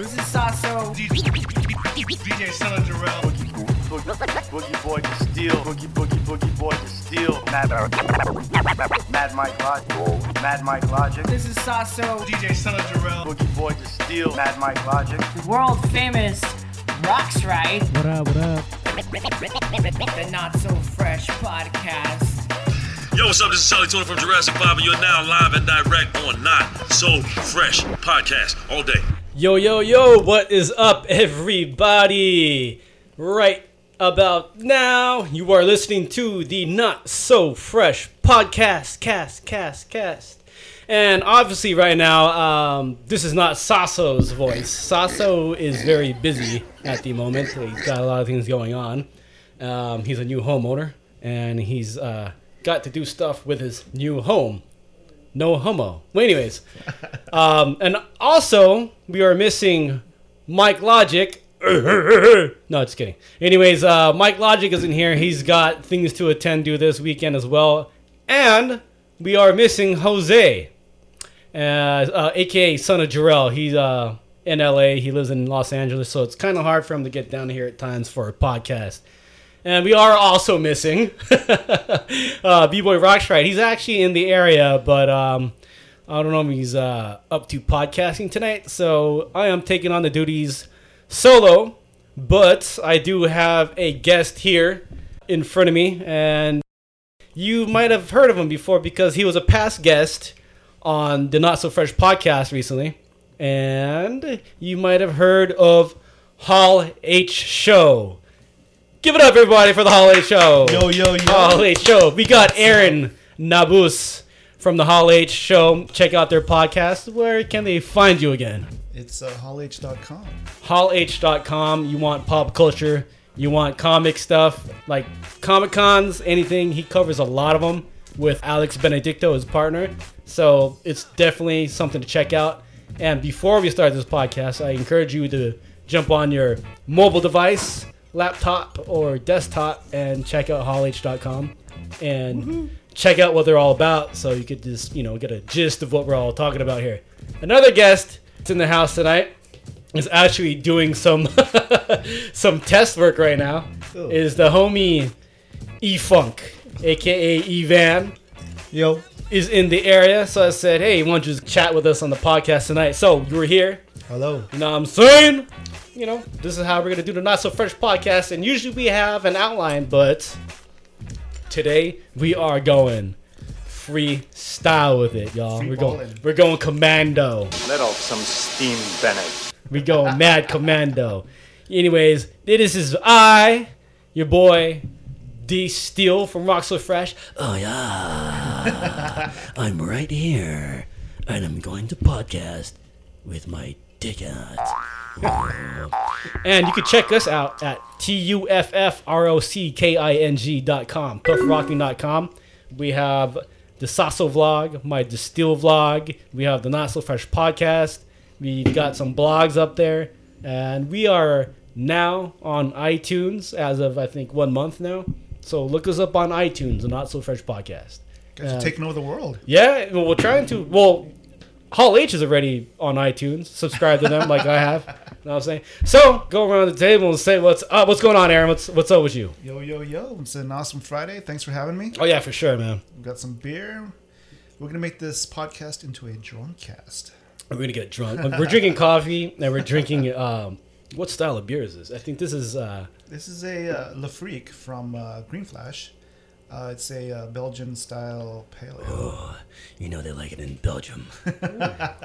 This is Sasso. DJ Son Jarrell. Boogie Boy Destijl. Boogie Boogie Boogie Boy Destijl. Mad, Mad Mike Logic. Mad Mike Logic. This is Sasso. DJ Son Jarrell. Boogie Boy Destijl. Mad Mike Logic. World famous Roxrite. What up, what up? The Not So Fresh podcast. Yo, what's up? This is Charli 2na from Jurassic 5, and you're now live and direct on Not So Fresh podcast all day. Yo, yo, yo, what is up, everybody? Right about now, you are listening to the Not So Fresh podcast, cast, cast, cast. And obviously, right now, um, this is not Sasso's voice. Sasso is very busy at the moment. He's got a lot of things going on. Um, he's a new homeowner, and he's uh, got to do stuff with his new home. No homo. Well, anyways, um, and also we are missing Mike Logic. no, just kidding. Anyways, uh, Mike Logic isn't here. He's got things to attend to this weekend as well, and we are missing Jose, uh, uh, aka Son of Jarrell. He's uh, in LA. He lives in Los Angeles, so it's kind of hard for him to get down here at times for a podcast. And we are also missing uh, B-Boy Roxrite. He's actually in the area, but um, I don't know if he's uh, up to podcasting tonight. So I am taking on the duties solo, but I do have a guest here in front of me, and you might have heard of him before because he was a past guest on the Not So Fresh podcast recently, and you might have heard of Hall H Show. Give it up, everybody, for the Hall H Show. Yo, yo, yo. Hall H Show. We got Aaron Nabus from the Hall H Show. Check out their podcast. Where can they find you again? It's uh, hallh.com. hallh.com. You want pop culture, you want comic stuff, like Comic Cons, anything. He covers a lot of them with Alex Benedicto, his partner. So it's definitely something to check out. And before we start this podcast, I encourage you to jump on your mobile device, laptop, or desktop and check out hallh.com and mm-hmm. check out what they're all about so you could just, you know, get a gist of what we're all talking about here. Another guest that's in the house tonight is actually doing some some test work right now. Is the homie E Funk, aka Evan, Yo. is in the area. So I said, hey, why don't you just chat with us on the podcast tonight? So you were here. Hello. You know what I'm saying? You know, this is how we're gonna do the Not So Fresh podcast. And usually we have an outline, but today we are going freestyle with it, y'all. Free we're going we're going commando. Let off some steam, Bennett. We go mad commando. Anyways, this is I, your boy, Destijl from Rock So Fresh. Oh yeah, I'm right here, and I'm going to podcast with my dick out. And you can check us out at T-U-F-F-R-O-C-K-I-N-G dot com, tuffrocking.com. We have the Sasso vlog, my Destijl vlog. We have the Not So Fresh podcast. We got some blogs up there, and we are now on iTunes as of I think one month now. So look us up on iTunes, the Not So Fresh podcast. Guys are taking over the world. Yeah, well, we're trying to. Well, Hall H is already on iTunes. Subscribe to them like I have. You know what I'm saying? So go around the table and say what's up. What's going on, Aaron? What's what's up with you? Yo, yo, yo. It's an awesome Friday. Thanks for having me. Oh yeah, for sure, man. We've got some beer. We're going to make this podcast into a drunk cast. We're gonna get drunk. We're drinking coffee and we're drinking. Um, what style of beer is this? I think this is. Uh, This is a uh, Le Freak from uh, Green Flash. Uh, it's a uh, Belgian style pale ale. you know they like it in Belgium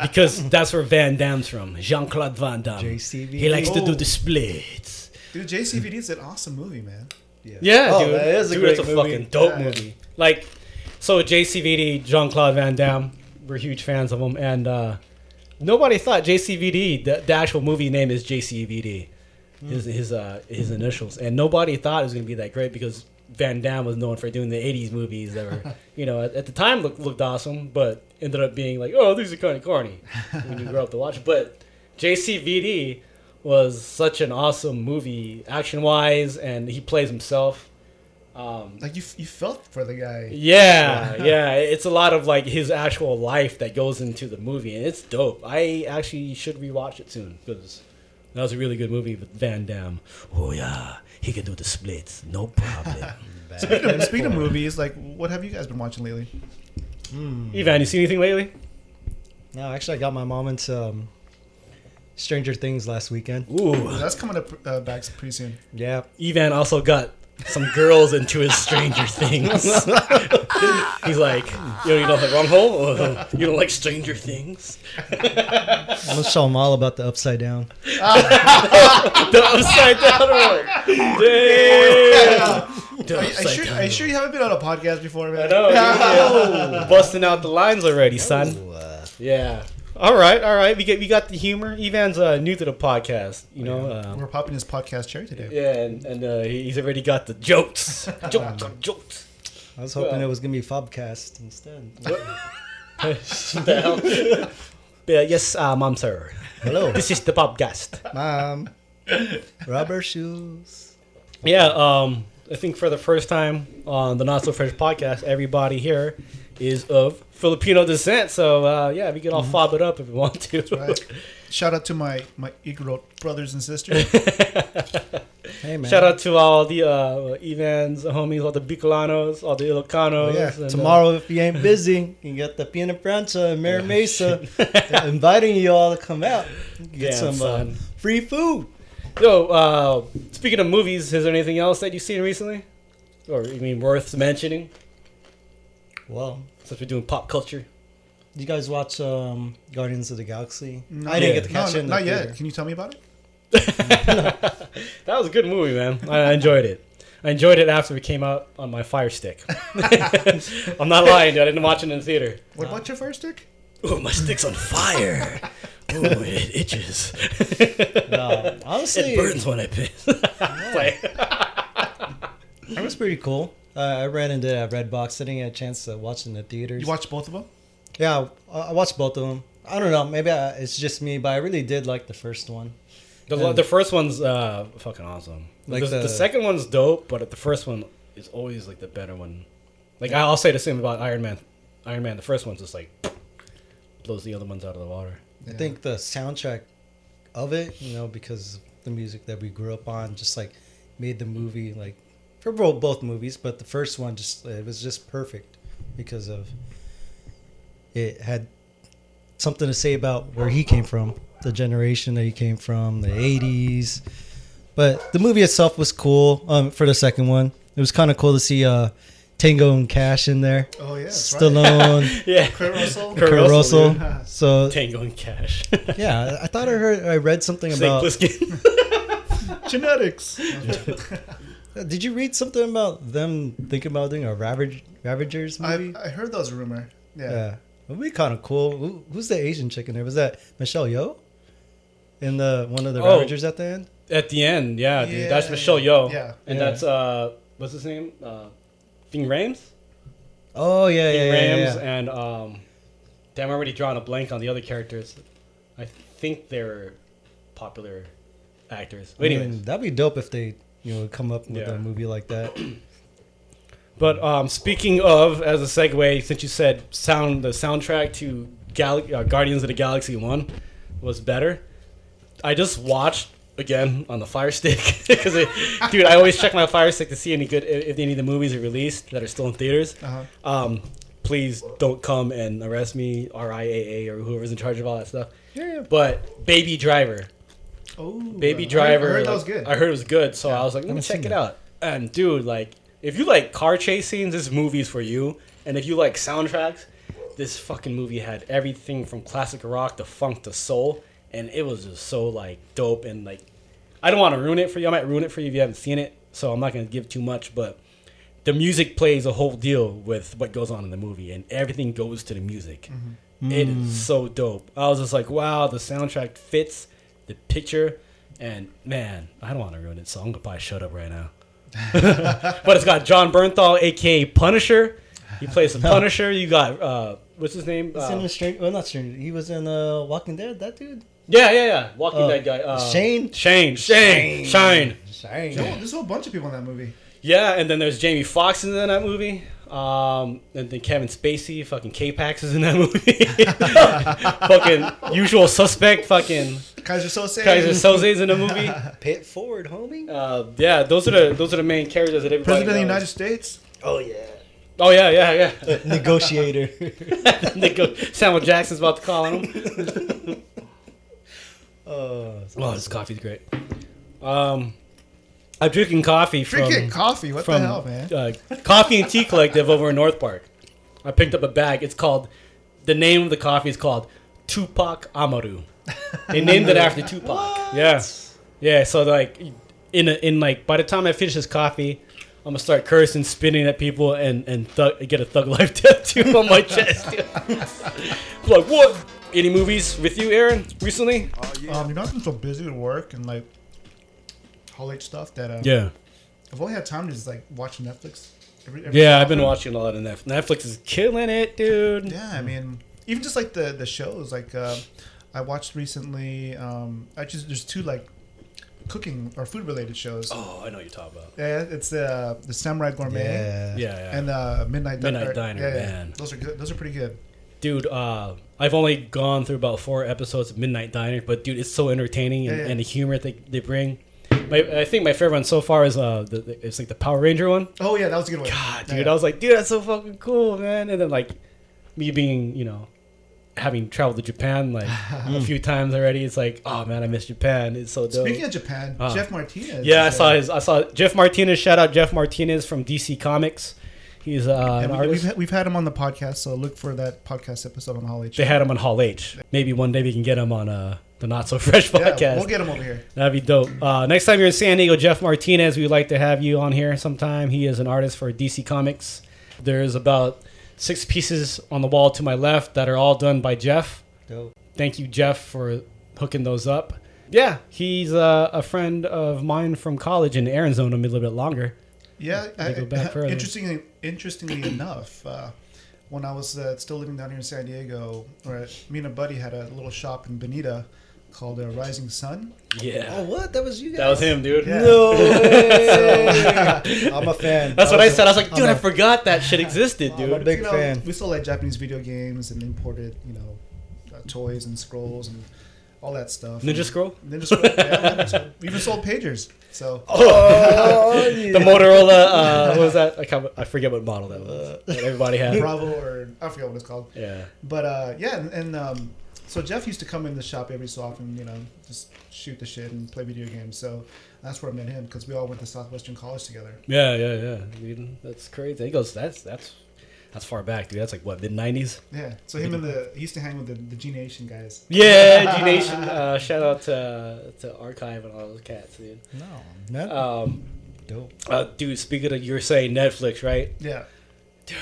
because that's where Van Damme's from. Jean Claude Van Damme. JCVD. He likes to do Oh. the splits. Dude, JCVD is an awesome movie, man. Yeah, Oh, dude. that is a dude, great it's a movie. fucking dope Yeah. movie. Like, so JCVD, Jean Claude Van Damme, we're huge fans of him, and uh, nobody thought JCVD, the, the actual movie name is JCVD, his his uh, his initials, and nobody thought it was gonna be that great because Van Damme was known for doing the '80s movies that were, you know, at, at the time looked looked awesome, but ended up being like, oh, these are kind of corny when you grow up to watch. But JCVD was such an awesome movie, action wise, and he plays himself Um, Like you, you felt for the guy. yeah, yeah, it's a lot of like his actual life that goes into the movie, and it's dope. I actually should rewatch it soon because that was a really good movie with Van Damme. Oh yeah, he can do the splits, no problem. Speaking of, speaking of movies, like what have you guys been watching lately? Evan, you see anything lately? No, actually, I got my mom into um, Stranger Things last weekend. Ooh, That's coming up uh, back pretty soon. Yeah, Evan also got some girls into his Stranger Things. He's like, you know, you don't like wrong hole. You don't like Stranger Things. I'm gonna show him all about the upside down. The upside down work. Damn. The Are, you- are, sure, down are you sure you haven't been on a podcast before, man? I know. yeah. Busting out the lines already, son. Oh, uh, yeah. All right, all right. We get we got the humor. Ivan's uh, new to the podcast, you know. Um, We're popping his podcast cherry today. yeah, and, and uh, he's already got the jokes, jokes, on jokes. I was hoping Well- it was gonna be Fobcast instead. The hell? yeah, yes, uh, mom, sir. Hello, This is the podcast. mom. Rubber shoes. Yeah, um, I think for the first time on the Not So Fresh podcast, everybody here is of Filipino descent. So uh, yeah, we can all fob it up if we want to. Right. Shout out to my my Igorot brothers and sisters. Hey man. Shout out to all the uh, Evans, homies, all the Bicolanos, all the Ilocanos. Oh, yeah. and, uh, Tomorrow, if you ain't busy, you got the Pina Prancha and Mira Mesa inviting you all to come out. Get Damn, some uh, free food. So, uh, speaking of movies, is there anything else that you've seen recently? Or, you mean, worth mentioning? Well, Since we're doing pop culture. did you guys watch um, Guardians of the Galaxy? No, I didn't get to catch no, it in the not yet. theater. Can you tell me about it? That was a good movie, man. I enjoyed it. I enjoyed it after it came out on my Fire Stick. I'm not lying, dude. I didn't watch it in the theater. What about your Fire stick? Oh, my stick's on fire. Oh, it itches. No, honestly, It burns when I piss. It was pretty cool. Uh, I ran into that Redbox. I didn't get a chance to watch in the theaters. You watched both of them? Yeah, I I watched both of them. I don't know. Maybe I, it's just me, but I really did like the first one. The, And- the first one's uh, fucking awesome. Like the, the, the- second one's dope, but the first one is always like the better one. Like I'll say the same about Iron Man. Iron Man, the first one's just like blows the other ones out of the water. I think the soundtrack of it, you know, because the music that we grew up on, just like made the movie like for both both movies, but the first one just it was just perfect because of it had something to say about where he came from, the generation that he came from, the '80s. But the movie itself was cool. Um, for the second one, it was kind of cool to see uh, Tango and Cash in there, Oh yeah, that's right. Stallone, Yeah, Kurt Russell. Kurt Kurt Russell, Russell. So Tango and Cash. yeah, I thought I heard I read something Snake about. Genetics. Uh, Did you read something about them thinking about doing a Ravage, Ravagers movie? I I heard those rumor. Yeah. yeah, it would be kind of cool. Who, who's the Asian chick in there? Was that Michelle Yeoh? In the one of the Oh. Ravagers at the end? At the end, yeah, dude, that's Michelle Yeoh. yeah. and Yeah. that's uh, what's his name? Uh, Ving Rhames. Oh yeah, yeah, Ving yeah, yeah, Rhames yeah. and um, damn, I'm already drawing a blank on the other characters. I think they're popular actors. But I mean, that'd be dope if they, you know, come up with Yeah. a movie like that. But um, speaking of, as a segue, since you said sound, the soundtrack to Gal- uh, Guardians of the Galaxy One was better. I just watched again on the Fire Stick because, dude, I always check my Fire Stick to see any good if any of the movies are released that are still in theaters. Uh-huh. Um, please don't come and arrest me, RIAA or whoever's in charge of all that stuff. Yeah. But Baby Driver, Oh, Baby I Driver. heard, I heard that was good. I heard it was good, so I was like, let me check it that. out. And dude, like, if you like car chase scenes, this movie's for you. And if you like soundtracks, this fucking movie had everything from classic rock to funk to soul, and it was just so like dope and like. I don't want to ruin it for you. I might ruin it for you if you haven't seen it, so I'm not gonna give too much. But the music plays a whole deal with what goes on in the movie, and everything goes to the music. Mm-hmm. It is mm. so dope. I was just like, wow, the soundtrack fits the picture, and man, I don't want to ruin it, so I'm gonna probably shut up right now. but it's got Jon Bernthal, aka Punisher. He plays the Punisher. You got uh, what's his name? He's Uh, in the Stranger, well, not Stranger. He was in uh, Walking Dead. That dude. yeah, yeah, yeah. Walking Uh, Dead guy. Uh, Shane? Shane. Shane. Shane. Shane. There's a whole bunch of people in that movie. Yeah, and then there's Jamie Foxx in that movie. Um, and then Kevin Spacey, fucking K-Pax is in that movie. fucking usual suspect, fucking Keyser Soze. Keyser Soze's in the movie. Pay it forward, homie. Uh, yeah, those are the those are the main characters that everybody. President of the. United States. Oh yeah. Oh yeah, yeah, yeah. Negotiator. they go, Samuel Jackson's about to call on him. oh, Oh, this coffee's great. Um, I'm drinking coffee from Drinking coffee. What from the hell, man? Uh, Coffee and Tea Collective over in North Park. I picked up a bag. It's called the name of the coffee is called Tupac Amaru. They named it after Tupac. Yeah, yeah. So like in a, in like by the time I finish this coffee, I'm gonna start cursing, spitting at people, and and thug, get a thug life tattoo on my chest. like what? Any movies with you, Aaron, recently? Um, you know, I've been so busy with work and like Hall H stuff that uh, Yeah. I've only had time to just like watch Netflix. Every, every Yeah, I've been watching a lot of Netflix. Netflix is killing it, dude. Yeah, I mean, even just like the the shows. Like uh, I watched recently. Um, just there's two like cooking or food related shows. Oh, I know what you're talking about. Yeah, it's uh, the Samurai Gourmet yeah. Yeah, yeah. and uh, Midnight Diner. Midnight Diner, yeah, yeah. man. Those are good. Those are pretty good. dude, uh, I've only gone through about four episodes of Midnight Diner, but dude, it's so entertaining and, Yeah, yeah. and the humor they, they bring. My, I think my favorite one so far is uh, the, the, it's like the Power Ranger one. Oh yeah, that was a good one. God, Yeah. dude, I was like, dude, that's so fucking cool, man. And then like me being, you know, having traveled to Japan like a few times already, it's like, oh man, I miss Japan. It's so dope. Speaking of Japan, Ah. Jeff Martinez. Yeah, I saw uh, his. I saw Jeff Martinez. Shout out Jeff Martinez from DC Comics. He's uh, an we, artist. we've, we've had him on the podcast, so look for that podcast episode on Hall H. They had him on Hall H. Maybe one day we can get him on uh, the Not So Fresh podcast. Yeah, we'll get him over here. That'd be dope. Uh, next time you're in San Diego, Jeff Martinez, we'd like to have you on here sometime. He is an artist for DC Comics. There's about six pieces on the wall to my left that are all done by Jeff. Dope. Thank you, Jeff, for hooking those up. Yeah, he's uh, a friend of mine from college, known him a little bit longer. Yeah, I, go back further. interestingly, interestingly enough, uh, when I was uh, still living down here in San Diego, where me and a buddy had a little shop in Bonita called uh, Rising Sun. Yeah. Oh, what? That was you guys. That was him, dude. Yeah. No way. I'm a fan. That's what I said. I was like, I'm dude, a- I forgot that shit existed, I'm a dude. big you know, fan. We sold like Japanese video games and imported, you know, uh, toys and scrolls and all that stuff. Ninja And- Scroll? Ninja Scroll. yeah, Ninja Scroll. We even sold pagers. So Oh, yeah. The Motorola, uh, what was that? I, can't, I forget what model that was. That everybody had. Bravo or I forget what it's called. Yeah. But uh, yeah, and, and um, so Jeff used to come in the shop every so often, you know, just shoot the shit and play video games. So that's where I met him because we all went to Southwestern College together. Yeah, yeah, yeah. Dude, that's crazy. He goes, that's that's that's far back, dude. That's like what mid '90s. Yeah. So him and the he used to hang with the, the G Nation guys. Yeah, G Nation. Uh, shout out to to Archive and all those cats, dude. No, no. Um, Dope. uh, dude, speaking of you were saying Netflix, right? Yeah. Dude,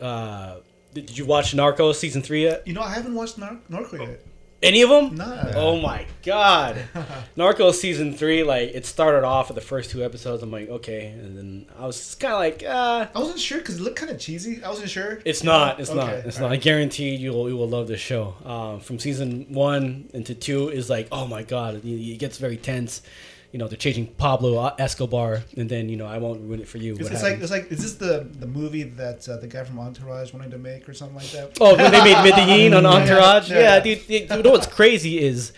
uh, did you watch Narcos season three yet? You know, I haven't watched Nar- Narco yet. Any of them? Nah. Oh my god, Narcos season three. Like it started off with the first two episodes. I'm like, okay, and then I was kind of like, uh, I wasn't sure because it looked kind of cheesy. I wasn't sure. It's not. It's Okay, not. It's not. I guarantee you will. You will love this show. Um, from season one into two is like, oh my god, it, it gets very tense. You know, they're changing Pablo Escobar, and then you know, I won't ruin it for you. It's, it's like it's like is this the the movie that uh, the guy from Entourage wanted to make or something like that? Oh, when they made Medellin on Entourage. Yeah, Yeah, yeah. dude. You know what's crazy is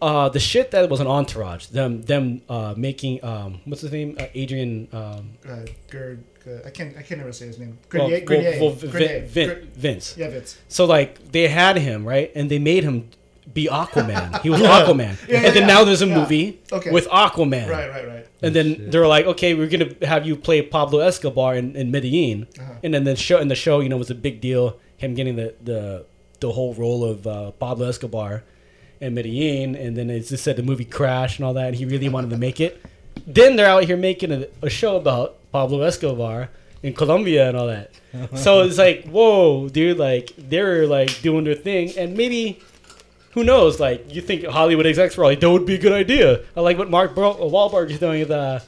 uh, the shit that was on Entourage. Them, them uh, making um, what's his name? Uh, Adrian. Um, Uh, Gerd, I can't I can't never say his name. well, Grenier, Grenier, well, well, Vin- Grenier, Vin- Gr- Vince. Yeah, Vince. So like they had him right, and they made him be Aquaman. He was Aquaman, Yeah, yeah, and then yeah. now there's a Yeah. movie Okay. with Aquaman. Right, right, right. And then they're like, okay, we're gonna have you play Pablo Escobar in, in Medellin, Uh-huh. and then the show in the show, you know, was a big deal. Him getting the the, the whole role of uh, Pablo Escobar in Medellin, and then it just said the movie crashed and all that, and he really wanted to make it. Then they're out here making a, a show about Pablo Escobar in Colombia and all that. so it's like, whoa, dude, like they're like doing their thing, and maybe who knows? Like, you think Hollywood execs were like, that would be a good idea. I like what Mark Bro- Wahlberg is doing with, uh,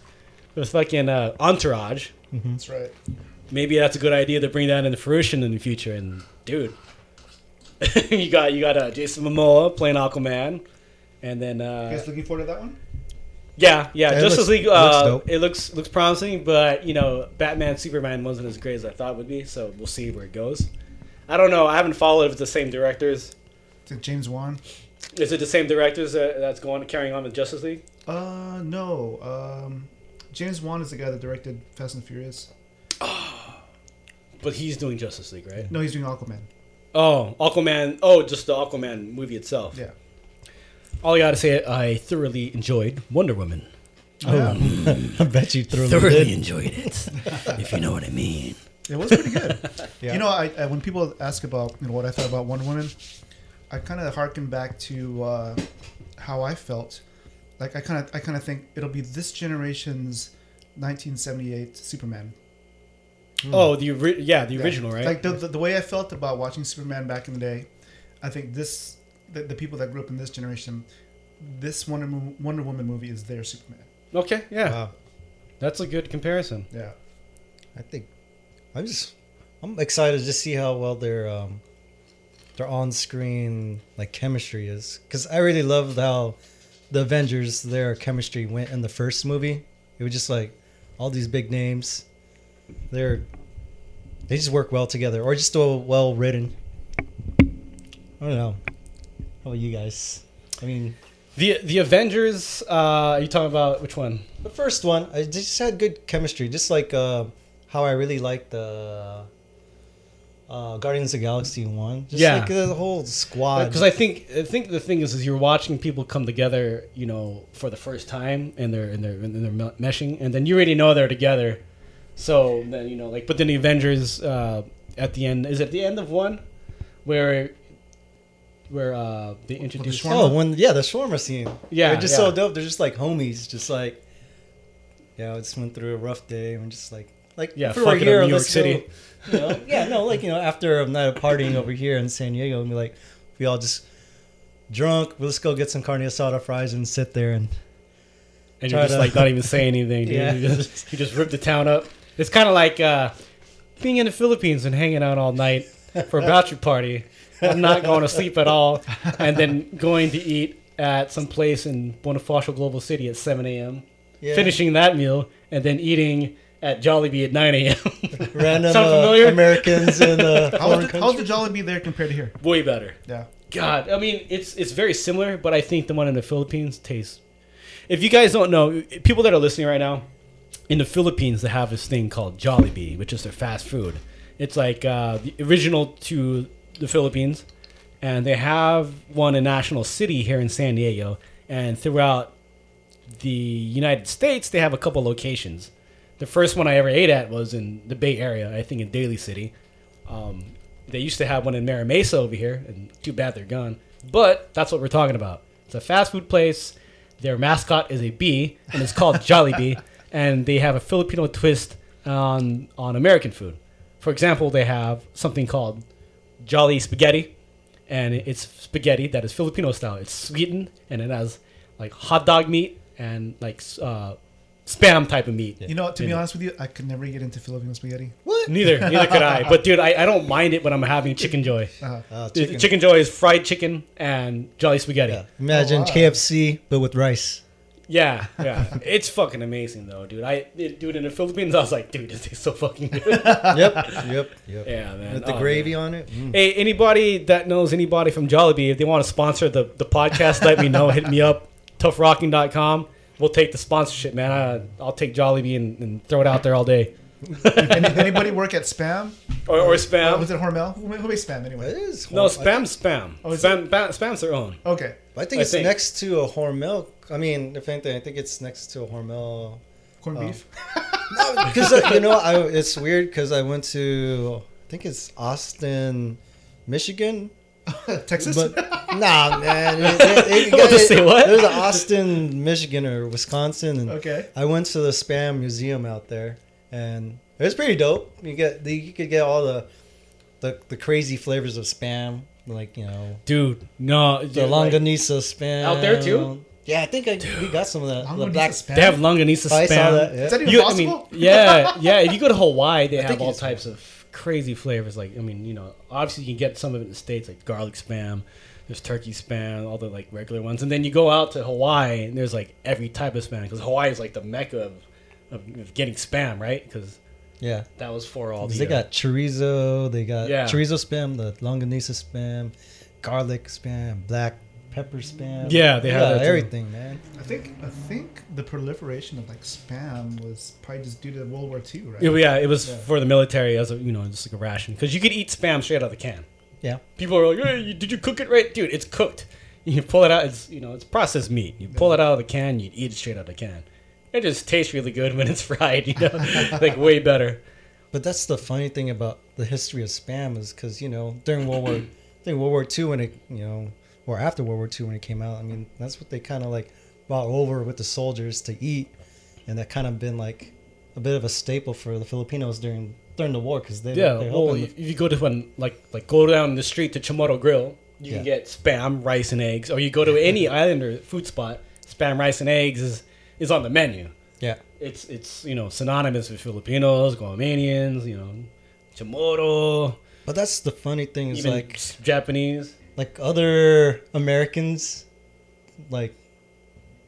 with fucking uh, Entourage. That's right. Maybe that's a good idea to bring that into fruition in the future. And dude, you got you got uh, Jason Momoa playing Aquaman, and then You uh, guys looking forward to that one? Yeah, yeah. It Justice looks- League. it looks Uh, it looks looks promising, but you know, Batman Superman wasn't as great as I thought it would be. So we'll see where it goes. I don't know. I haven't followed if it's the same directors. Is it James Wan? Is it the same directors that, that's going carrying on with Justice League? Uh, no. Um, James Wan is the guy that directed Fast and Furious. But he's doing Justice League, right? No, he's doing Aquaman. Oh, Aquaman. Oh, just the Aquaman movie itself. Yeah. All I gotta say, I thoroughly enjoyed Wonder Woman. Yeah. I bet you threw Thoroughly it. enjoyed it, if you know what I mean. It was pretty good. Yeah. You know, I, I when people ask about you know what I thought about Wonder Woman, I kind of harken back to uh, how I felt. Like I kind of I kind of think it'll be this generation's 1978 Superman. Oh, the ori- yeah, the Yeah. original, right? Like the, the the way I felt about watching Superman back in the day, I think this the, the people that grew up in this generation, this Wonder Mo- Wonder Woman movie is their Superman. okay, yeah, Wow. that's a good comparison. Yeah. I think I'm just I'm excited to see how well their um their on-screen like chemistry is because I really loved how the Avengers their chemistry went in the first movie. It was just like all these big names. They're they just work well together, or just so well written. I don't know. How about you guys? I mean, The the Avengers. Uh, are you talking about which one? the first one, I just had good chemistry, just like uh, how I really liked the uh, Guardians of the Galaxy one. Just Yeah. like the whole squad. Because I think I think the thing is, is you're watching people come together, you know, for the first time, and they're and they're and they're meshing, and then you already know they're together. So then you know, like, but then the Avengers uh, at the end is at the end of one, where where uh, they introduce. shawarma? oh, when yeah, the shawarma scene. Yeah, they're just yeah. so dope. They're just like homies, just like yeah. I just went through a rough day. and just like like Yeah, if we were here, New York let's go- City. you know, yeah, no, like you know, after a night of partying over here in San Diego, and be like, we all just drunk. Well, let's go get some carne asada fries and sit there and and you're just to- like not even saying anything. Dude. Yeah. You just you just rip the town up. It's kind of like uh, being in the Philippines and hanging out all night for a bachelor party. I'm not going to sleep at all, and then going to eat at some place in Bonifacio Global City at 7 a.m. yeah, Finishing that meal and then eating at Jollibee at 9 a.m. random Sound uh. Americans in uh, How's foreign the, how's the. Jollibee there compared to here? Way better. Yeah. God, I mean, it's it's very similar, but I think the one in the Philippines tastes. If you guys don't know, people that are listening right now, in the Philippines they have this thing called Jollibee, which is their fast food. It's like uh, the original to the Philippines, and they have one in National City here in San Diego, and throughout the United States they have a couple locations. The first one I ever ate at was in the Bay Area, I think in Daly City. Um, they used to have one in Mira Mesa over here, and too bad they're gone. But that's what we're talking about. It's a fast food place. Their mascot is a bee, and it's called Jollibee. and they have a Filipino twist on on American food. For example, they have something called Jolly Spaghetti, and it's spaghetti that is Filipino style. It's sweetened, and it has like hot dog meat and like uh, spam type of meat. You know, to be honest with you, I could never get into Filipino spaghetti. What? Neither, neither could I. But dude, I, I don't mind it when I'm having chicken joy. Uh, Chicken. chicken. joy is fried chicken and jolly spaghetti. Yeah. Yeah, Imagine Oh, wow. KFC but with rice. yeah, yeah, it's fucking amazing though, dude. I it, dude in the Philippines, I was like, dude, this tastes so fucking good. yep, yep, yep. yeah, man. With the Oh, gravy man. on it. Mm. Hey, anybody that knows anybody from Jollibee, if they want to sponsor the, the podcast, let me know. Hit me up, tuffrocking.com. We'll take the sponsorship, man. I, I'll take Jollibee and, and throw it out there all day. Any, anybody work at Spam? Or, or spam. was it Hormel? Who, who makes Spam It anyway? is. No, Horm- spam, spam. Oh, is spam, ba- spam's their own. Okay. I think I it's think. next to a Hormel. I mean, if anything, I think it's next to a Hormel. Corned Oh. beef? Because uh, you know, I it's weird because I went to I think it's Austin, Michigan. Texas? But nah, man. It, it, it, I was say, what? There's an Austin, Michigan, or Wisconsin, and Okay. I went to the spam museum out there, and it was pretty dope. You get the, you could get all the, the the crazy flavors of spam, like you know Dude, no. the dude, like- spam Out there, too? Yeah, I think I, we got some of that. The black. Spam? They have longanisa I spam. saw that. Is Yeah. that even You, I possible? mean, yeah, yeah. If you go to Hawaii, they have all types of crazy flavors. Like I mean, you know, obviously you can get some of it in the states, like garlic spam. There's turkey spam, all the like regular ones, and then you go out to Hawaii and there's like every type of spam because Hawaii is like the mecca of, of, of getting spam, right? Because Yeah. that was for all the. they uh, got chorizo, they got Yeah. chorizo spam, the longanisa spam, garlic spam, black pepper spam. Yeah, they have got everything, man. I think I think the proliferation of like spam was probably just due to World War II, right? It- yeah, it was Yeah. for the military as a you know just like a ration because you could eat spam straight out of the can. Yeah. People are like, hey, you- did you cook it right, dude? It's cooked. You pull it out. It's you know it's processed meat. You pull it out of the can. You eat it straight out of the can. It just tastes really good when it's fried. You know, like way better. But that's the funny thing about the history of spam is because you know during World War, during World War II when it you know or after World War II when it came out, I mean that's what they kind of like brought over with the soldiers to eat, and that kind of been like a bit of a staple for the Filipinos during during the war because they Yeah. they're Well, helping if you go to one like like go down the street to Chamorro Grill, you can get spam, rice, and eggs. Or you go to any islander food spot, spam, rice, and eggs is is on the menu. yeah It's it's you know synonymous with Filipinos, Guamanians, you know, Chamorro, But that's the funny thing is even like Japanese. Like other Americans, like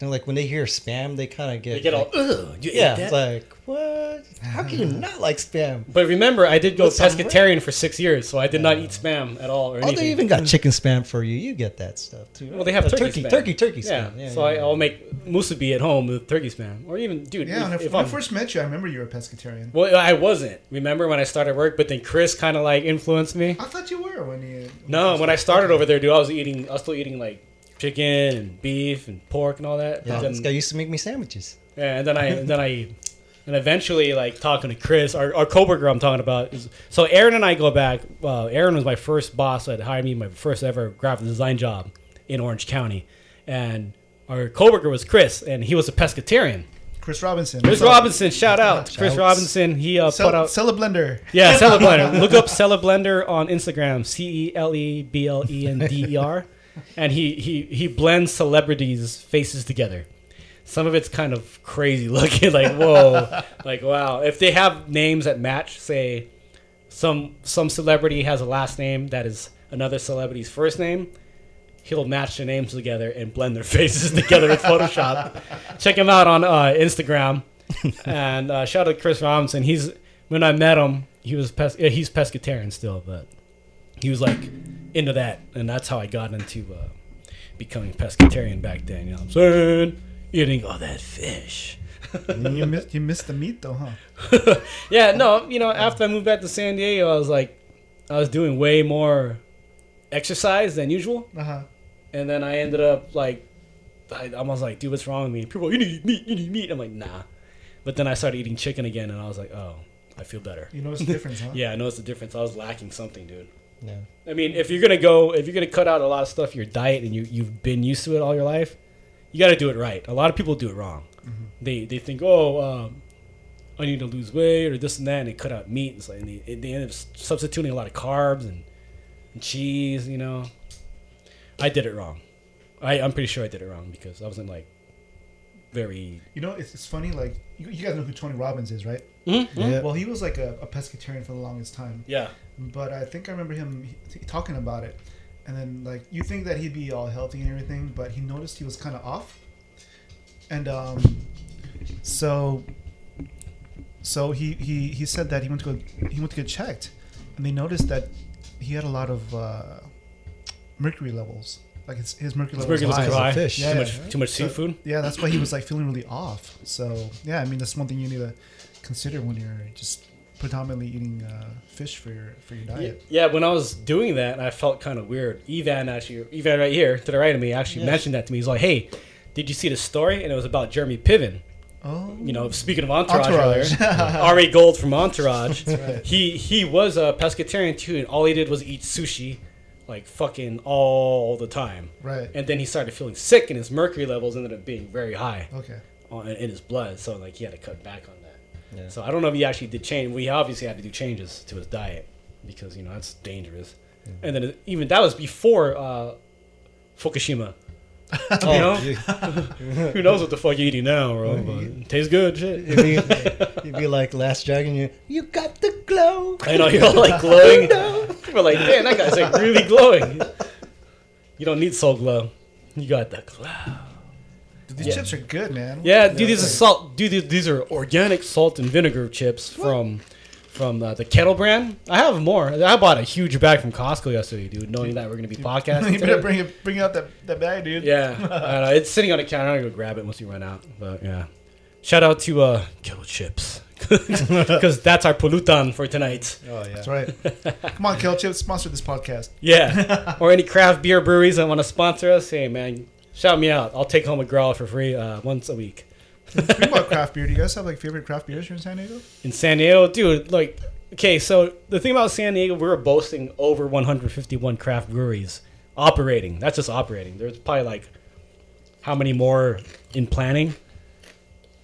know, like when they hear spam, they kind of get They get all ugh. You yeah, ate that? like what? How can you ah. not like spam? But remember, I did go With some pescatarian for six years, so I did not eat spam at all or Oh, anything. they even got chicken spam for you. You get that stuff too. well, they have turkey, turkey, spam. turkey, turkey Yeah, spam. Yeah, so yeah, I, yeah. I'll make musubi at home with turkey spam, or even dude. yeah, when, I, if, if when I first met you, I remember you were a pescatarian. well, I wasn't. Remember when I started work, but then Chris kind of like influenced me. I thought you were when you. No, when I started Okay. over there, dude, I was eating. I was still eating like chicken and beef and pork and all that. Yeah, then- this guy used to make me sandwiches. Yeah, and then I and then I and eventually like talking to Chris, our, our coworker I'm talking about is so Aaron and I go back. Uh, Aaron was my first boss that hired me, my first ever graphic design job in Orange County, and our coworker was Chris, and he was a pescatarian. Chris Robinson. Chris Robinson, shout out, Chris Shouts. Robinson. He uh, Sell, put out sell a blender. yeah, Celeblender. Look up Celeblender on Instagram. C E L E B L E N D E R, and he he he blends celebrities' faces together. Some of it's kind of crazy looking, like whoa, like wow. If they have names that match, say some some celebrity has a last name that is another celebrity's first name, he'll match their names together and blend their faces together with Photoshop. Check him out on uh, Instagram. and uh, shout out to Chris Robinson. He's when I met him, he was pes- he's pescatarian still, but he was like into that, and that's how I got into uh, becoming pescatarian back then. You know what I'm saying? Eating all that fish. you missed you missed the meat though, huh? Yeah, no, you know, after I moved back to San Diego, I was like, I was doing way more exercise than usual. Uh huh. And then I ended up like, I, I was like, dude, what's wrong with me? People, you need meat, you need meat. I'm like, nah. But then I started eating chicken again, and I was like, oh, I feel better. You noticed the difference, huh? Yeah, I noticed the difference. I was lacking something, dude. Yeah. I mean, if you're gonna go, if you're gonna cut out a lot of stuff your diet and you you've been used to it all your life, you got to do it right. A lot of people do it wrong. They they think, oh, um, I need to lose weight or this and that, and they cut out meat and, so, and they, they end up substituting a lot of carbs and, and cheese. You know, I did it wrong. I I'm pretty sure I did it wrong because I wasn't like very. You know, it's, it's funny. Like you, you guys know who Tony Robbins is, right? Yeah. Well, he was like a, a pescatarian for the longest time, Yeah. But I think I remember him talking about it, and then like you think that he'd be all healthy and everything, but he noticed he was kind of off, and um, so so he, he he said that he went to go he went to get checked, and they noticed that he had a lot of uh, mercury levels. Like his, his mercury levels mercury high. high. fish. Yeah. Too much too much So- seafood. Yeah, that's why he was like feeling really off. So yeah, I mean that's one thing you need to consider when you're just predominantly eating uh, fish for your for your diet. yeah, when I was doing that, I felt kind of weird. Evan actually, Evan right here to the right of me, actually Yeah. mentioned that to me. He's like, "Hey, did you see the story?" And it was about Jeremy Piven. Oh, You know, speaking of Entourage, Entourage. earlier, Ari Gold from Entourage. right. He he was a pescatarian too, and all he did was eat sushi, like fucking all the time. right. And then he started feeling sick, and his mercury levels ended up being very high Okay. on, in his blood. So like he had to cut back on. Yeah. So I don't know if he actually did change. We obviously had to do changes to his diet because you know that's dangerous. And then even that was before uh, Fukushima. Oh, You know? you- Who knows what the fuck you're eating now, bro? But tastes good, shit. You'd be, you'd be like Last Dragon. You, you got the glow. I know you're all like glowing. People are like, damn, that guy's like really glowing. You don't need soul glow. You got the glow. Dude, these Yeah. chips are good, man. Yeah, dude, these are salt. Dude, these- these are organic salt and vinegar chips from from uh, the Kettle brand. I have more. I bought a huge bag from Costco yesterday, dude, knowing that we're gonna be podcasting. you better today. bring it, bring out that, that bag, dude. Yeah, I know. It's sitting on the counter. I'm gonna go grab it once we run out. But yeah, shout out to uh, Kettle Chips because that's our pulutan for tonight. Oh yeah. That's right. Come on, Kill Chips, sponsor this podcast. Yeah, or any craft beer breweries that want to sponsor us. Hey man, shout me out. I'll take home a growler for free uh, once a week. Speaking about craft beer, do you guys have like favorite craft beers here in San Diego? in San Diego, dude. Like, okay, so the thing about San Diego, we were boasting over 151 craft breweries operating. That's just operating. There's probably like how many more in planning?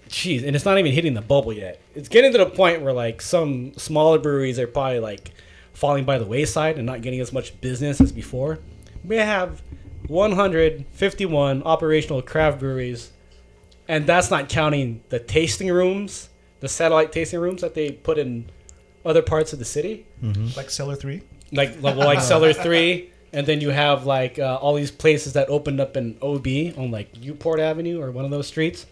Jeez, and it's not even hitting the bubble yet. It's getting to the point where like some smaller breweries are probably like falling by the wayside and not getting as much business as before. We have 151 operational craft breweries, and that's not counting the tasting rooms, the satellite tasting rooms that they put in other parts of the city, Like Cellar 3? like like, well, like Cellar Three, and then you have like uh, all these places that opened up in OB on like Newport Avenue or one of those streets.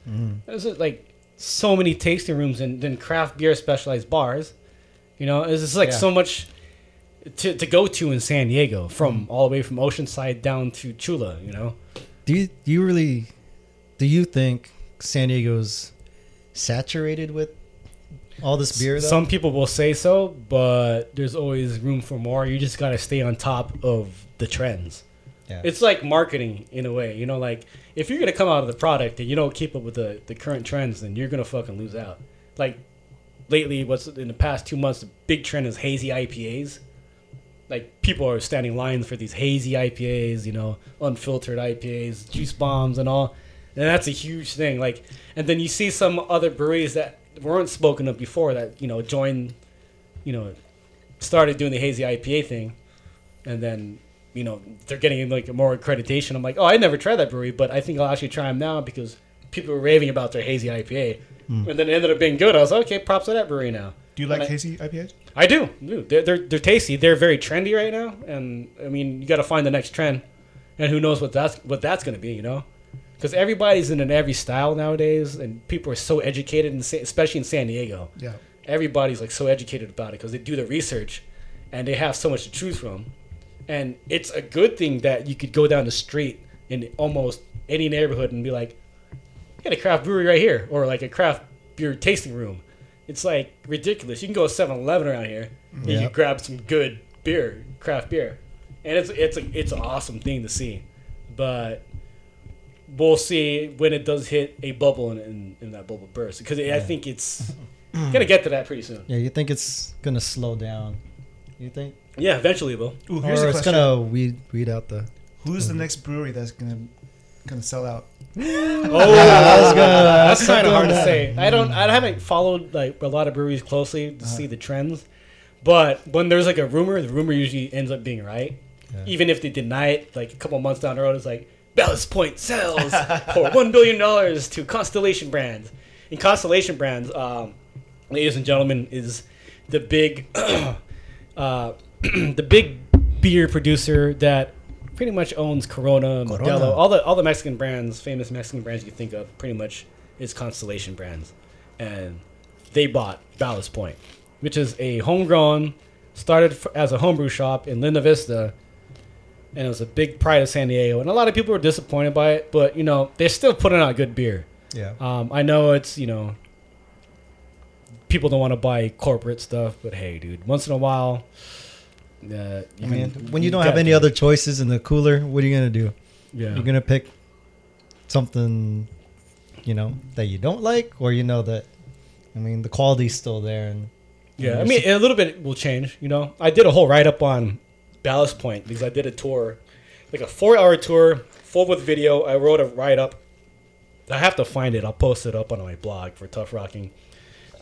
There's uh, like so many tasting rooms and then craft beer specialized bars. You know, it's just like Yeah. so much to, to go to in San Diego from mm. all the way from Oceanside down to Chula. You know. Do you do you really do you think San Diego's saturated with all this beer? Though? Some people will say so, but there's always room for more. You just gotta stay on top of the trends. yeah. It's like marketing in a way, you know. Like if you're gonna come out of the product and you don't keep up with the, the current trends, then you're gonna fucking lose out. Like lately, what's in the past two months, the big trend is hazy IPAs. Like people are standing lines for these hazy IPAs, you know, unfiltered IPAs, juice bombs, and all. And that's a huge thing. Like, and then you see some other breweries that weren't spoken of before that you know joined, you know, started doing the hazy IPA thing, and then you know they're getting like more accreditation. I'm like, oh, I never tried that brewery, but I think I'll actually try them now because people were raving about their hazy IPA, mm. and then it ended up being good. I was like, okay, props to that brewery now. Do you like I- hazy IPAs? I do. do. They're, they're they're tasty. They're very trendy right now, and I mean, you got to find the next trend, and who knows what that's what that's going to be, you know? Because everybody's in an every style nowadays, and people are so educated, in, especially in San Diego. Yeah. Everybody's like so educated about it because they do the research, and they have so much to choose from, and it's a good thing that you could go down the street in almost any neighborhood and be like, "I got a craft brewery right here," or like a craft beer tasting room. It's like ridiculous. You can go to 7-Eleven around here and you grab some good beer, craft beer, and it's it's a it's an awesome thing to see. But we'll see when it does hit a bubble and, and, and that bubble bursts because I think it's gonna get to that pretty soon. yeah, you think it's gonna slow down? You think, Yeah, eventually it will. Ooh, or here's a it's question. gonna weed weed out the? Who's the mm. next brewery that's gonna gonna sell out? Oh, that's kind of hard to say. I don't. I haven't followed like a lot of breweries closely to see the trends, but when there's like a rumor, the rumor usually ends up being right. Even if they deny it, like a couple months down the road, it's like Ballast Point sells for one billion dollars to Constellation Brands. And Constellation Brands, um, ladies and gentlemen, is the big, uh, the big beer producer that pretty much owns Corona, Corona. Modelo, all the all the Mexican brands, famous Mexican brands you can think of, pretty much is Constellation Brands, and they bought Ballast Point, which is a homegrown, started as a homebrew shop in Linda Vista, and it was a big pride of San Diego, and a lot of people were disappointed by it, but you know they're still putting out good beer. Yeah. Um, I know it's you know people don't want to buy corporate stuff, but hey, dude, once in a while. Uh, I mean, when you don't have any other choices in the cooler, what are you gonna do? yeah, You're gonna pick something, you know, that you don't like, or you know that, I mean, the quality's still there, and Yeah, I mean, a little bit will change. You know, I did a whole write up on Ballast Point because I did a tour, like a four hour tour, full with video. I wrote a write up. I have to find it. I'll post it up on my blog for Tuff Rocking.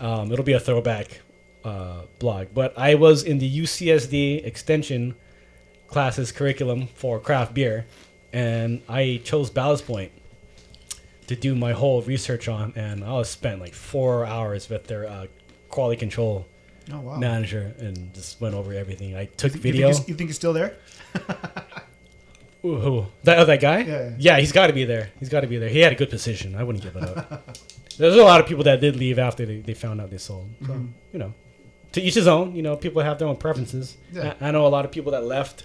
Um, it'll be a throwback uh, blog. But I was in the UCSD extension classes curriculum for craft beer, and I chose Ballast Point to do my whole research on, and I was spent like four hours with their uh, quality control Oh wow. manager and just went over everything. I took You video. think, you think he's still there? Ooh, who? That, oh, that guy? Yeah, yeah. he's got to be there. He's got to be there. He had a good position. I wouldn't give it up. There's a lot of people that did leave after they, they found out they sold. So, Mm-hmm. you know, to each his own. You know, people have their own preferences. Yeah. I, I know a lot of people that left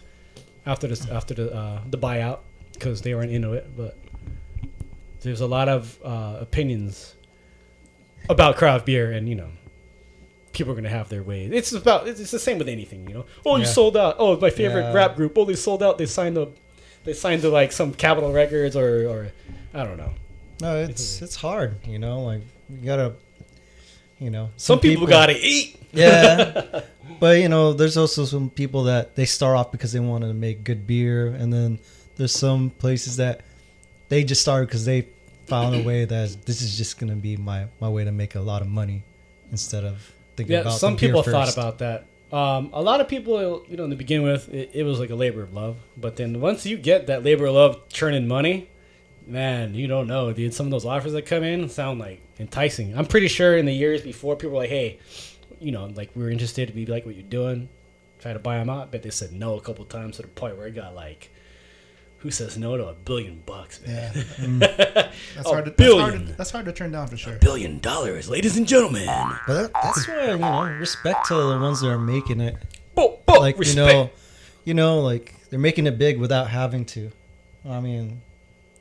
after this after the uh, the buyout because they weren't into it. But there's a lot of uh, opinions about craft beer, and you know, people are gonna have their way. It's about it's, it's the same with anything. You know, oh, you Yeah. sold out. Oh, my favorite Yeah. rap group. Oh, they sold out. They signed up. They signed to like some Capitol Records or or I don't know. No, it's it's hard. You know, like you gotta, you know, Some, people, gotta eat. yeah. but you know, there's also some people that they start off because they wanted to make good beer, and then there's some places that they just started because they found a way that this is just gonna be my my way to make a lot of money instead of thinking about Yeah, about some the people thought about that. Um, a lot of people, you know, to begin with, it, it was like a labor of love. But then once you get that labor of love churning money, man, you don't know, dude. Some of those offers that come in sound like enticing. I'm pretty sure in the years before, people were like, hey, you know, like we are interested. We like what you're doing. Try to buy them out. But they said no a couple times to the point where it got like, who says no to a billion bucks, man? Yeah. Mm. That's A hard. To, that's, hard billion. to, that's hard to turn down for sure. billion dollars, ladies and gentlemen. But that, that's why you know respect to the ones that are making it. Bo- bo- like respect. you know, you know, like they're making it big without having to. I mean,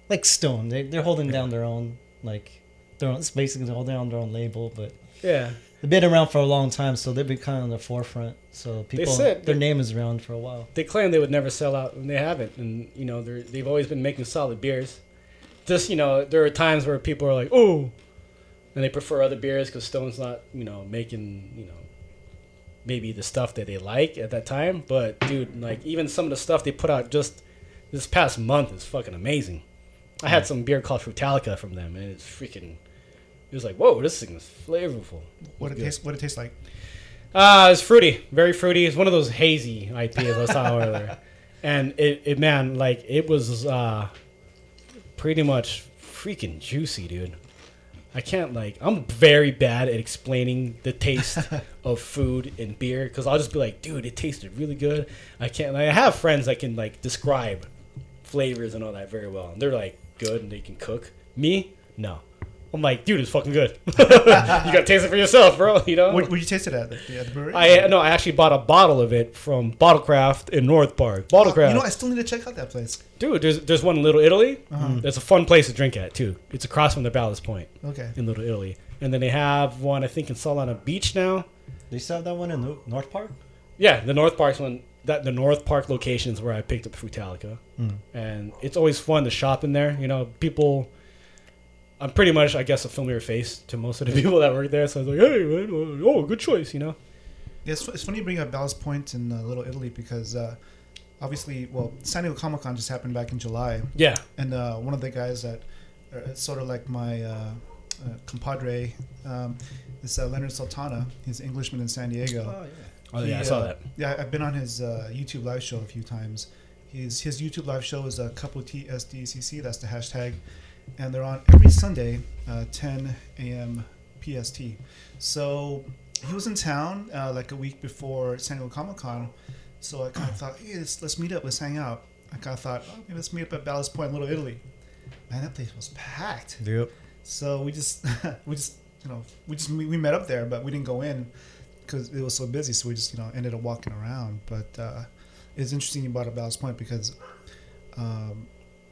like Stone, they they're holding down their own like their own. It's basically they're holding down their own label, but yeah. they've been around for a long time, so they've been kind of on the forefront. So people, said- their name is around for a while. they claim they would never sell out, and they haven't. And you know, they're, they've always been making solid beers. Just you know, there are times where people are like, "Oh," and they prefer other beers because Stone's not, you know, making you know, maybe the stuff that they like at that time. But dude, like even some of the stuff they put out just this past month is fucking amazing. I had some beer called Frutalica from them, and it's freaking. It was like, whoa, this thing is flavorful. What it tastes? What it tastes like? Uh, it's fruity, very fruity. It's one of those hazy IPAs I saw earlier, and it, it man, like it was uh, pretty much freaking juicy, dude. I can't like. I'm very bad at explaining the taste of food and beer because I'll just be like, dude, it tasted really good. I can't. Like, I have friends that can like describe flavors and all that very well, and they're like good and they can cook. Me, no. I'm like, dude, it's fucking good. you gotta taste it for yourself, bro. You know. Where, where'd you taste it at? The, at the brewery? I no, I actually bought a bottle of it from Bottlecraft in North Park. Bottlecraft, You know, I still need to check out that place. dude. There's there's one in Little Italy. Uh-huh. There's a fun place to drink at too. It's across from the Ballast Point Okay. in Little Italy, and then they have one I think in Solana Beach now. They still have that one in Nor- North Park. Yeah, the North Park's one. That the North Park location is where I picked up Frutalica, and it's always fun to shop in there. You know, people. I'm pretty much, I guess, a familiar face to most of the people that work there. So I was like, "Hey, man, oh, good choice," you know. Yeah, it's, it's funny you bring up Ballast Point in uh, Little Italy because uh, obviously, well, San Diego Comic Con just happened back in July, Yeah, and uh, one of the guys that uh, sort of like my uh, uh, compadre um, is uh, Leonard Sultana. He's an Englishman in San Diego. oh yeah, I He, saw uh, that. Yeah, I've been on his uh, YouTube live show a few times. His his YouTube live show is a couple TSDCC. That's the hashtag, and they're on every Sunday, uh, 10 a.m. PST. So he was in town uh, like a week before San Diego Comic Con. So I kind of thought, hey, let's, let's meet up, let's hang out. I kind of thought, oh, maybe let's meet up at Ballast Point, Little Italy. Man, that place was packed. Yep. So we just we just you know we just we, we met up there, but we didn't go in because it was so busy. So we just you know ended up walking around. But uh, it's interesting you brought up Ballast Point because um,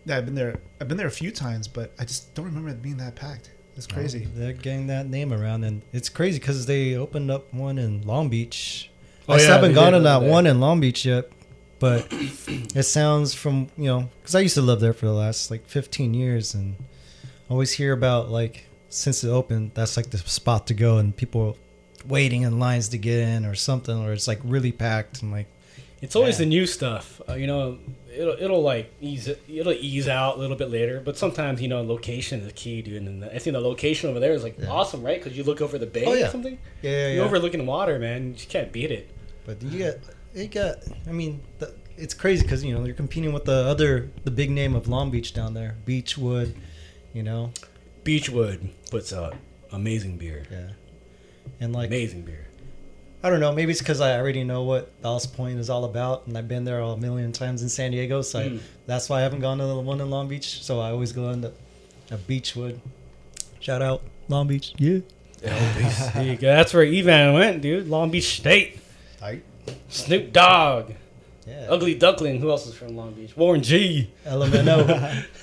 yeah, I've been there. I've been there a few times, but I just don't remember it being that packed. It's crazy. They're getting that name around, and it's crazy because they opened up one in Long Beach. Oh, I still yeah, haven't gone to that there. one in Long Beach yet, but it sounds from you know because I used to live there for the last like 15 years, and I always hear about like since it opened, that's like the spot to go, and people waiting in lines to get in or something, or it's like really packed, and like It's always Yeah. the new stuff. Uh, you know, it'll it'll like ease it, it'll ease out a little bit later. But sometimes you know, location is key, dude. And I think the location over there is like Yeah. awesome, right? Because you look over the bay Oh, or something. yeah, yeah, You're overlooking water, man. You just can't beat it. But you got, you got. I mean, the, it's crazy because you know you're competing with the other, the big name of Long Beach down there, Beachwood. You know, Beachwood puts out amazing beer. yeah, and like Amazing beer. I don't know. Maybe it's because I already know what Ballast Point is all about, and I've been there a million times in San Diego, so I, that's why I haven't gone to the one in Long Beach. So I always go into a Beachwood. Shout out Long Beach, yeah. There you go. That's where Evan went, dude. Long Beach State. Right. Snoop Dogg. Yeah. Ugly Duckling. Who else is from Long Beach? Warren G. LMNO.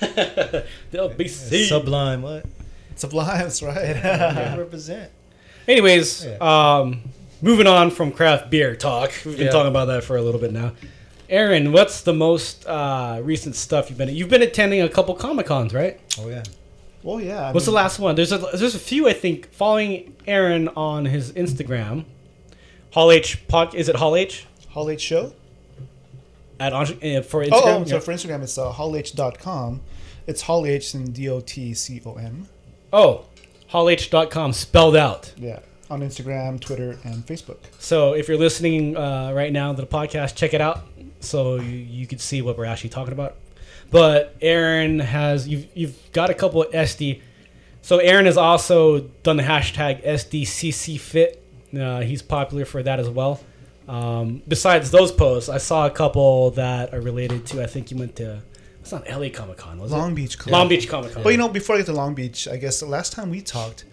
the LBC. Sublime. What? Sublimes, right? Yeah. Represent. Anyways, Yeah. um, moving on from craft beer talk. We've been Yeah. talking about that for a little bit now. Aaron, what's the most uh, recent stuff you've been? You've been attending a couple comic cons, right? Oh yeah. well, yeah. I What's the last one? There's a there's a few I think following Aaron on his Instagram. Hall H pod is it Hall H Hall H show? at uh, for Instagram? Oh, oh Yeah. so for Instagram, it's uh, hallh.com. It's Hall H and D O T C O M. oh, hallh.com spelled out. Yeah. On Instagram, Twitter, and Facebook. So if you're listening uh, right now to the podcast, check it out so you, you can see what we're actually talking about. But Aaron has you've you've got a couple of SD. So Aaron has also done the hashtag SDCCFit. Uh, he's popular for that as well. Um, besides those posts, I saw a couple that are related to. I think you went to. It's not LA Comic Con, was Long it? Beach. Con. Long Beach Comic Con. But you know, before I get to Long Beach, I guess the last time we talked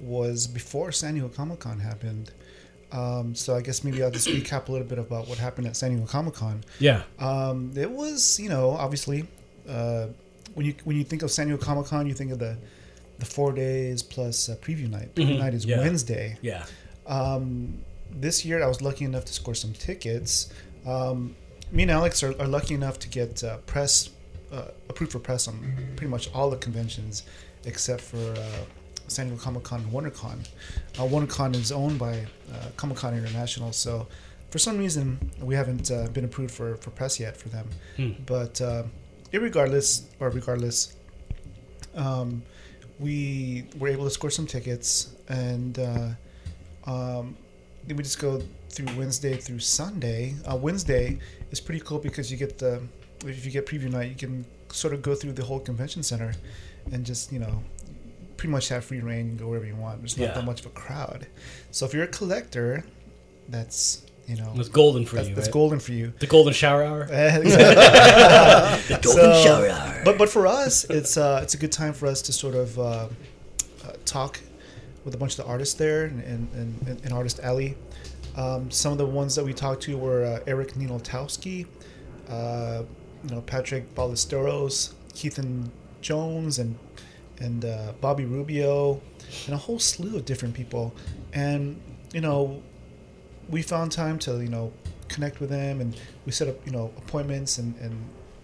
was before San Diego Comic Con happened. Um, so I guess maybe I'll just recap a little bit about what happened at San Diego Comic Con. yeah, Um, it was, you know, obviously, uh, when you when you think of San Diego Comic Con, you think of the the four days plus uh, preview night. Preview Mhm, night is yeah. Wednesday. yeah. Um, this year, I was lucky enough to score some tickets. Um, me and Alex are, are lucky enough to get uh, press uh, approved for press on pretty much all the conventions except for uh, San Diego Comic Con and WonderCon. Uh, WonderCon is owned by uh, Comic Con International, so for some reason we haven't uh, been approved for, for press yet for them. Hmm. But uh, irregardless, or regardless, um, we were able to score some tickets, and uh, um, then we just go through Wednesday through Sunday. Uh, Wednesday is pretty cool because you get the if you get preview night, you can sort of go through the whole convention center and just you know pretty much have free reign. and go wherever you want. There's not Yeah. that much of a crowd. So if you're a collector, that's you know It's golden for that's, you. that's right? golden for you. The golden shower hour. the golden shower hour. But but for us, it's uh, it's a good time for us to sort of uh, uh, talk with a bunch of the artists there and and, and artist alley. Um, some of the ones that we talked to were uh, Eric Ninotowski, uh, you know Patrick Ballesteros, Keithan Jones, and and uh, Bobby Rubio, and a whole slew of different people. And you know, we found time to you know connect with them, and we set up you know appointments and and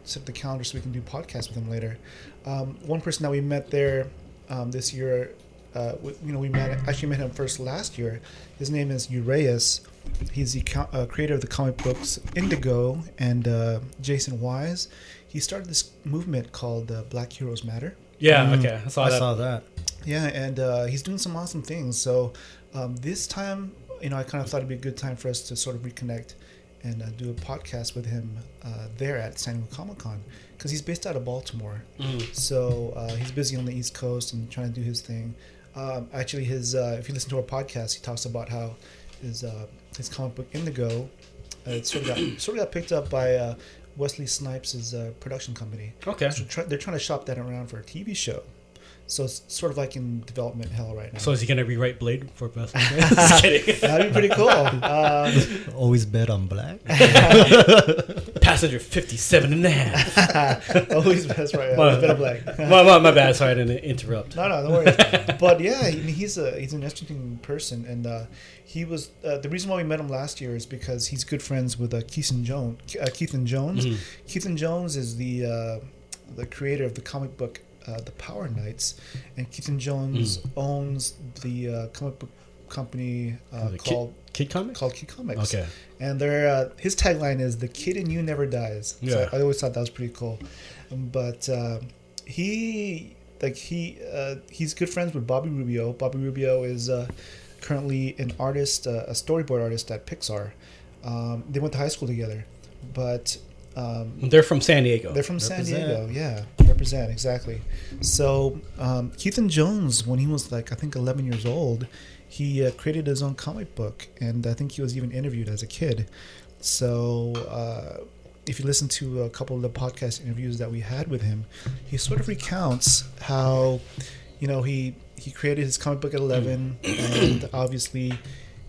set up the calendar so we can do podcasts with them later. Um, one person that we met there um, this year, uh, we, you know, we met actually met him first last year. His name is Uraeus. He's the co- uh, creator of the comic books Indigo and uh, Jason Wise. He started this movement called uh, Black Heroes Matter. Yeah, Mm, okay. I saw I that. saw that. Yeah, and uh, he's doing some awesome things. So um, this time, you know, I kind of thought it'd be a good time for us to sort of reconnect and uh, do a podcast with him uh, there at San Diego Comic Con because he's based out of Baltimore. So uh, he's busy on the East Coast and trying to do his thing. Um, actually, his uh, if you listen to our podcast, he talks about how his uh, his comic book Indigo, uh, it sort of got sort of got picked up by uh, Wesley Snipes' uh, production company. Okay. So try, they're trying to shop that around for a TV show. So it's sort of like in development hell right now. So is he gonna rewrite Blade for best? Just kidding. That'd be pretty cool. Um, Always bet on black. Passenger 57 and a half. always that's right. My- Always better black. my, my, my bad. Sorry, I didn't interrupt. No, no, no worries. but yeah, I mean, he's a he's an interesting person, and uh, he was uh, the reason why we met him last year is because he's good friends with uh, Keithan Jones. Uh, Keithan Jones. Mhm. Keithan Jones is the uh, the creator of the comic book uh, The Power Knights, and Keithan Jones owns the uh, comic book company uh, The Kid- called Kid Comics? called Kid Comics. Okay. And their uh, his tagline is "The kid in you never dies." So Yeah. I, I always thought that was pretty cool. But uh, he like he uh, he's good friends with Bobby Rubio. Bobby Rubio is uh, currently an artist, uh, a storyboard artist at Pixar. Um, they went to high school together, but um, They're from San Diego. they're from San Diego, yeah. Represent exactly. So um, Keithan Jones, when he was like I think 11 years old, he uh, created his own comic book, and I think he was even interviewed as a kid. So, uh, if you listen to a couple of the podcast interviews that we had with him, he sort of recounts how, you know, he he created his comic book at 11, and obviously,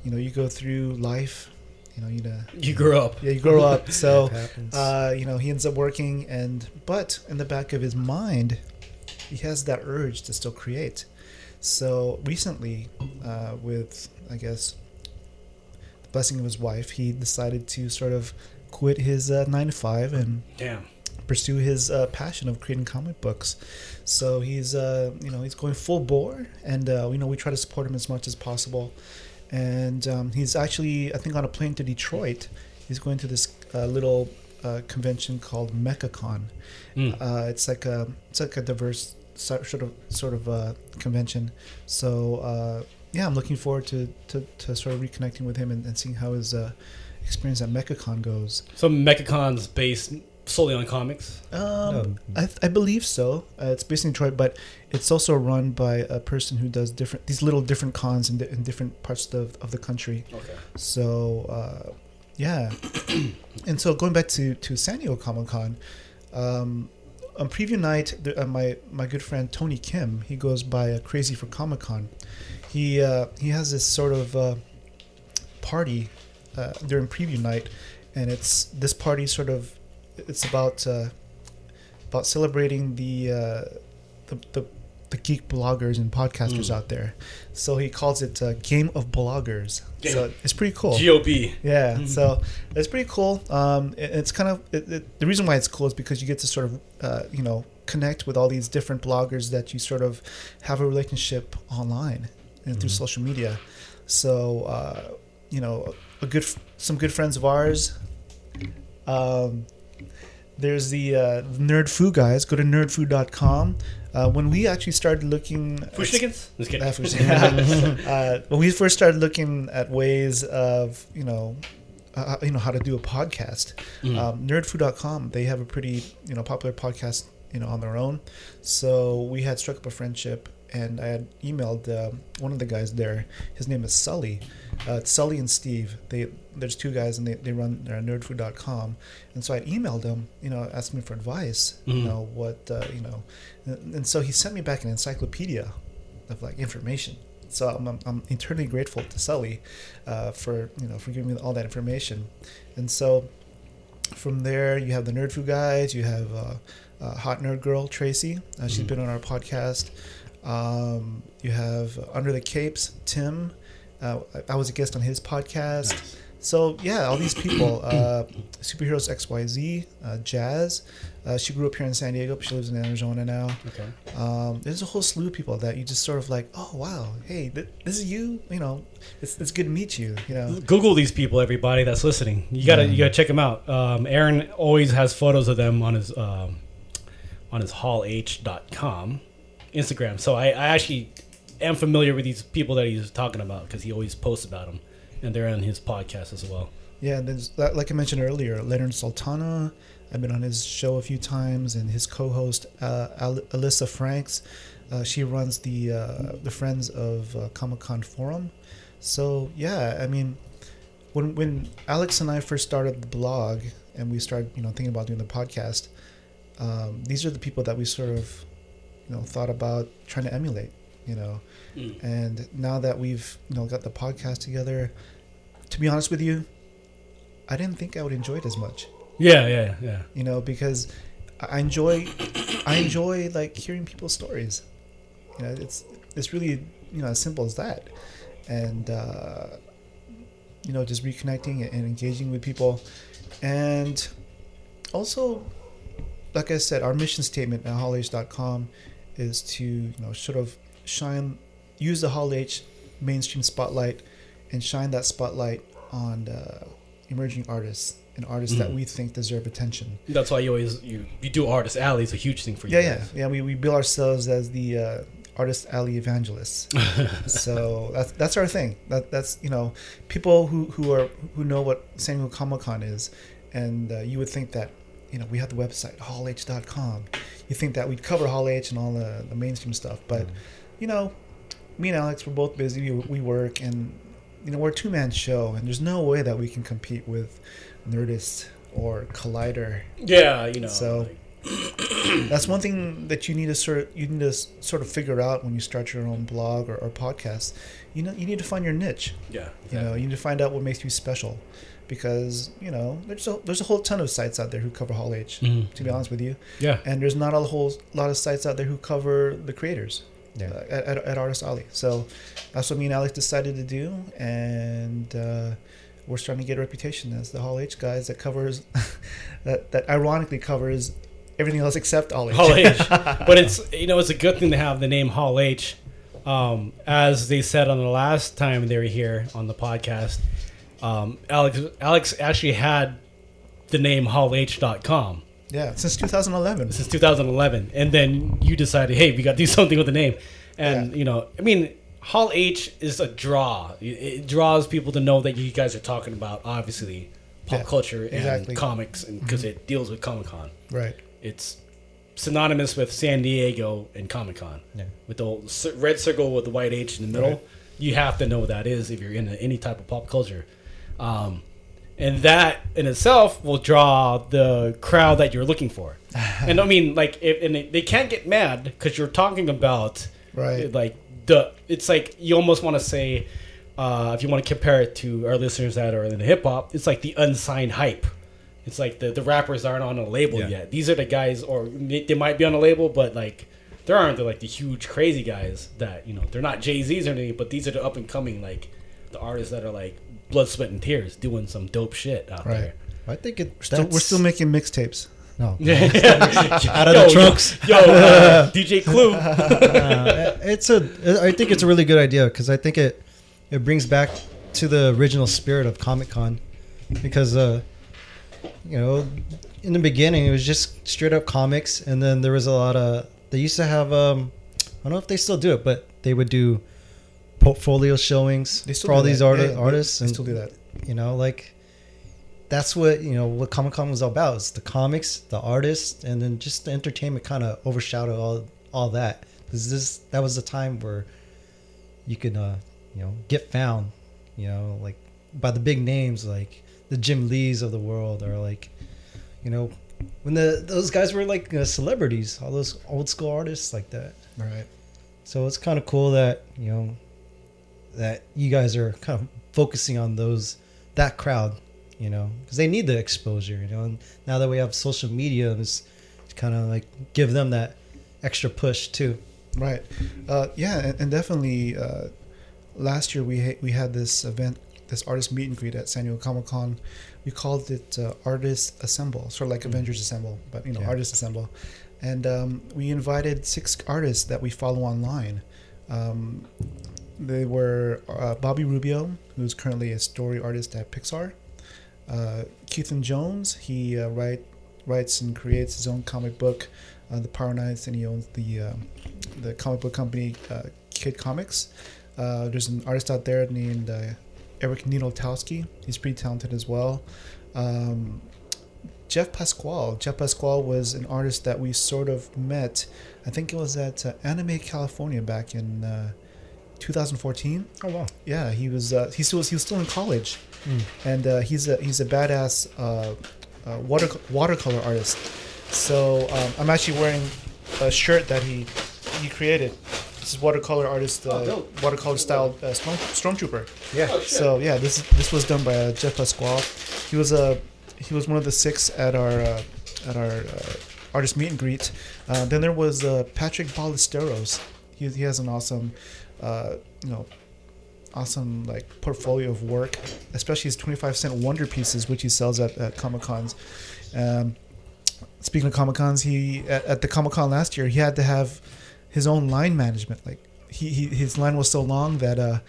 you know, you go through life, you know, you know, You grew up. yeah, you grow up. So, uh, you know, he ends up working, and but in the back of his mind, he has that urge to still create. So recently, uh, with I guess the blessing of his wife, he decided to sort of quit his uh, nine to five and Damn. pursue his uh, passion of creating comic books. So he's uh, you know he's going full bore, and uh, you know we try to support him as much as possible. And um, he's actually I think on a plane to Detroit. He's going to this uh, little uh, convention called MechaCon. Mm. Uh, it's like a it's like a diverse sort of sort of uh, convention. So uh, yeah, I'm looking forward to, to, to sort of reconnecting with him and, and seeing how his uh, experience at MechaCon goes. So Mechacon's based solely on comics. Um, I, I believe so. Uh, it's based in Detroit, but it's also run by a person who does different these little different cons in, in different parts of, of the country. Okay. So uh, yeah, and so going back to to San Diego Comic Con, um, on preview night, the, uh, my my good friend Tony Kim, he goes by uh, Crazy for Comic Con. He uh, he has this sort of uh, party uh, during preview night, and it's this party sort of it's about uh, about celebrating the, uh, the the the geek bloggers and podcasters out there. So he calls it uh, Game of Bloggers. So it's pretty cool. GOP. Yeah, so it's pretty cool. Um, it- it's kind of it, it, the reason why it's cool is because you get to sort of uh, you know connect with all these different bloggers that you sort of have a relationship online and through social media. So uh, you know, a good some good friends of ours. Um, there's the uh, Nerd Food guys. Go to nerdfood.com. Uh, when we actually started looking, at- Fushnikins? Just kidding. uh, when we first started looking at ways of you know uh, you know how to do a podcast um, nerdfood.com they have a pretty you know popular podcast you know on their own. So we had struck up a friendship and i had emailed uh, one of the guys there. His name is sully. Uh, sully and steve. They there's two guys and they, they run uh, nerdfood.com and so i emailed him you know asking me for advice you know what uh, you know and, and so he sent me back an encyclopedia of like information. So I'm, I'm, I'm eternally grateful to Sully uh, for you know for giving me all that information. And so from there, you have the Nerd Food guys. You have uh, uh, Hot Nerd Girl Tracy. Uh, she's been on our podcast. Um, you have Under the Capes Tim. Uh, I- I was a guest on his podcast. So yeah, all these people, uh, superheroes X Y Z, uh, Jazz. Uh, she grew up here in San Diego, but she lives in Arizona now. Okay. Um, there's a whole slew of people that you just sort of like, oh wow, hey, th- this is you. You know, it's, it's good to meet you. You know, Google these people, everybody that's listening. You gotta you gotta check them out. Um, Aaron always has photos of them on his um, on his hall.h.com Instagram. So I, I actually am familiar with these people that he's talking about because he always posts about them, and they're on his podcast as well. yeah. There's like like I mentioned earlier, Leonard Sultana. I've been on his show a few times, and his co-host uh, Al- Alyssa Franks. Uh, she runs the uh, the Friends of uh, Comic Con forum. So yeah, I mean, when when Alex and I first started the blog and we started you know thinking about doing the podcast, um, these are the people that we sort of you know thought about trying to emulate. You know, and now that we've you know got the podcast together, to be honest with you, I didn't think I would enjoy it as much. Yeah, yeah, yeah. You know, because I enjoy I enjoy like hearing people's stories. You know, it's it's really you know as simple as that, and uh, you know just reconnecting and engaging with people, and also, like I said, our mission statement at HallH.com is to you know sort of shine, use the Hall H mainstream spotlight, and shine that spotlight on uh, emerging artists and artists that we think deserve attention. That's why you always you you do artist alley. It's a huge thing for you. Yeah, yeah, guys. yeah. We, we bill ourselves as the uh, artist alley evangelists. so that's that's our thing. That that's you know people who who are who know what San Diego Comic Con is, and uh, you would think that you know we have the website hallh.com. You think that we'd cover Hall H and all the, the mainstream stuff, but you know me and Alex we're both busy. We, we work, and you know we're a two man show, and there's no way that we can compete with Nerdist or Collider. Yeah, you know. So that's one thing that you need to sort of, you need to sort of figure out when you start your own blog or, or podcast. You know, you need to find your niche. yeah, You know, you need to find out what makes you special, because you know there's a there's a whole ton of sites out there who cover Hall H. Mhm. To be honest with you, yeah, and there's not a whole lot of sites out there who cover the creators Yeah. uh, at, at, Artist Alley. So that's what me and Alex decided to do, and uh, we're starting to get a reputation as the Hall H guys that covers that that ironically covers everything else except Hall H. Hall H. but it's you know it's a good thing to have the name Hall H. Um, as they said on the last time they were here on the podcast, um, Alex Alex actually had the name HallH.com yeah, since 2011. since 2011, and then you decided, hey, we got to do something with the name, and Yeah. you know, I mean, Hall H is a draw. It, it draws people to know that you guys are talking about obviously pop Yeah, culture and exactly. comics, and because it deals with Comic Con Right. it's synonymous with San Diego and Comic Con. Yeah. With the old red circle with the white H in the middle, Right. you have to know what that is if you're into any type of pop culture. Um, and that in itself will draw the crowd that you're looking for. and I mean, like, if, and they, they can't get mad because you're talking about, Right. Like the, it's like you almost want to say, uh, if you want to compare it to our listeners that are in the hip hop, it's like the unsigned hype. It's like the, the rappers aren't on a label Yeah. yet. These are the guys, or they, they might be on a label, but like there aren't the like the huge crazy guys that you know they're not Jay Z's or anything, but these are the up and coming like the artists that are like blood, sweat, and tears doing some dope shit out Right. there. I think it. Still, we're still making mixtapes. no. out of the trunks. Yo, uh, DJ Clue. Uh, it's a. I think it's a really good idea because I think it it brings back to the original spirit of Comic Con because uh, you know in the beginning it was just straight up comics and then there was a lot of they used to have um I don't know if they still do it but they would do portfolio showings for all these arti- Yeah, artists They and still do that. you know like that's what you know what comic con was all about it's the comics the artists and then just the entertainment kind of overshadowed all all that because this that was the time where you could uh you know get found you know like by the big names like the jim lees of the world or like you know when the those guys were like uh, celebrities all those old school artists like that All right. so it's kind of cool that you know that you guys are kind of focusing on those that crowd, you know, because they need the exposure, you know. And now that we have social media, it's kind of like give them that extra push too. Right. Uh, yeah, and, and definitely. Uh, last year we ha- we had this event, this artist meet and greet at San Diego Comic Con. We called it uh, Artists Assemble, sort of like Avengers Assemble, but you know, Yeah. Artists Assemble. And um, we invited six artists that we follow online. Um, they were uh, Bobby Rubio, who's currently a story artist at Pixar. Uh, Keithan Jones, he uh, write, writes and creates his own comic book, uh, The Power Knights, and he owns the um, the comic book company uh, Kid Comics. Uh, there's an artist out there named uh, Eric Nidotowski. He's pretty talented as well. Um, Jeff Pasquale. Jeff Pasquale was an artist that we sort of met. I think it was at uh, Anime California back in uh, 2014. Oh wow! Yeah, he was. Uh, he still was. He was still in college, and uh, he's a he's a badass uh, uh, water watercolor artist. So um, I'm actually wearing a shirt that he he created. This is watercolor artist, uh, watercolor style uh, storm, stormtrooper. Yeah, So yeah, this this was done by uh, Jeff Pasquale. He was a he was one of the six at our uh, at our uh, artist meet and greet. Uh, then there was uh, Patrick Ballesteros. He, he has an awesome, uh, you know, awesome like portfolio of work, especially his twenty five cent wonder pieces, which he sells at, at Comic Cons. Um, speaking of Comic Cons, he at, at the Comic Con last year he had to have his own line management. Like he, he his line was so long that uh,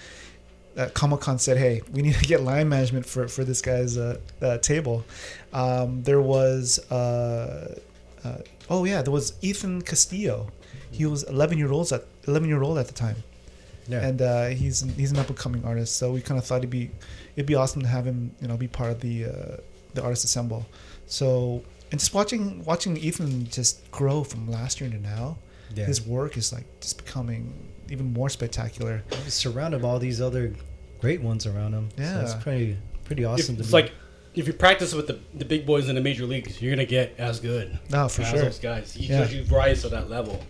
uh, Comic Con said, "Hey, we need to get line management for for this guy's uh, uh, table." Um, there was, uh, uh, oh yeah, there was Ethan Castillo. He was 11 year old at 11 year old at the time, yeah. and uh, he's he's an up and coming artist. So we kind of thought it'd be it'd be awesome to have him, you know, be part of the uh, the artist assemble. So and just watching watching Ethan just grow from last year to now, Yeah. his work is like just becoming even more spectacular. He's surrounded by all these other great ones around him. Yeah. so it's pretty pretty If- awesome. it's to me. like if you practice with the, the big boys in the major leagues, you're gonna get as good No, for as sure. those guys. You, Yeah. you rise to that level.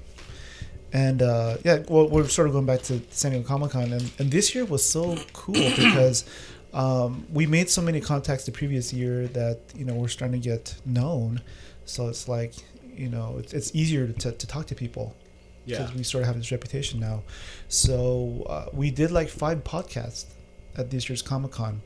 And uh, yeah, well, we're sort of going back to San Diego Comic Con, and, and this year was so cool because um, we made so many contacts the previous year that you know we're starting to get known. So it's like you know it's, it's easier to, to talk to people Yeah. because we sort of have this reputation now. So uh, we did like five podcasts at this year's Comic Con.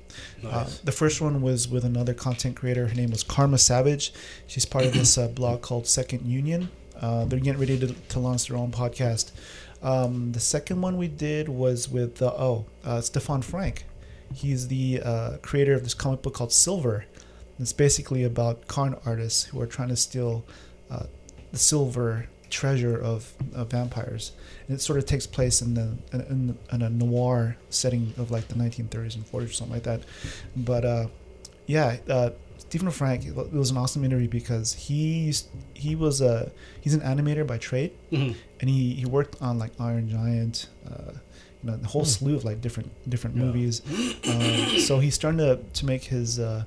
Uh, the first one was with another content creator. Her name was Karma Savage. She's part of this uh, blog called Second Union. Uh, they're getting ready to, to launch their own podcast. Um, the second one we did was with uh, oh uh, Stephan Franck. He's the uh, creator of this comic book called Silver. It's basically about con artists who are trying to steal uh, the silver treasure of, of vampires. And it sort of takes place in the in, in, a noir setting of like the 1930s and 40s or something like that. But uh, yeah, uh, Stephan Franck. It was an awesome interview because he's he was a he's an animator by trade, Mhm. and he, he worked on like Iron Giant. Uh, you know, a whole slew of like different different Yeah. movies. Um, so he's starting to, to make his uh,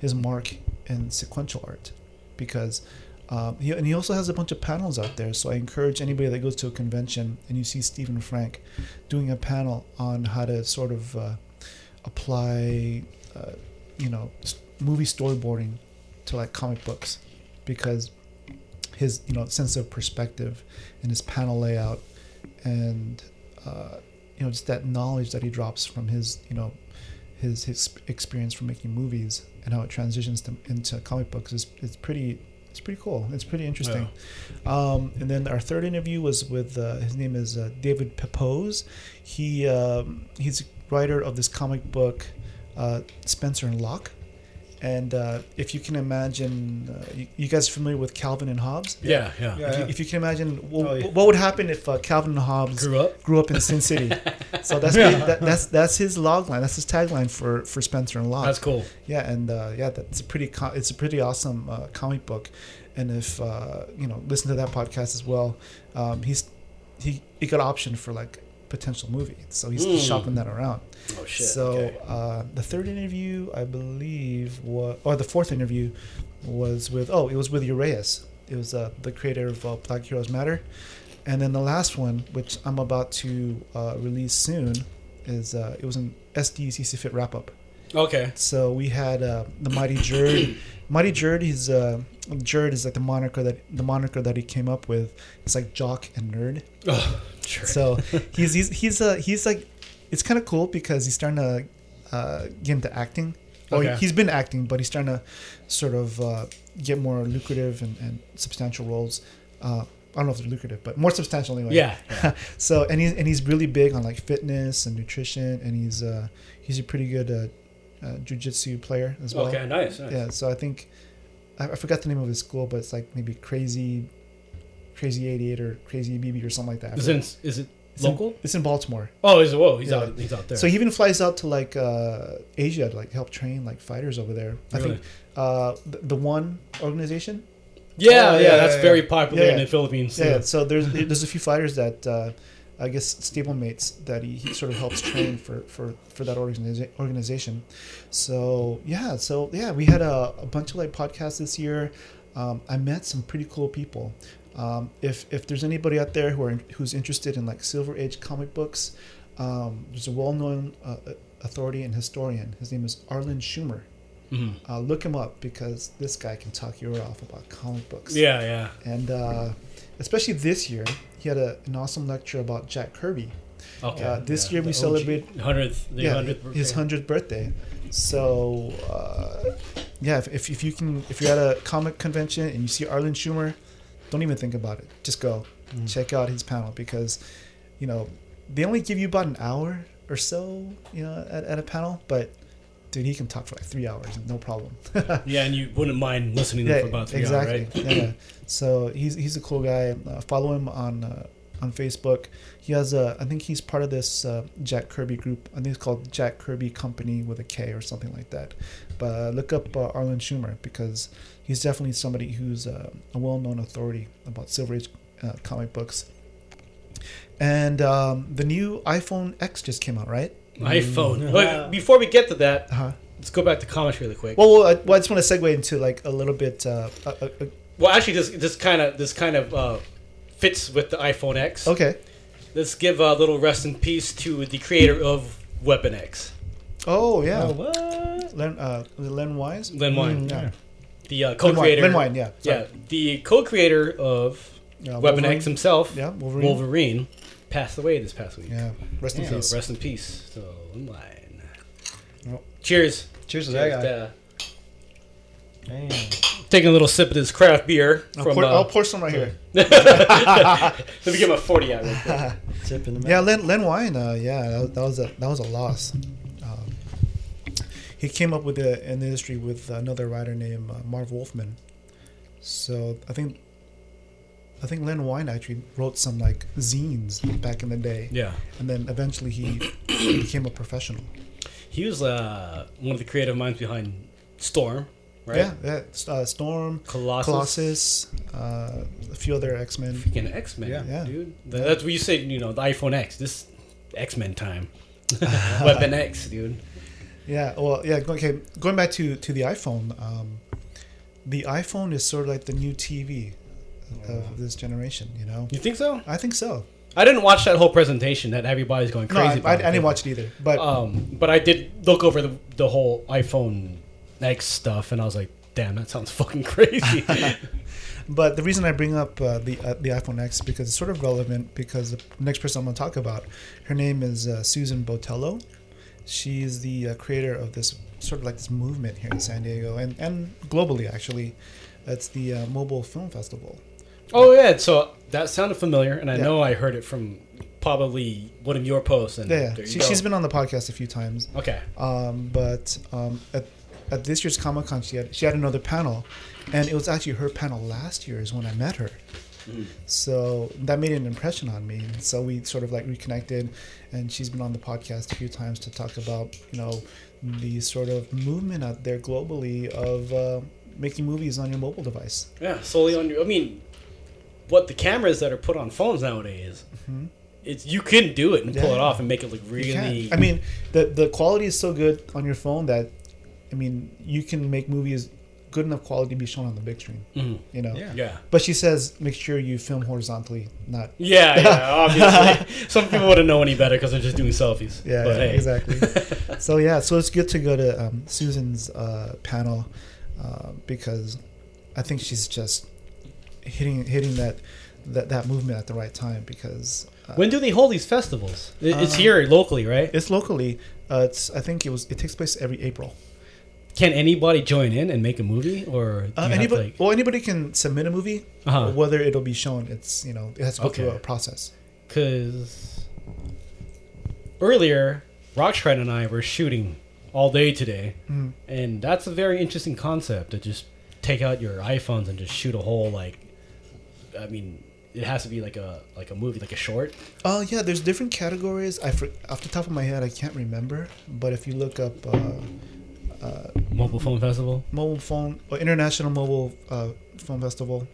his mark in sequential art because um, he, and he also has a bunch of panels out there. So I encourage anybody that goes to a convention and you see Stephan Franck doing a panel on how to sort of uh, apply, uh, you know, movie storyboarding to like comic books because his you know sense of perspective and his panel layout and uh, you know just that knowledge that he drops from his you know his his experience from making movies and how it transitions to, into comic books is, is pretty it's pretty cool. It's pretty interesting. Um, and then our third interview was with uh, his name is uh, David Pepose. He um, he's a writer of this comic book uh, Spencer and Locke and uh, if you can imagine uh, you, you guys are familiar with Calvin and Hobbes Yeah, yeah. Yeah. if, you, if you can imagine, what, Oh, yeah. what would happen if uh, Calvin and Hobbes Grew up? grew up in Sin City? so that's that, that's that's his log line. That's his tagline for for Spencer and Locke. That's cool. Yeah, and uh, yeah, that's a pretty co- it's a pretty awesome uh, comic book. And if uh, you know, listen to that podcast as well. Um, he's he he got option for like potential movie, so he's Mm. shopping that around. Oh shit. So okay. uh, the third interview, I believe, was or the fourth interview was with oh, it was with Uraeus. It was uh, the creator of uh, Black Heroes Matter, and then the last one, which I'm about to uh, release soon, is uh, it was an SDCC Fit wrap up. Okay. So we had uh, the Mighty Jerd. Mighty Jerd, he's uh, Jerd is like the moniker that the moniker that he came up with. It's like jock and nerd. Oh, sure. So he's he's he's uh, he's like it's kind of cool because he's starting to uh, get into acting. Well, Okay. he's been acting, but he's starting to sort of uh, get more lucrative and, and substantial roles. Uh, I don't know if they're lucrative, but more substantial anyway. Yeah. so and he's and he's really big on like fitness and nutrition, and he's uh, he's a pretty good uh, uh, jujitsu player as well. okay. Nice. nice. Yeah. So I think I, I forgot the name of his school, but it's like maybe Crazy, Crazy Eighty Eight or Crazy BB or something like that. Is it is it It's in- local? it's in Baltimore. Oh, is it? Whoa, he's Yeah. out. He's out there. So he even flies out to like uh, Asia to like help train like fighters over there. I think uh, the, the one organization. yeah, Oh, yeah, yeah, that's yeah, very popular in the Philippines. Yeah. So there's there's a few fighters that uh, I guess stablemates that he, he sort of helps train for for for that organiza- organization. So yeah, so yeah, we had a, a bunch of like podcasts this year. Um, I met some pretty cool people. Um, if if there's anybody out there who are who's interested in like Silver Age comic books, um, there's a well-known uh, authority and historian. His name is Arlen Schumer. Mhm. Uh, look him up because this guy can talk your off about comic books. Yeah, yeah. And uh, especially this year, he had a, an awesome lecture about Jack Kirby. Okay. Uh, this yeah. year we The OG celebrate- hundredth, the yeah, hundredth. his hundredth birthday. So uh, yeah, if, if, if you can, if you're at a comic convention and you see Arlen Schumer, don't even think about it. Just go check out his panel because you know they only give you about an hour or so, you know, at, at a panel, but. Dude, he can talk for like three hours, no problem. Yeah, and you wouldn't mind listening to him for about three exactly. hours, right? yeah, yeah. So he's he's a cool guy. Uh, follow him on uh, on Facebook. He has a I think he's part of this uh, Jack Kirby group. I think it's called Jack Kirby Company with a K or something like that. But uh, look up uh, Arlen Schumer because he's definitely somebody who's uh, a well known authority about Silver Age uh, comic books. And um, the new iPhone X just came out, right? iPhone. But before we get to that, Uh-huh. let's go back to comics really quick. Well, well, I, well, I just want to segue into like a little bit. Uh, uh, uh, Well, actually, this this kind of this kind of uh, fits with the iPhone X. okay. Let's give a little rest in peace to the creator of Weapon X, Oh yeah. Oh, what? Len, uh, Len Wise. Len Wein, Mm, yeah. the uh, co-creator. Len Wein, yeah. yeah, the co-creator of Yeah, Weapon Wolverine. X himself, Yeah, Wolverine. Wolverine, passed away this past week. Yeah. Rest in So peace. rest in peace. So Len Wein. Well, Cheers. Cheers to that guy. Uh, Damn. taking a little sip of this craft beer I'll, from. pour, uh, I'll pour some right here. let me get my forty out. Real quick. Tip in the Yeah, mouth. Len, Len Wein. Uh, yeah, that, that was a that was a loss. Um, he came up with the in the industry with another writer named uh, Marv Wolfman. So I think I think Len Wein actually wrote some like zines back in the day. Yeah. and then eventually he became a professional. He was uh, one of the creative minds behind Storm, right? Yeah, yeah. Uh, Storm, Colossus. Colossus, uh, a few other X Men. Freaking X Men, Yeah. Yeah. dude. Th- That's what you say. You know, the iPhone X. This X Men time. Weapon X, dude. Yeah, well, yeah. Okay, going back to to the iPhone. Um, the iPhone is sort of like the new TV of this generation. You know, You think so? I think so. I didn't watch that whole presentation that everybody's going No, crazy I, I, about. I didn't watch it either. But Um, but I did look over the the whole iPhone X stuff, and I was like, damn, that sounds fucking crazy. but the reason I bring up uh, the uh, the iPhone X is because it's sort of relevant because the next person I'm going to talk about, her name is uh, Susan Botello. She's the uh, creator of this sort of like this movement here in San Diego and and globally actually. It's the uh, Mobile Film Festival. Oh yeah, so that sounded familiar, and I Yeah. know I heard it from probably one of your posts. And Yeah, yeah. She, she's been on the podcast a few times. okay. Um, but um, at, at this year's Comic Con, she had she had another panel, and it was actually her panel last year is when I met her. So that made an impression on me. And so we sort of like reconnected, and she's been on the podcast a few times to talk about you know the sort of movement out there globally of uh, making movies on your mobile device. Yeah, solely on your. I mean, what the cameras that are put on phones nowadays, it's you can do it and pull Mm-hmm. It off and make it look You can. really. I mean, the the quality is so good on your phone that, I mean, you can make movies good enough quality to be shown on the big screen. Mhm. You know. Yeah. yeah. But she says make sure you film horizontally, not. Yeah, yeah, obviously. Some people wouldn't know any better because they're just doing selfies. Yeah, But yeah, hey. exactly. so yeah, so it's good to go to um, Susan's uh, panel uh, because I think she's just hitting hitting that that, that movement at the right time because uh, When do they hold these festivals? It's Uh, here locally, right? it's locally. Uh, it's I think it was it takes place every April. Can anybody join in and make a movie, or Uh, anybody, like, well, anybody can submit a movie. Uh-huh. Whether it'll be shown, it's you know it has to go through a process. because earlier Roxrite and I were shooting all day today, Mm. and that's a very interesting concept to just take out your iPhones and just shoot a whole like. I mean, it has to be like a like a movie, like a short. Oh yeah, there's different categories. I for, off the top of my head, I can't remember. But if you look up uh, Mobile phone festival. mobile phone or international mobile uh, phone festival,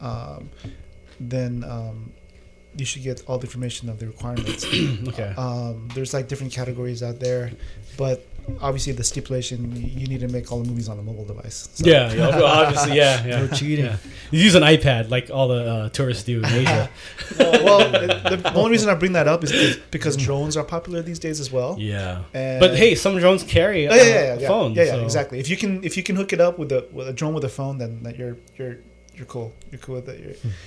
um, then um, you should get all the information of the requirements. Okay. um, there's like different categories out there, but obviously the stipulation you need to make all the movies on a mobile device. So- yeah, yeah, obviously, yeah, yeah. No cheating. Yeah. You use an iPad like all the uh, tourists do in Asia. well, well, the, the only reason I bring that up is because, drones are popular these days as well. yeah. And- but hey, some drones carry Oh, yeah, yeah, yeah, yeah. phones. yeah, yeah, so- exactly. If you can, if you can hook it up with a with a drone with a phone, then that you're you're you're cool. You're cool with it.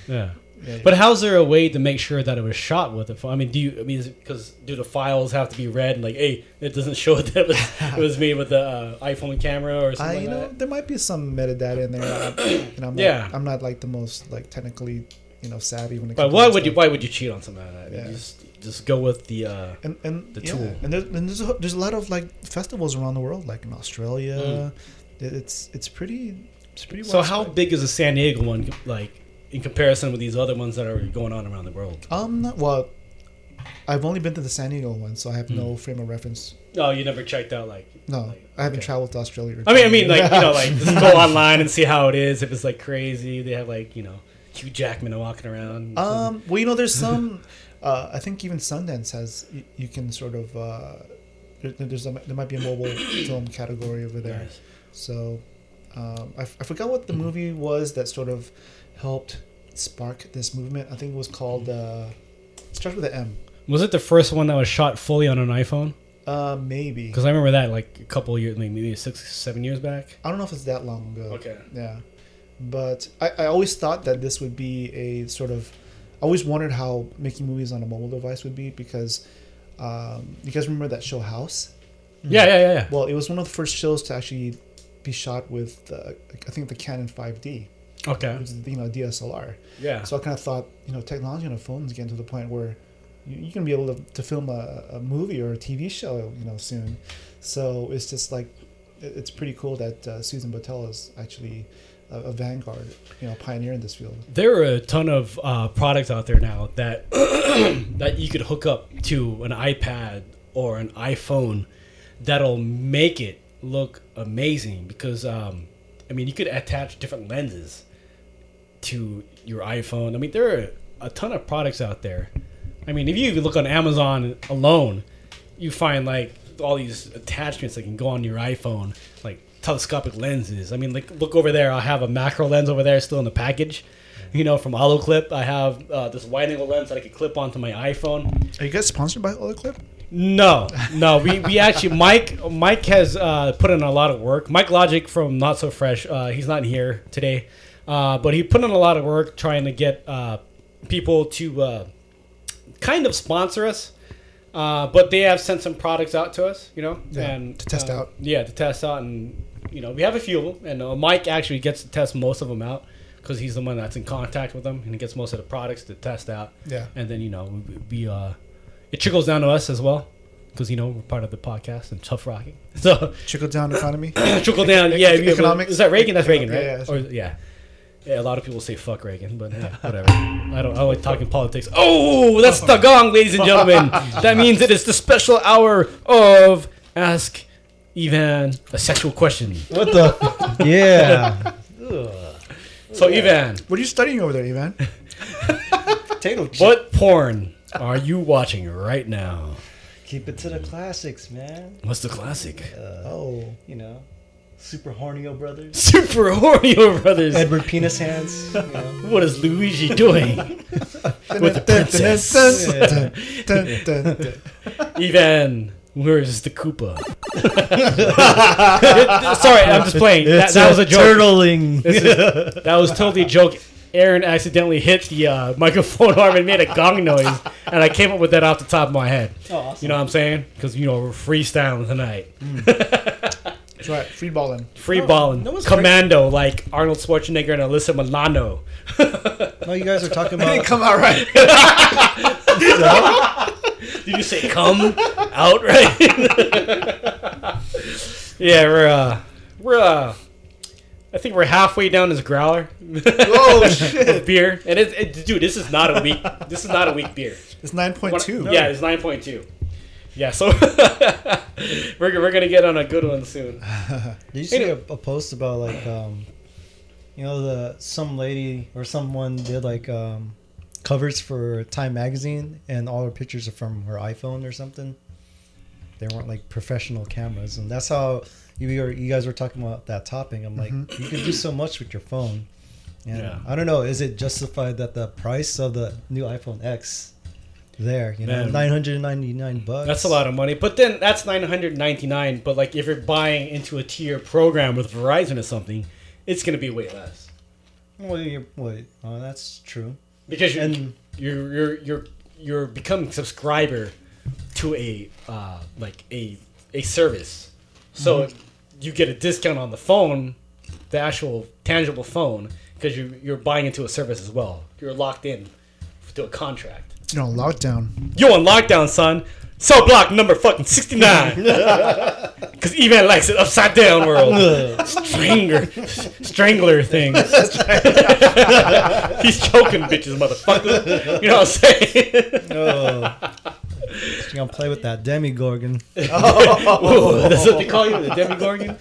You're, Yeah. Yeah, But how's there a way to make sure that it was shot with a phone? I mean, do you? I mean, because do the files have to be read and like, hey, it doesn't show that it was, it was made with the uh, iPhone camera or I, something you like know, that? there might be some metadata in there. I, know, I'm not, Yeah. I'm not like the most like technically, you know, savvy when it comes. But why would you? Why would you cheat on something like that? I mean, Yeah. Just just go with the. Uh, And and the tool? And there's and there's a, there's a lot of like festivals around the world, like in Australia. It- It's it's pretty it's pretty. Mm. so how big is the San Diego one like in comparison with these other ones that are going on around the world? Um, well, I've only been to the San Diego one, so I have Hmm. no frame of reference. Oh, you never checked out like. No, like, I haven't okay. traveled to Australia. or I mean, I mean, like you know, like just go online and see how it is. If it's like crazy, they have like you know Hugh Jackman walking around. Um, well, you know, there's some. Uh, I think even Sundance has. You, you can sort of. Uh, there, there's a, there might be a mobile film category over there. Nice. So, um, I, f- I forgot what the movie was that sort of helped spark this movement. I think it was called. Uh, starts with an M. was it the first one that was shot fully on an iPhone? Uh, maybe. Because I remember that like a couple years, like maybe six, seven years back. I don't know if it's that long ago. Okay. Yeah, but I, I always thought that this would be a sort of. I always wondered how making movies on a mobile device would be because, um, you guys remember that show House? Yeah, yeah, yeah, yeah. Well, it was one of the first shows to actually be shot with, uh, I think, the Canon 5D, Okay. you know DSLR. Yeah. So I kind of thought, you know, technology on a phone is getting to the point where you, you can be able to, to film a, a movie or a TV show, you know, soon. So it's just like, it- it's pretty cool that uh, Susan Botel is actually a, a vanguard, you know, pioneer in this field. there are a ton of uh, products out there now that that you could hook up to an iPad or an iPhone that'll make it look amazing because um, I mean you could attach different lenses to your iPhone. I mean there are a ton of products out there. I mean if you even look on Amazon alone, you find like all these attachments that can go on your iPhone, like telescopic lenses. I mean, like look over there. I have a macro lens over there still in the package. You know, from Olloclip, I have uh, this wide angle lens that I could clip onto my iPhone. Are you guys sponsored by Olloclip? No, no, we, we actually Mike Mike has uh, put in a lot of work. Mike Logic from Not So Fresh, uh, he's not here today, uh, but he put in a lot of work trying to get uh, people to uh, kind of sponsor us. Uh, but they have sent some products out to us, you know, Yeah, and to test uh, out. Yeah, to test out, and you know, we have a few of them, and uh, Mike actually gets to test most of them out because he's the one that's in contact with them, and he gets most of the products to test out. Yeah. and then you know, we, we uh, it trickles down to us as well because you know we're part of the podcast and Tuff Rocking. So Trickle down economy. trickle down, yeah. Ec- yeah, economics? Is that Reagan? That's Reagan, right? Yeah, yeah, or, yeah. Yeah, a lot of people say fuck Reagan, but yeah, whatever. I don't. I like talking politics. Oh, that's the gong, ladies and gentlemen. That means it is the special hour of Ask Ivan a sexual question. What the? yeah. So, Ivan, what are you studying over there, Ivan? Potato chip. what porn are you watching right now? Keep it to the classics, man. What's the classic? Uh, oh, You know, Super Hornio Brothers, Super Hornio Brothers. Edward Penis Hands. You know. What is Luigi doing with the princess? Ivan, where's the Koopa? Sorry, I'm just playing. That, that was a joke. Turtling. Is- that was totally a joke. Aaron accidentally hit the uh, microphone arm and made a gong noise, and I came up with that off the top of my head. Oh, awesome. You know what I'm saying? Because you know we're freestyling tonight, that's right. Free balling. free balling, that was commando like Arnold Schwarzenegger and Alyssa Milano. No, you guys are talking about. Come out right. Did you say come out right? yeah, we're uh, we're uh, I think we're halfway down this growler Oh shit! beer, and it, it, dude, this is not a weak. This is not a weak beer. It's nine point What- two. Yeah, it's nine point two. Yeah, so we're, we're gonna get on a good one soon. Did you see a, a post about like um, you know the some lady or someone did like um, covers for Time magazine and all her pictures are from her iPhone or something. They weren't like professional cameras, and that's how you were, you guys were talking about that topping. I'm like, you can do so much with your phone. And Yeah. I don't know, is it justified that the price of the new iPhone X there, you know, Man. 999 bucks? That's a lot of money, but then that's nine hundred ninety nine. But like if you're buying into a tier program with Verizon or something, it's gonna be way less Well, you're, wait, oh, that's true. because you're And- you're you're you're you're becoming subscriber to a uh, like a a service, so Mm-hmm. you get a discount on the phone, the actual tangible phone, because you you're buying into a service as well. You're locked in to a contract. You know, lockdown. You're on lockdown, son. Cell block number fucking 69. Because Evan likes it upside down world. Strangler. Strangler things. He's choking bitches, motherfucker. You know what I'm saying? Oh. You're gonna play with that Demogorgon. Oh. Ooh, that's what they call you, the Demogorgon?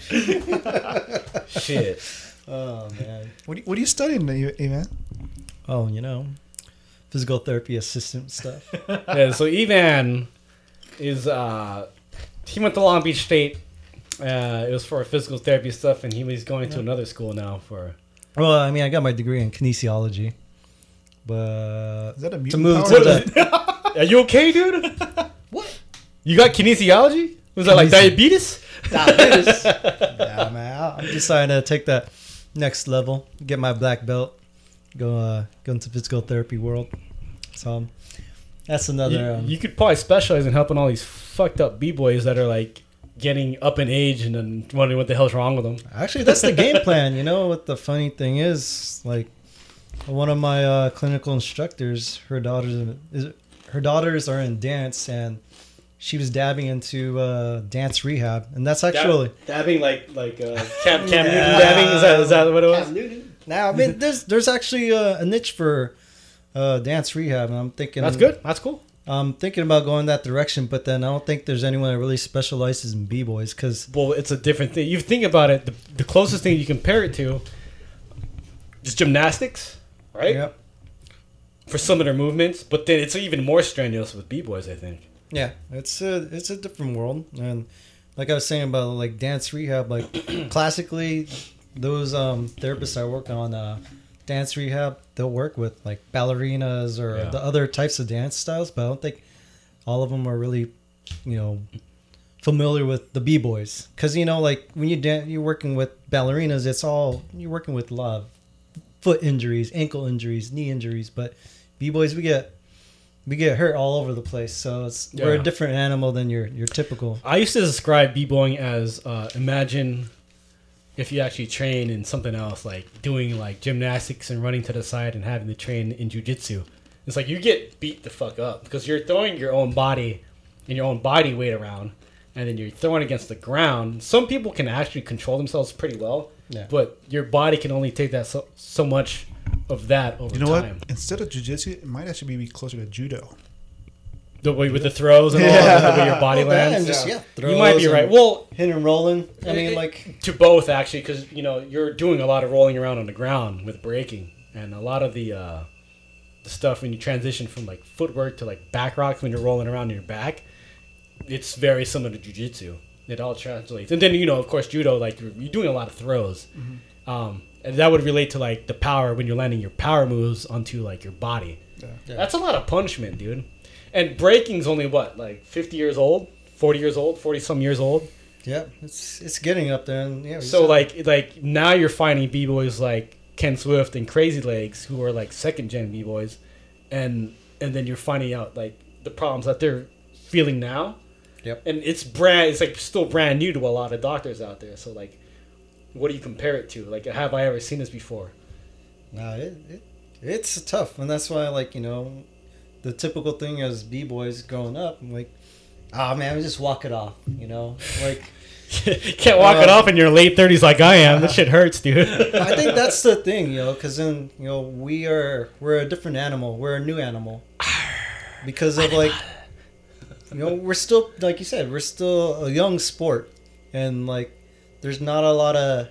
Shit. Oh man. What are you, what are you studying, Ivan? Oh, you know, physical therapy assistant stuff. yeah, so Evan is uh he went to Long Beach State. Uh, it was for physical therapy stuff, and he was going to another school now for. well, I mean, I got my degree in kinesiology, but Is that a to move power? to the Are you okay, dude? what? You got kinesiology? Was that like diabetes? diabetes? yeah, man, I- I'm deciding to take that next level, get my black belt, go uh, go into physical therapy world. So that's another. You, um, you could probably specialize in helping all these fucked up b boys that are like getting up in age and then wondering what the hell's wrong with them. Actually, that's the game plan. You know what the funny thing is? Like, one of my uh, clinical instructors, her daughters, is, her daughters are in dance, and she was dabbing into uh, dance rehab, and that's actually. dabbing like like uh, Cam Cam Newton dabbing. Is that is that what it was? Now, I mean, there's there's actually uh, a niche for uh, dance rehab, and I'm thinking That's good. That's cool. I'm thinking about going that direction, but then I don't think there's anyone that really specializes in b boys because Well, it's a different thing. You think about it. The, the closest thing you compare it to is gymnastics, right? Yep. For some of their movements, but then it's even more strenuous with b boys. I think. Yeah, it's a it's a different world, and like I was saying about like dance rehab, like classically, those um, therapists I work on uh, dance rehab, they'll work with like ballerinas or Yeah. the other types of dance styles, but I don't think all of them are really, you know, familiar with the b boys because you know like when you dan- you're working with ballerinas, it's all you're working with a lot of foot injuries, ankle injuries, knee injuries, but b boys we get we get hurt all over the place. So it's we're a different animal than your your typical. I used to describe b-boying as uh, imagine if you actually train in something else, like doing like gymnastics and running to the side and having to train in jujitsu. It's like you get beat the fuck up because you're throwing your own body and your own body weight around, and then you're throwing against the ground. Some people can actually control themselves pretty well, Yeah. but your body can only take that so, so much of that over You know time. what? Instead of jujitsu, it might actually be closer to judo. The way with the throws and all Yeah. that, the way your body Well, lands. and just, yeah, you might be right. Well, Hitting and rolling. I mean, It- like to both actually because you know you're doing a lot of rolling around on the ground with breaking and a lot of the uh the stuff when you transition from like footwork to like back rocks when you're rolling around on your back it's very similar to jiu-jitsu. It all translates. And then you know of course judo like you're, you're doing a lot of throws. Um and that would relate to like the power when you're landing your power moves onto like your body. That's a lot of punishment dude and breaking's only what like 50 years old 40 years old 40 some years old yeah, it's it's getting up there. And yeah, so like like now you're finding b boys like Ken Swift and Crazy Legs who are like second gen b boys, and and then you're finding out like the problems that they're feeling now. Yep. And it's brand it's like still brand new to a lot of doctors out there. So like, what do you compare it to? Like, have I ever seen this before? No, it, it it's tough, and that's why like you know, the typical thing as b boys growing up, I'm like, oh man, we just walk it off, you know, like. Can't walk it off in your late thirties like I am. This shit hurts, dude. I think that's the thing, you know, because then you know we are we're a different animal. We're a new animal because of like you know we're still like you said we're still a young sport and like there's not a lot of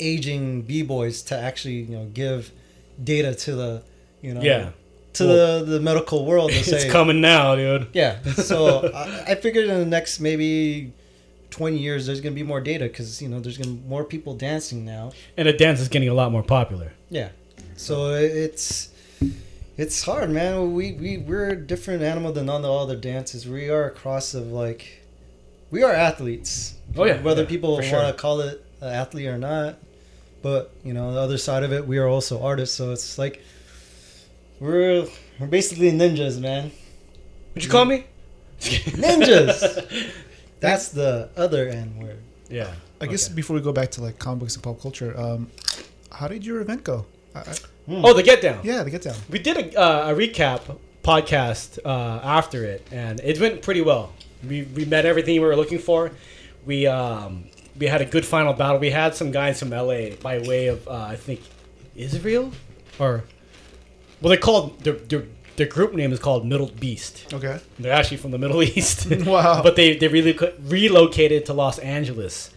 aging b boys to actually you know give data to the you know Yeah. To the the medical world to it's say coming now, dude. yeah. So I, I figured in the next maybe. 20 years there's going to be more data because you know there's going to be more people dancing now And the dance is getting a lot more popular. yeah. So it's it's hard, man. We we we're a different animal than all the other dances. We are a cross of like we are athletes. Oh, yeah. Whether Yeah, people want sure. to call it an athlete or not, but you know the other side of it, we are also artists. So it's like we're we're basically ninjas, man. Would you call me? Ninjas. That's the other N word. Yeah. I guess Okay. before we go back to like comic books and pop culture, um, how did your event go? I, I, Oh, the get down. yeah, the get down. We did a, uh, a recap podcast uh, after it, and it went pretty well. We, we met everything we were looking for. We um, we had a good final battle. We had some guys from LA by way of uh, I think Israel or well they called their, their their group name is called Middle Beast. Okay. They're actually from the Middle East. Wow. but they they really relocated to Los Angeles,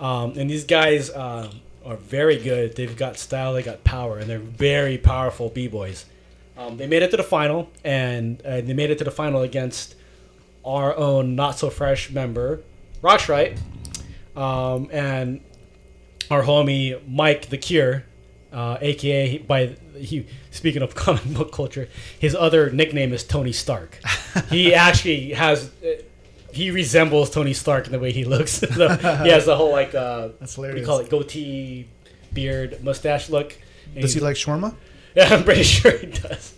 um, and these guys uh, are very good. They've got style, they got power, and they're very powerful b boys. Um, they made it to the final, and uh, they made it to the final against our own not so fresh member, Roxrite, um, and our homie Mike the Cure, uh, aka by he. Speaking of comic book culture, his other nickname is Tony Stark. he actually has. uh, He resembles Tony Stark in the way he looks. So he has the whole like uh, That's do you call it goatee, beard, mustache look. Does he like shawarma? yeah, I'm pretty sure he does.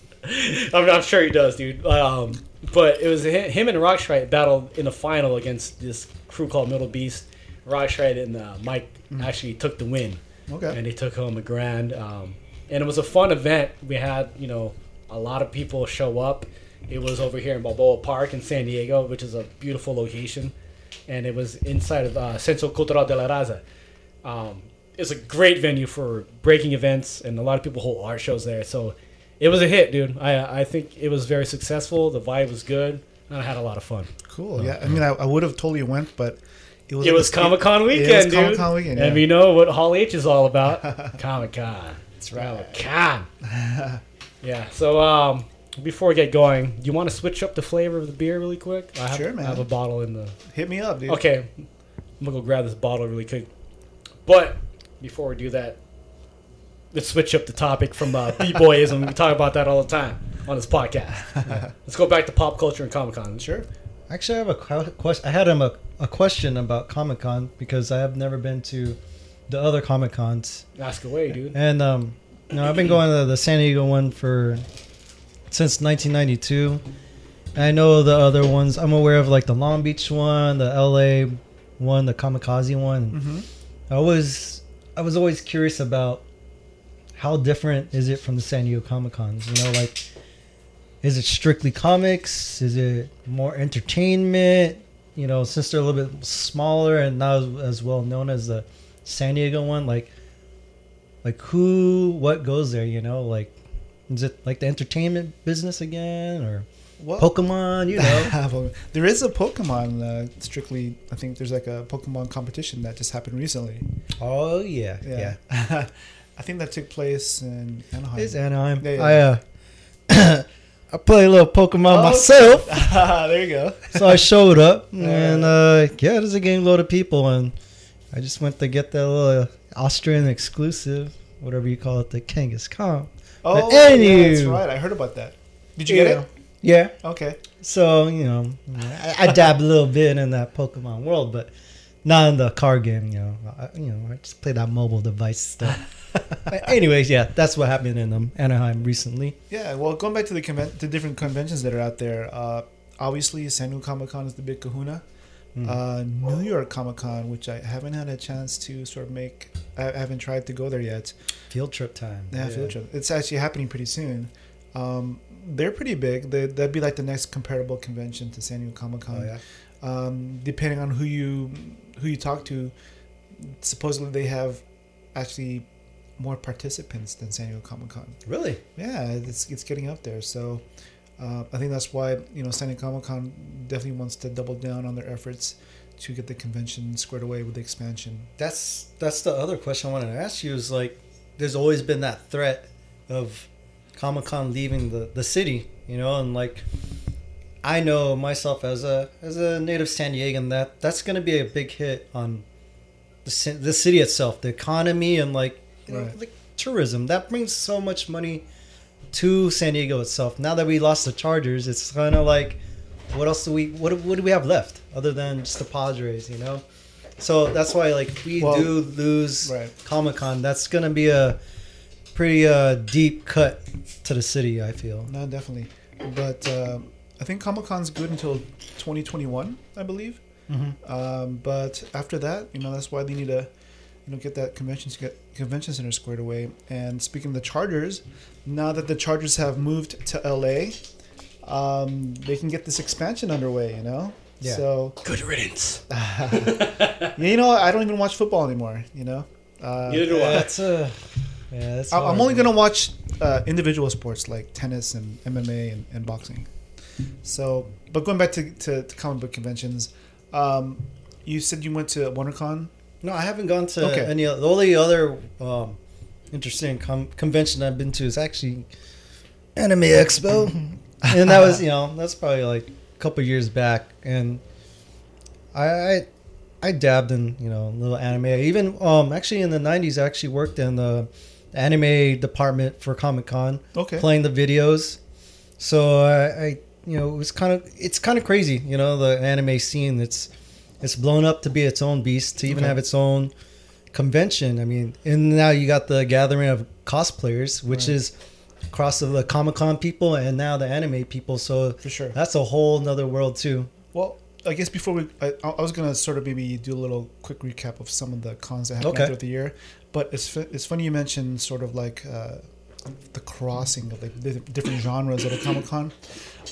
I'm, I'm sure he does, dude. Um, but it was hi- him and Roxrite battled in the final against this crew called Middle Beast. Roxrite and uh, Mike actually took the win, Okay. and they took home a grand. Um, and it was a fun event. We had you know a lot of people show up. It was over here in Balboa Park in San Diego, which is a beautiful location, and it was inside of uh, Centro Cultural de la Raza. Um, it's a great venue for breaking events, and a lot of people hold art shows there. So it was a hit, dude. I I think it was very successful. The vibe was good, and I had a lot of fun. Cool. Yeah. I mean, I, I would have totally went, but it was It was Comic Con it weekend, was dude. Comic-Con weekend, And we know what Hall H is all about. Comic Con. That's right. Con. yeah. So um, before we get going, do you want to switch up the flavor of the beer really quick? I have, Sure, man. I have a bottle in the Hit me up, dude. Okay, I'm gonna go grab this bottle really quick. But before we do that, let's switch up the topic from uh, b-boyism. we talk about that all the time on this podcast. let's go back to pop culture and Comic Con. Sure. Actually, I have a question. I had him a, a question about Comic Con because I have never been to the other Comic Cons, Ask away, dude. and um, you know, I've been going to the San Diego one for since 1992. And I know the other ones. I'm aware of like the Long Beach one, the LA one, the Comikaze one. Mm-hmm. I was I was always curious about how different is it from the San Diego Comic Cons? You know, like is it strictly comics? Is it more entertainment? You know, since they're a little bit smaller and not as, as well known as the San Diego one, like like who what goes there, you know? Like is it like the entertainment business again or Well, Pokemon, you know? there is a Pokemon. Uh, strictly, I think there's like a Pokemon competition that just happened recently. oh yeah. Yeah. Yeah. I think that took place in Anaheim. It's Anaheim. Yeah, yeah. I uh I play a little Pokemon Oh. myself. there you go. so I showed up, and uh, yeah, there's a game load of people, and I just went to get that little Austrian exclusive, whatever you call it, the Kangaskhan. Oh, But yeah, that's right. I heard about that. Did you get it? Yeah. Okay. So you know, I, I dab a little bit in that Pokemon world, but not in the card game. You know, I, you know, I just play that mobile device stuff. Anyways, yeah, that's what happened in um, Anaheim recently. Yeah. Well, going back to the conven- the different conventions that are out there. Uh, obviously, San Diego Comic Con is the big Kahuna. Hmm. Uh, New York Comic Con, which I haven't had a chance to sort of make. I haven't tried to go there yet. Field trip time. Yeah, field trip. It's actually happening pretty soon. Um, they're pretty big. They, that'd be like the next comparable convention to San Diego Comic Con. Oh yeah. um, depending on who you who you talk to, supposedly they have actually more participants than San Diego Comic Con. Really? Yeah, it's it's getting up there. So uh, I think that's why you know San Diego Comic Con definitely wants to double down on their efforts to get the convention squared away with the expansion. that's that's the other question I wanted to ask you is like there's always been that threat of Comic Con leaving the, the city, you know, and like I know myself as a as a native San Diegan that that's going to be a big hit on the the city itself, the economy, and like you know, like tourism. That brings so much money to San Diego itself. Now that we lost the Chargers, it's kind of like what else do we what what do we have left other than just the Padres, you know? So that's why like if we Well, do lose right. Comic Con, that's gonna be a pretty uh, deep cut to the city. I feel. No, definitely. But um, I think Comic Con's good until 2021, I believe. Um, but after that, you know, that's why they need to, you know, get that convention get convention center squared away. And speaking of the Chargers, now that the Chargers have moved to LA, um, they can get this expansion underway. You know. Yeah. So Good riddance. yeah, you know, I don't even watch football anymore. You know. Uh, Neither do I. That's a yeah. That's I- I'm only gonna watch uh, individual sports like tennis and MMA and, and boxing. So, but going back to, to, to comic book conventions, um, you said you went to WonderCon No, I haven't gone to Okay. any. The only other um, interesting com- convention I've been to is actually Anime Expo, and that was you know that's probably like a couple years back, and I, I I dabbed in you know little anime. Even um actually in the '90s, I actually worked in the anime department for Comic Con, Okay. playing the videos. So I, I you know it was kind of it's kind of crazy, you know, the anime scene. It's it's blown up to be its own beast, to even Okay. have its own convention. I mean, and now you got the gathering of cosplayers, which Right. is cross of the Comic Con people and now the anime people. So For sure. that's a whole nother world too. Well, I guess before we, I, I was gonna sort of maybe do a little quick recap of some of the cons that happened Okay. throughout the year. But it's it's funny you mentioned sort of like uh, the crossing of like the different genres at a Comic Con.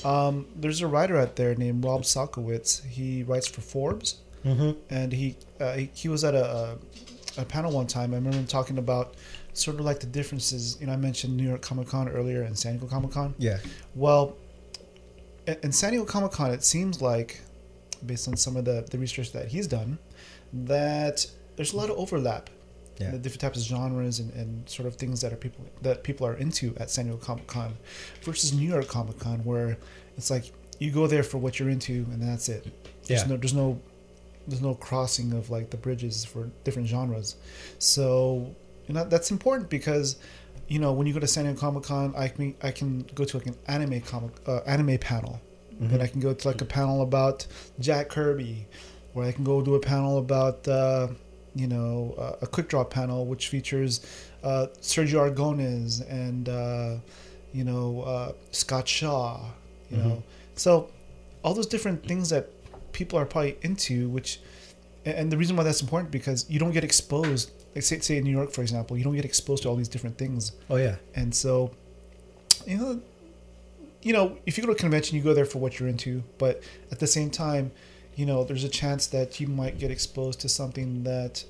Um, there's a writer out there named Rob Salkowitz. He writes for Forbes, Mm-hmm. and he uh, he, he was at a, a, panel one time. I remember talking about sort of like the differences. You know, I mentioned New York Comic Con earlier and San Diego Comic Con. Yeah. Well, in San Diego Comic Con, it seems like, based on some of the, the research that he's done, that there's a lot of overlap. in Yeah. The different types of genres and, and sort of things that are people that people are into at San Diego Comic Con, versus New York Comic Con, where it's like you go there for what you're into and that's it. There's Yeah. no there's no there's no crossing of like the bridges for different genres. So you know that's important because you know when you go to San Diego Comic Con, I can I can go to like an anime comic uh, anime panel, and I can go to like a panel about Jack Kirby, or I can go do a panel about uh, you know uh, a quick draw panel which features uh, Sergio Aragones and uh, you know uh, Scott Shaw, you know. So all those different things that people are probably into which and- the reason why that's important because you don't get exposed like say, say in new york for example you don't get exposed to all these different things Oh yeah. and so you know you know if you go to a convention you go there for what you're into but at the same time you know there's a chance that you might get exposed to something that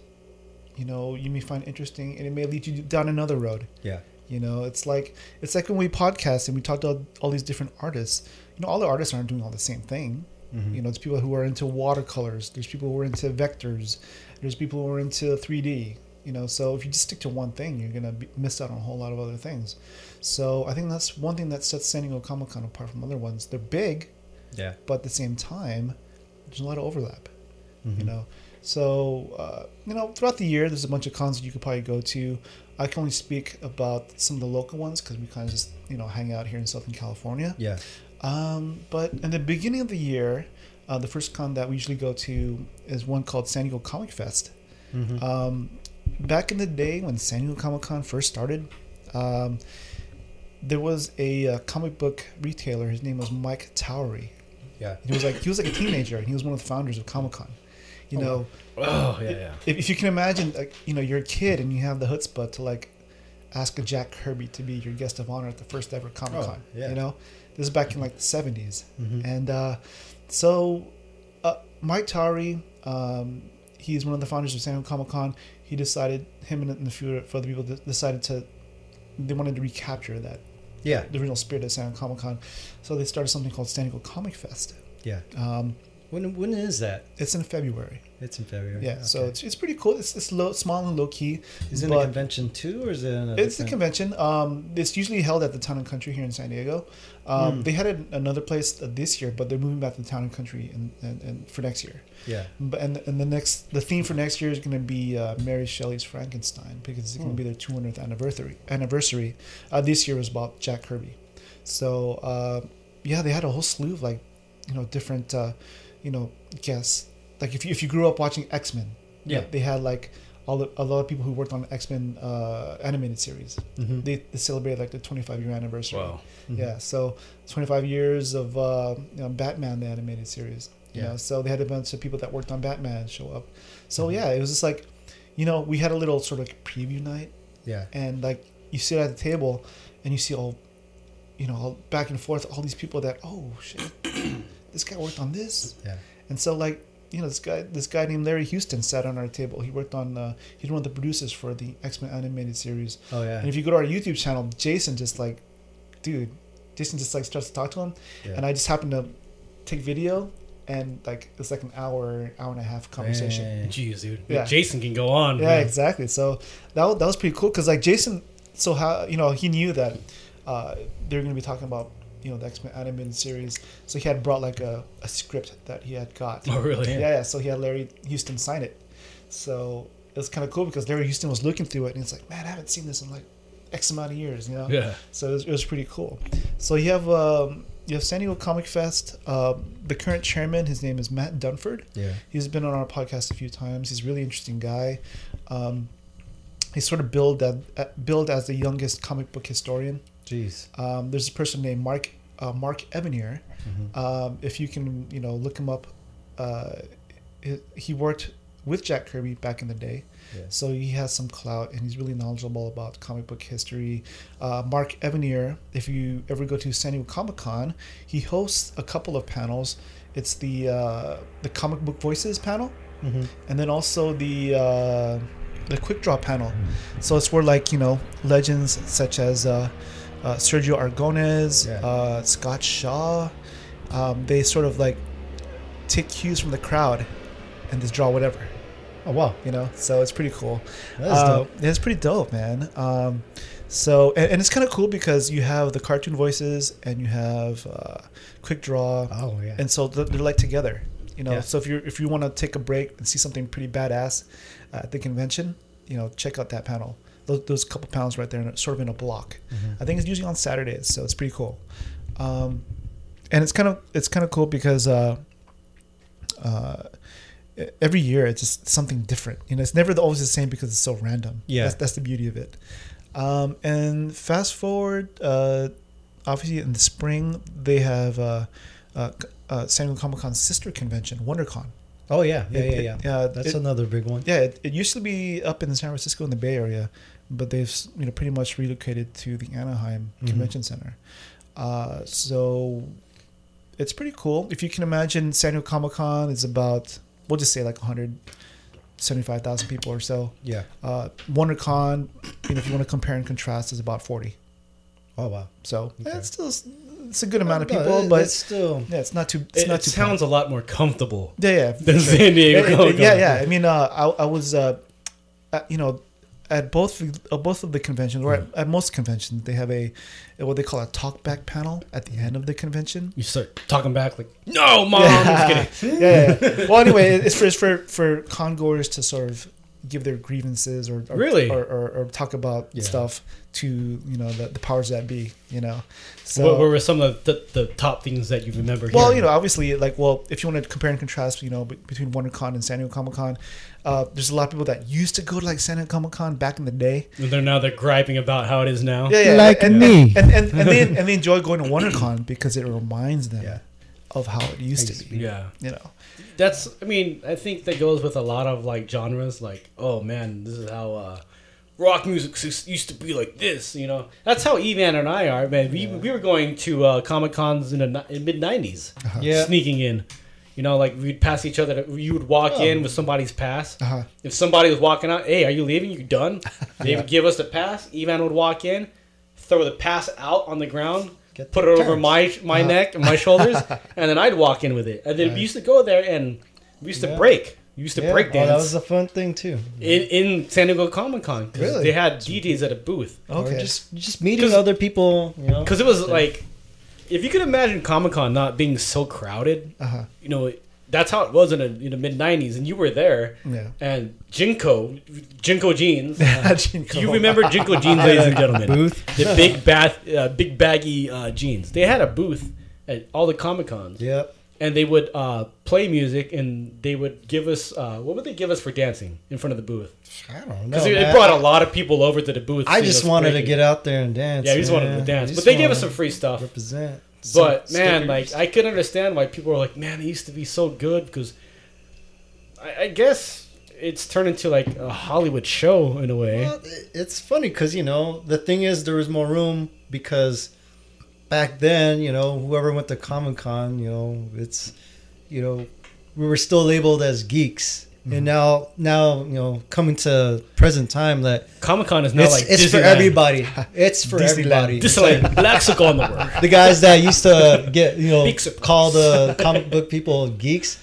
you know you may find interesting and it may lead you down another road Yeah. you know, it's like it's like when we podcast and we talk to all these different artists. You know, all the artists aren't doing all the same thing. You know, there's people who are into watercolors. There's people who are into vectors. There's people who are into 3D. You know, so if you just stick to one thing, you're gonna be, miss out on a whole lot of other things. So I think that's one thing that sets San Diego Comic Con apart from other ones. They're big, Yeah. but at the same time, there's a lot of overlap. You know, so uh, you know, throughout the year, there's a bunch of cons that you could probably go to. I can only speak about some of the local ones because we kind of just you know hang out here in Southern California. Yeah. Um, but in the beginning of the year, uh, the first con that we usually go to is one called San Diego Comic Fest. Um, back in the day when San Diego Comic Con first started, um, there was a uh, comic book retailer. His name was Mike Towry. Yeah. He was like he was like a teenager, and he was one of the founders of Comic Con. You know, Oh yeah, yeah. if, if you can imagine, like you know, you're a kid and you have the chutzpah to like ask a Jack Kirby to be your guest of honor at the first ever Comic Con. yeah. You know, this is back in like the 70s, and uh, so uh, Mike Towry, um, he's one of the founders of San Diego Comic Con. He decided him and a few other people decided to they wanted to recapture that Yeah. the original spirit of San Diego Comic Con, so they started something called San Diego Comic Fest. Yeah. Um, When when is that? it's in February. It's in February. Yeah, so it's, it's pretty cool. It's, it's low, small and low key. is it a convention too, or is it? In a It's a convention. Um, it's usually held at the Town and Country here in San Diego. Um, Hmm. They had it another place this year, but they're moving back to the Town and Country and, and, and for next year. Yeah. But and, and the next the theme for next year is going to be uh, Mary Shelley's Frankenstein because it's going to be their 200th anniversary. Anniversary. Uh, this year was about Jack Kirby. So uh, yeah, they had a whole slew of like you know different uh, you know guests. Like if you if you grew up watching X Men, Yeah. they had like all the, a lot of people who worked on X Men uh, animated series. Mm-hmm. They, they celebrated like the 25 year anniversary. Wow. Yeah, so 25 years of uh, you know, Batman the animated series. You Yeah. know, so they had a bunch of people that worked on Batman show up. So yeah, it was just like, you know, we had a little sort of like preview night, Yeah. and like you sit at the table, and you see all, you know, all back and forth, all these people that oh shit, this guy worked on this, Yeah. and so like you know this guy this guy named Larry Houston sat on our table. He worked on uh, he's one of the producers for the X Men animated series. Oh yeah. And if you go to our YouTube channel, Jason just like, dude, Jason just like starts to talk to him, Yeah. and I just happen to take video, and like it's like an hour, hour and a half conversation. Man. Jeez, dude. Yeah. Jason can go on. Yeah, man. exactly. So that wa- that was pretty cool because like Jason, so how you know he knew that uh, they were going to be talking about you know the X Men animated series, so he had brought like a, a script that he had got. Oh, really? Yeah, yeah. So he had Larry Houston sign it. So it was kind of cool because Larry Houston was looking through it and he's like, "Man, I haven't seen this in like X amount of years," you know. Yeah. So it was, it was pretty cool. So you have um, you have San Diego Comic Fest. Um, the current chairman, his name is Matt Dunford. Yeah. He's been on our podcast a few times. He's a really interesting guy. Um, he's sort of billed as, uh, billed as the youngest comic book historian. Jeez. Um, there's a person named Mark uh, Mark Evanier. Um, if you can, you know, look him up. Uh, he, he worked with Jack Kirby back in the day, Yeah. so he has some clout and he's really knowledgeable about comic book history. Uh, Mark Evanier, if you ever go to San Diego Comic Con, he hosts a couple of panels. It's the uh, the comic book voices panel, and then also the uh, the quick draw panel. So it's where like you know legends such as uh, Sergio Aragones, Yeah. uh, Scott Shaw, um, they sort of like take cues from the crowd and just draw whatever. Oh wow. You know, so it's pretty cool. That's Uh. It's pretty dope, man. Um, so and, and it's kind of cool because you have the cartoon voices and you have uh, quick draw, Oh yeah. and so they're, they're like together. You know, Yeah. so if you if you want to take a break and see something pretty badass at the convention, you know, check out that panel. Those, those couple pounds right there, sort of in a block. I think it's usually on Saturdays, so it's pretty cool. Um, and it's kind of it's kind of cool because uh, uh, every year it's just something different. You know, it's never always the same because it's so random. Yeah. that's, that's the beauty of it. Um, and fast forward, uh, obviously in the spring they have uh, uh, uh, San Diego Comic Con's sister convention, WonderCon. oh yeah. Yeah It- yeah it- yeah. yeah, That's it- another big one. Yeah, it, it used to be up in San Francisco in the Bay Area, but they've you know pretty much relocated to the Anaheim Mhm. Convention Center. Uh, so it's pretty cool. If you can imagine, San Diego Comic Con is about we'll just say like 175,000 people or so. Yeah. Uh, WonderCon, you know, if you want to compare and contrast, is about 40. Oh wow. So Okay. it's still it's a good amount of No, people, it- but it's still. yeah, it's not too. It's It, not it too. sounds a lot more comfortable Yeah, yeah. than sure. San Diego. Yeah, yeah, yeah. I mean, uh, I, I was, uh, at, you know, at both uh, both of the conventions, or at, at most conventions, they have a what they call a talkback panel at the end of the convention. You start talking back like, no, mom. Just kidding. yeah, yeah. Well, anyway, it's for it's for for congoers to sort of give their grievances or, or Really? or, or, or talk about Yeah. stuff to you know the, the powers that be. You know, so what, what were some of the, the top things that you remember? Well, hearing? you know, obviously, like, well, if you want to compare and contrast, you know, between WonderCon and San Diego Comic Con, uh, there's a lot of people that used to go to like San Diego Comic Con back in the day. And they're now they're griping about how it is now. Yeah, yeah, Like and, me. and and, and they and they enjoy going to WonderCon because it reminds them Yeah. of how it used to be. Yeah. You know, That's. I mean, I think that goes with a lot of like genres. Like, oh man, this is how uh, rock music used to be like this. You know, that's how Evan and I are. Man, we, we were going to uh, comic cons in the in mid '90s, Yeah. sneaking in. You know, like we'd pass each other. You would walk Oh. in with somebody's pass. Uh-huh. If somebody was walking out, hey, are you leaving? You're done? They would give us the pass. Evan would walk in, throw the pass out on the ground, Get put the it over turns. my my neck and my shoulders, and then I'd walk in with it. And then we used to go there and we used to Yeah. break. We used to Yeah. break Oh, dance that was a fun thing too. in, in San Diego Comic Con. Really? They had DJs at a booth. okay, Or just just meeting 'Cause- other people. You know. Because it was like, if you could imagine Comic Con not being so crowded, uh-huh. you know, that's how it was in the, in the mid 90s, and you were there. yeah. And JNCO, JNCO jeans. JNCO. Do you remember JNCO jeans, ladies and gentlemen? Booth. The big bath, uh, big baggy uh, jeans. They had a booth at all the Comic Cons, Yep. and they would uh, play music, and they would give us uh, what would they give us for dancing in front of the booth? I don't know. Because it, brought a lot of people over to the booth. I just us wanted to get out there and dance. Yeah, we just wanted to dance, but they gave us some free stuff. represent. But Some man, stickers. like I could understand why people are like, "Man, it used to be so good." Because I, I guess it's turned into like a Hollywood show in a way. Well, it's funny because you know the thing is there was more room because back then you know whoever went to Comic Con you know it's you know we were still labeled as geeks and now now you know coming to present time that Comic Con is now it's, like it's for everybody. It's for Disneyland. everybody. Just like black on the word. the guys that used to get you know call the comic book people geeks.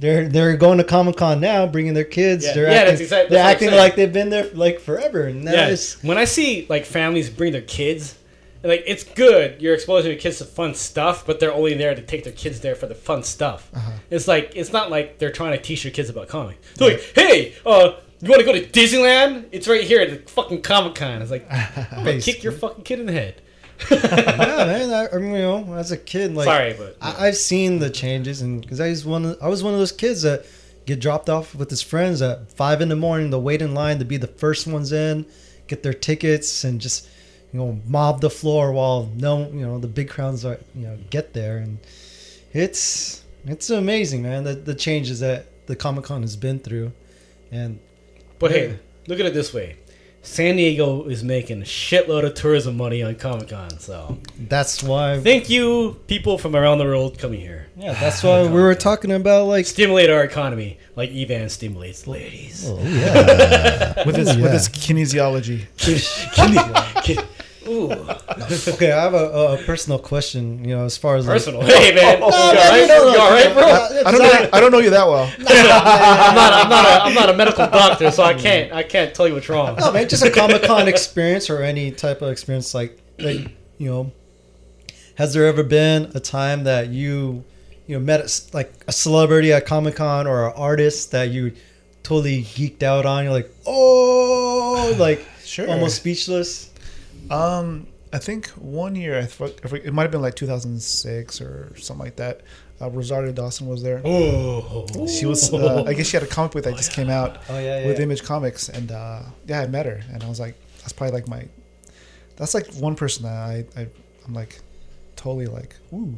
They're they're going to Comic Con now, bringing their kids. Yeah. They're Yeah, acting, that's exact- they're that's what I'm acting like they've been there like forever. And Yeah. it's When I see like families bring their kids, like it's good. You're exposing your kids to fun stuff, but they're only there to take their kids there for the fun stuff. It's like it's not like they're trying to teach your kids about comics. They're like, hey, uh, you want to go to Disneyland? It's right here at the fucking Comic Con. It's like, I'm gonna kick your fucking kid in the head. yeah, man. I, I mean, you know, as a kid, like Sorry, but I, I've seen the changes, and because I was one, of, I was one of those kids that get dropped off with his friends at five in the morning to wait in line to be the first ones in, get their tickets, and just you know mob the floor while no, you know, the big crowds are you know get there, and it's it's amazing, man. The the changes that the Comic Con has been through, and But Yeah. hey, look at it this way. San Diego is making a shitload of tourism money on Comic Con, so that's why. thank you, people from around the world coming here. yeah, that's why we were talking about like Stimulate our economy, like Evan stimulates ladies. oh yeah. with his Ooh, with yeah. his kinesiology. Ooh, Okay, I have a, a personal question. You know, as far as like, personal. Hey man, you No, all no, right? no, no, You all right, bro? Uh, I don't know. I don't know you that well. I'm not. I'm not. A, I'm not a medical doctor, so I can't. I can't tell you what's wrong. No, man, just a Comic Con experience or any type of experience like, like you know, has there ever been a time that you, you know, met a s like a celebrity at Comic Con or an artist that you totally geeked out on? You're like, oh, like Sure. almost speechless. Um, I think one year, I thought it might have been like 2006 or something like that. Uh, Rosario Dawson was there. Oh, She was. Uh, I guess she had a comic book that just came out Oh yeah, with yeah. Image Comics, and uh, yeah, I met her, and I was like, that's probably like my. That's like one person that I, I I'm like, totally like, ooh,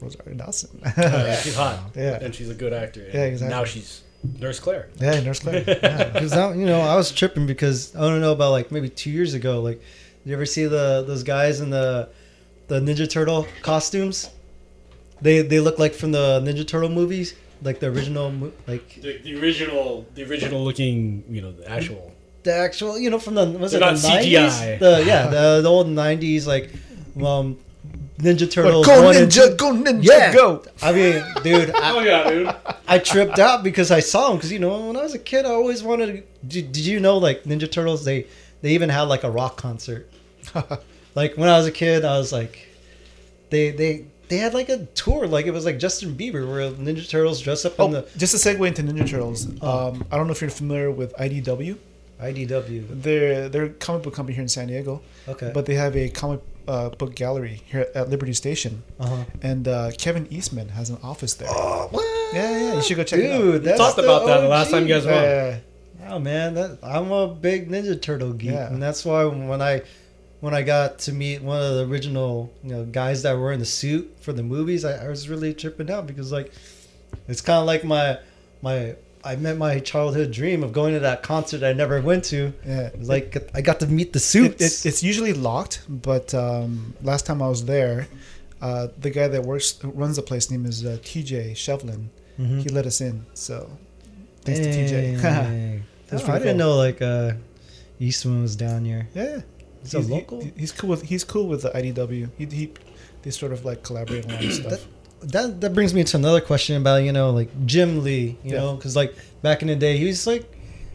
Rosario Dawson. yeah, she's hot. Yeah. and she's a good actor. Yeah, exactly. Now she's Nurse Claire. yeah, Nurse Claire. Yeah. Because you know, I was tripping because I don't know about like maybe two years ago. Like, you ever see the those guys in the the Ninja Turtle costumes? They they look like from the Ninja Turtle movies, like the original, like The, the original, the original looking, you know, the actual. the actual, you know, from the was They're it not the CGI. 90s? The yeah, the, the old '90s like um, Ninja Turtles. go one and ninja, two. go ninja, Yeah. go. I mean, dude, I, Oh yeah, dude. I tripped out because I saw them. Because you know, when I was a kid, I always wanted. to... Did, did you know, like Ninja Turtles? They they even had like a rock concert. like when I was a kid, I was like, they they they had like a tour. Like it was like Justin Bieber, where Ninja Turtles dress up Oh, in the just a segue into Ninja Turtles. Um, I don't know if you're familiar with IDW. IDW. They're they're a comic book company here in San Diego, Okay, but they have a comic uh, book gallery here at Liberty Station, uh-huh. and uh, Kevin Eastman has an office there. what? Yeah, yeah, you should go check it out. Dude, that's Talked the about that the last time you guys were on. Yeah, Oh man, that I'm a big Ninja Turtle geek, Yeah. and that's why when I when I got to meet one of the original you know guys that were in the suit for the movies, I, I was really tripping out because like it's kind of like my my I met my childhood dream of going to that concert I never went to. yeah. Like I got to meet the It, suits. it, it's usually locked, but um, last time I was there, uh, the guy that works runs the place name is uh, TJ Shevlin. Mhm. He let us in, so thanks to TJ. That's Oh, I didn't cool. know like uh, Eastman was down here. yeah, He's a he's, he- local? he's cool with he's cool with the IDW. He, he they sort of like collaborate on a lot of stuff. that that brings me to another question about you know like Jim Lee, you Yeah. know, because like back in the day he was like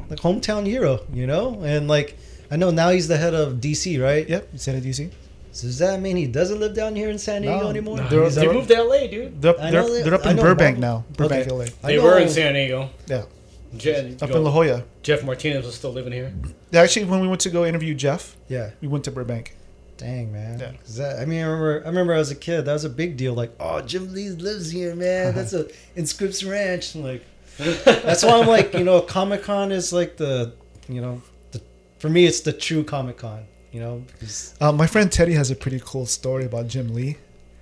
like hometown hero, you know, and like I know now he's the head of DC, right? Yep, San DC. So does that mean he doesn't live down here in San Diego No, anymore? no. They're- they they're- moved to LA, dude. They're, they're, they're up in Burbank Marvel- now. Burbank, Okay. LA. They were in San Diego. Yeah, Je- up in La Jolla. Jeff Martinez was still living here. Actually, when we went to go interview Jeff, Yeah. we went to Burbank. Dang man. Yeah. 'Cause that, I mean, I remember. I remember as a kid, that was a big deal. Like, oh, Jim Lee lives here, man. That's a in Scripps Ranch. I'm like, that's why I'm like, you know, Comic Con is like the, you know, the, for me, it's the true Comic Con. You know, because Uh, my friend Teddy has a pretty cool story about Jim Lee.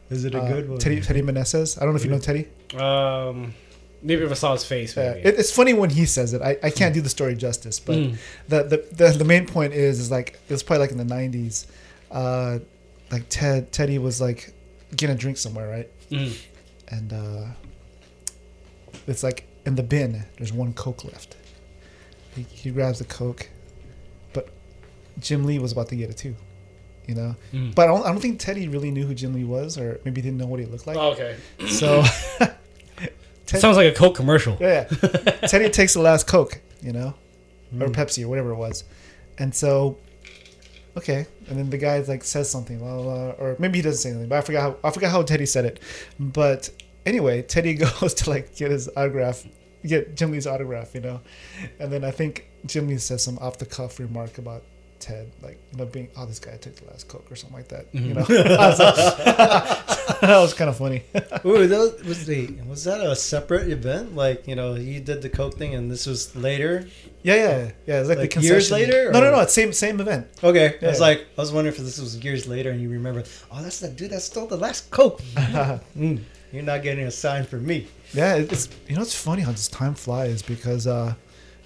is it a Uh, good one? Teddy Teddy Meneses. I don't know if you know Teddy. Um, maybe if I saw his face, Yeah, it, it's funny when he says it. I, I can't do the story justice, but Mm. the, the, the the main point is is like it was probably like in the '90s. Uh, like Ted Teddy was like getting a drink somewhere, right? Mm. And uh, it's like in the bin, there's one Coke left. He, he grabs the Coke, but Jim Lee was about to get it too. You know, Mm. but I don't, I don't think Teddy really knew who Jim Lee was, or maybe didn't know what he looked like. Oh, okay. So, Ted- Sounds like a Coke commercial. yeah, yeah. Teddy takes the last Coke, you know, or Mm. Pepsi or whatever it was, and so, okay, and then the guy like says something, blah, blah, blah, or maybe he doesn't say anything, but I forgot how I forgot how Teddy said it, but anyway, Teddy goes to like get his autograph, get Jim Lee's autograph, you know, and then I think Jim Lee says some off the cuff remark about. Ted, like you know, being oh this guy took the last coke or something like that. You know, that was kind of funny. Ooh, that was, was the was that a separate event? Like you know, he did the coke thing, and this was later. Yeah, yeah, yeah. It's like, Like the years later, No, no, no. It's same same event. Okay, I was Yeah. like, I was wondering if this was years later, and you remember, oh, that's the dude that stole the last coke. Mm, you're not getting a sign from me. Yeah, it's you know it's funny how this time flies because uh,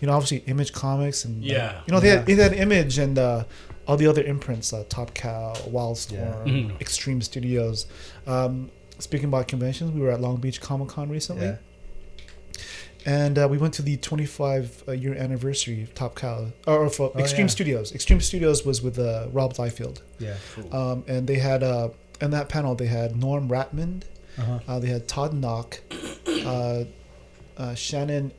you know obviously Image Comics and Yeah. you know they had, they had Image and uh, all the other imprints, uh, Top Cow, Wildstorm, Yeah. Mhm. Extreme Studios. Um, speaking about conventions, we were at Long Beach Comic Con recently, Yeah. and uh, we went to the 25 uh, year anniversary of Top Cow or for Oh, Extreme yeah. Studios. Extreme Studios was with uh, Rob Liefeld. Yeah. um, and they had uh, in that panel they had Norm Rapmund, Uh-huh. uh, they had Todd Nauck, uh, uh, Shannon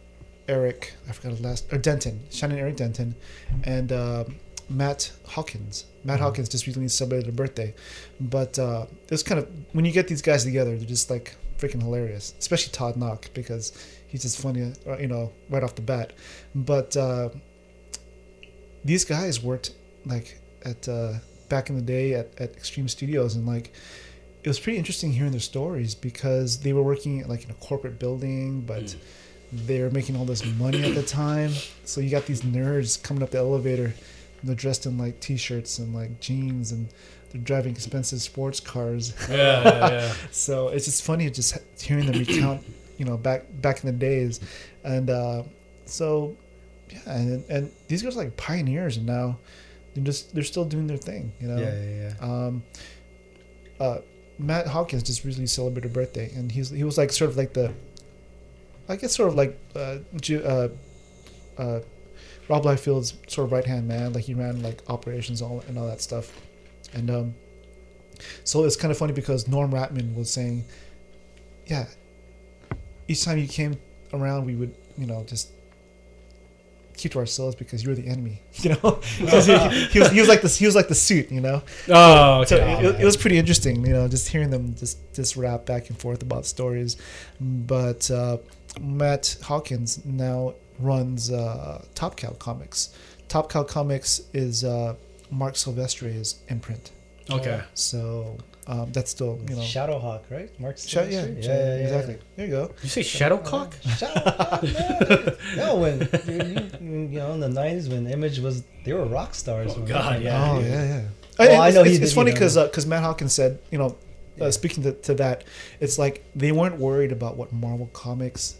Eric, I forgot his last or Denton, Shannon Eric Denton, and uh, Matt Hawkins. Matt Hawkins just recently celebrated a birthday, but uh, it was kind of when you get these guys together, they're just like freaking hilarious, especially Todd Nauck because he's just funny, uh, you know, right off the bat. But uh, these guys worked like at uh, back in the day at, at Extreme Studios, and like it was pretty interesting hearing their stories because they were working like in a corporate building, but they were making all this money at the time. So you got these nerds coming up the elevator, they're dressed in like t-shirts and like jeans, and they're driving expensive sports cars. Yeah, yeah, yeah. So it's just funny just hearing them recount, you know, back back in the days, and uh, so yeah, and and these guys are like pioneers, and now they're just they're still doing their thing, you know. Yeah, yeah, yeah. Um, uh, Matt Hawkins just recently celebrated a birthday, and he's he was like sort of like the, I guess sort of like uh, uh, uh, Rob Liefeld's sort of right hand man. Like he ran like operations all and all that stuff, and um, so it's kind of funny because Norm Rapmund was saying, yeah, each time you came around, we would you know just keep to ourselves because you're the enemy, you know. Because he, he was he was like this he was like the suit, you know. Oh, okay. So it, it was pretty interesting, you know, just hearing them just just rap back and forth about stories. But uh, Matt Hawkins now runs uh, Top Cow Comics. Top Cow Comics is uh, Marc Silvestri's imprint. okay. So um, that's still you know. Shadowhawk, right? Mark Sh- yeah, Silvestri? yeah, exactly. There you go. You say Shadowcock? Shadowhawk, yeah. no, when you, you you know in the nineties when Image was they were rock stars. when God, yeah. Oh yeah, yeah. Well, And I know it's, he it's did, funny you know. because because Matt Hawkins said you know, uh, speaking to, to that, it's like they weren't worried about what Marvel Comics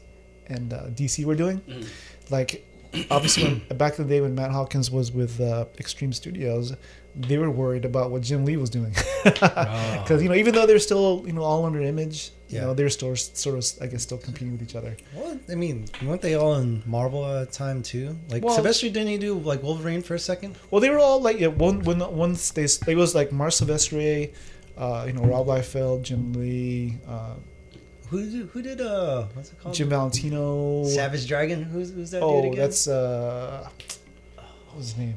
and uh, DC were doing. Like obviously, when, back in the day when Matt Hawkins was with uh, Extreme Studios, they were worried about what Jim Lee was doing because you know even though they're still you know all under Image, you know they're still sort of I guess still competing with each other. Well, I mean, weren't they all in Marvel at the time too? Like Well- Sylvester didn't he do like Wolverine for a second? Well, they were all like yeah, one when once they it was like Mar Silvestri, uh, you know Rob Liefeld, Jim Lee, uh, Who did who did uh what's it called? Jim Valentino. Savage Dragon. Who's who's that dude Oh, again? that's uh, what was his name?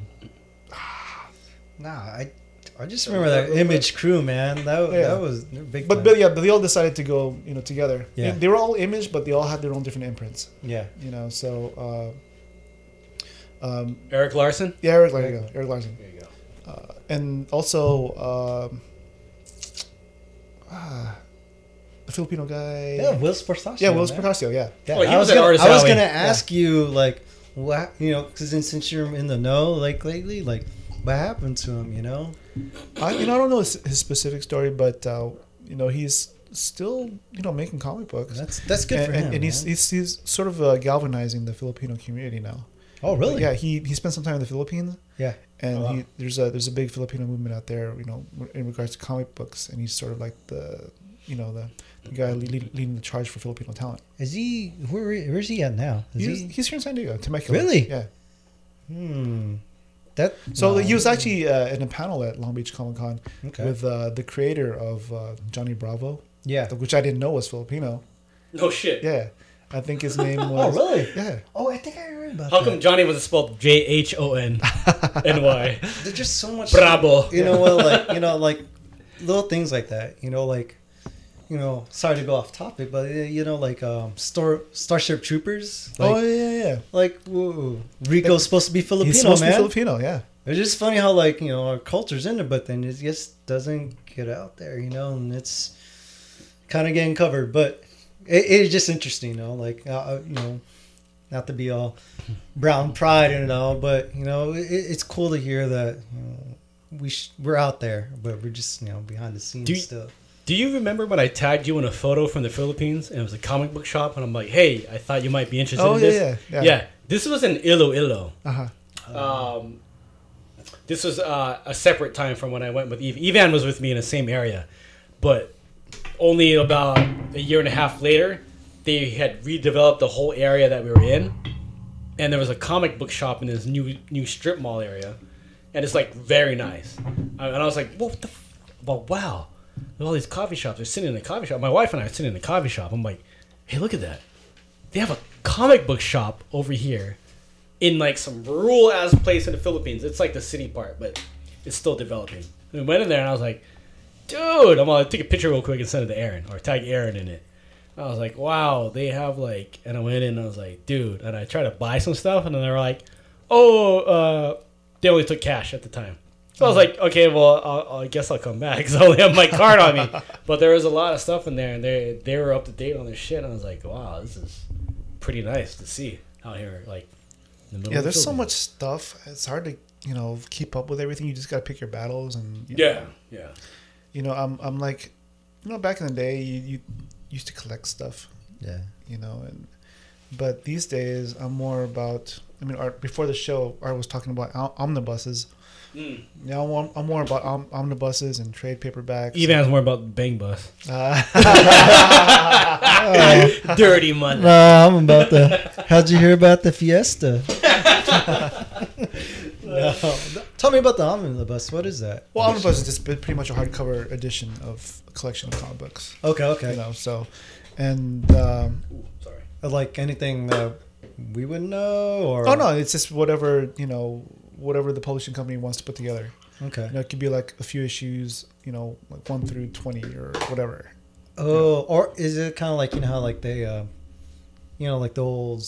nah. I I just remember that Image crew, man. That Yeah. that was big. But time. but yeah, but they all decided to go you know together. Yeah. they were all image, but they all had their own different imprints. yeah. You know, so uh, um, Erik Larsen? yeah, Eric, there you go, Erik Larsen, There you go. uh, and also um, ah, the Filipino guy. Yeah, Whilce Portacio. yeah, Whilce man. Yeah. Yeah, Oh, he I was was gonna, Artist I was gonna ask you like what you know because since you're in the know like lately like what happened to him you know I, you know, I don't know his, his specific story, but uh, you know, he's still you know making comic books. that's that's good and, for him and he's, he's he's sort of uh, galvanizing the Filipino community now. oh really Yeah, he he spent some time in the Philippines, yeah and Oh, wow. he, there's a there's a big Filipino movement out there, you know, in regards to comic books, and he's sort of like the you know the, the guy lead, leading the charge for Filipino talent. Is he where? Where's he at now? Is He's, he? he's here in San Diego, Temecula. Really? Yeah. Hmm. That So no. he was actually uh, in a panel at Long Beach Comic Con Okay. with uh, the creator of uh, Johnny Bravo, yeah. which I didn't know was Filipino. No shit. Yeah, I think his name was. Oh was. really? Yeah. Oh, I think I remember. about How that. come Johnny was spelled J H O N N Y? There's just so much. Bravo. You know what? Like you know, like little things like that. You know, like you know. Sorry to go off topic, but uh, you know, like um, Star Starship Troopers. Like, oh yeah, yeah, yeah. like whoa, Rico's supposed to be Filipino, He's supposed man. to be Filipino. Yeah. It's just funny how like you know our culture's in it, but then it just doesn't get out there, you know, and it's kind of getting covered. But it, it's just interesting, you know, like uh, uh, you know, not to be all brown pride and all, but you know, it, it's cool to hear that you know, we sh- we're out there, but we're just you know behind the scenes Do you- still. Do you remember when I tagged you in a photo from the Philippines and it was a comic book shop and I'm like, hey, I thought you might be interested Oh, in yeah, this. yeah, yeah. This was in Iloilo. Uh huh. Um, this was uh, a separate time from when I went with Eve. Evan was with me in the same area, but only about a year and a half later, they had redeveloped the whole area that we were in, and there was a comic book shop in this new new strip mall area, and it's like very nice. And I was like, what the? F-? Well, wow, All these coffee shops. They're sitting in the coffee shop. My wife and I are sitting in the coffee shop. I'm like, hey, look at that. They have a comic book shop over here in like some rural ass place in the Philippines. It's like the city part, but it's still developing. We went in there and I was like, dude, I'm gonna take a picture real quick and send it to Aaron or tag Aaron in it. I was like, wow, they have like, and I went in and I was like, dude, and I tried to buy some stuff and then they were like, oh, uh, they only took cash at the time. So I was like, okay, well, I'll, I guess I'll come back because I only have my card on me. But there was a lot of stuff in there, and they they were up to date on their shit. And I was like, wow, this is pretty nice to see out here, like. In the middle Yeah, of the there's so much stuff. It's hard to you know keep up with everything. You just gotta pick your battles, and you Yeah, know, yeah. you know, I'm I'm like, you know, back in the day, you, you used to collect stuff, Yeah. you know, and but these days I'm more about. I mean, Art, before the show, Art was talking about omnibuses. Mm. Now I'm, I'm more about om- omnibuses and trade paperbacks. Even Evan's more about Bang Bus. Uh, Dirty money. No, I'm about the. How'd you hear about the Fiesta? no. Tell me about the omnibus. What is that? well, omnibus is just pretty much a hardcover edition of a collection of comic books. Okay, okay. You know, so and um, Sorry. Like anything that we would know, or oh no, it's just whatever you know, whatever the publishing company wants to put together. Okay. You know, it could be like a few issues, you know, like one through twenty or whatever. Oh, or is it kind of like you know how like they, uh, you know, like the old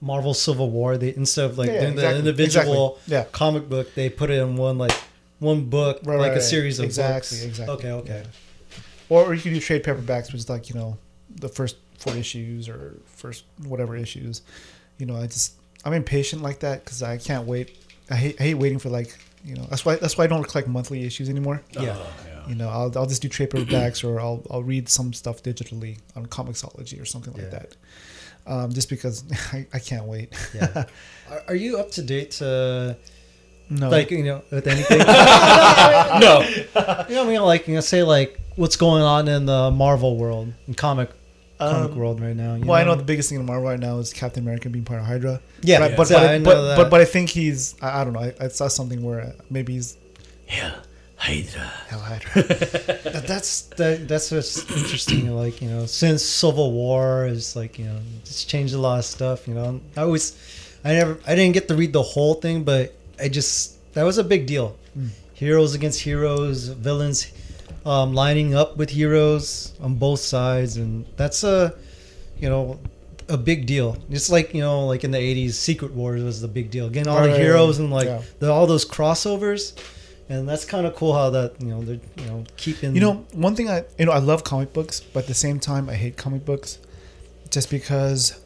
Marvel Civil War? They instead of like Yeah, yeah, doing exactly, the individual exactly, yeah. comic book, they put it in one like one book, Right, like right, a right. series of Exactly, books. exactly. Okay, okay. Or, or you could do trade paperbacks, which is like you know, the first four issues or first whatever issues. You know, I just I'm impatient like that because I can't wait. I hate, I hate waiting for like you know that's why that's why I don't collect monthly issues anymore. Yeah. You know, I'll, I'll just do trade paperbacks or I'll I'll read some stuff digitally on Comixology or something like Yeah. that. Um, just because I, I can't wait. Yeah. are, are you up to date? Uh, no, like you know, with anything? No. You know, I mean, like you know, say like what's going on in the Marvel world, in comic comic Um, world right now. you well, I know the biggest thing in Marvel right now is Captain America being part of Hydra. Yeah, but I, but, yeah, but, I I, know but, that. but but I think he's I, I don't know. I, I saw something where uh, maybe he's Yeah. Hydra. hell Hydra. That- that's that, that's what's interesting. Like you know, since Civil War is like you know, it's changed a lot of stuff. You know, I always, I never, I didn't get to read the whole thing, but I just that was a big deal. Heroes against heroes, villains um, lining up with heroes on both sides, and that's a, you know, a big deal. It's like you know, like in the '80s, Secret Wars was the big deal. Getting all the heroes and like yeah. the, all those crossovers. And that's kind of cool how that you know they're you know keeping You know, one thing I you know I love comic books, but at the same time I hate comic books, just because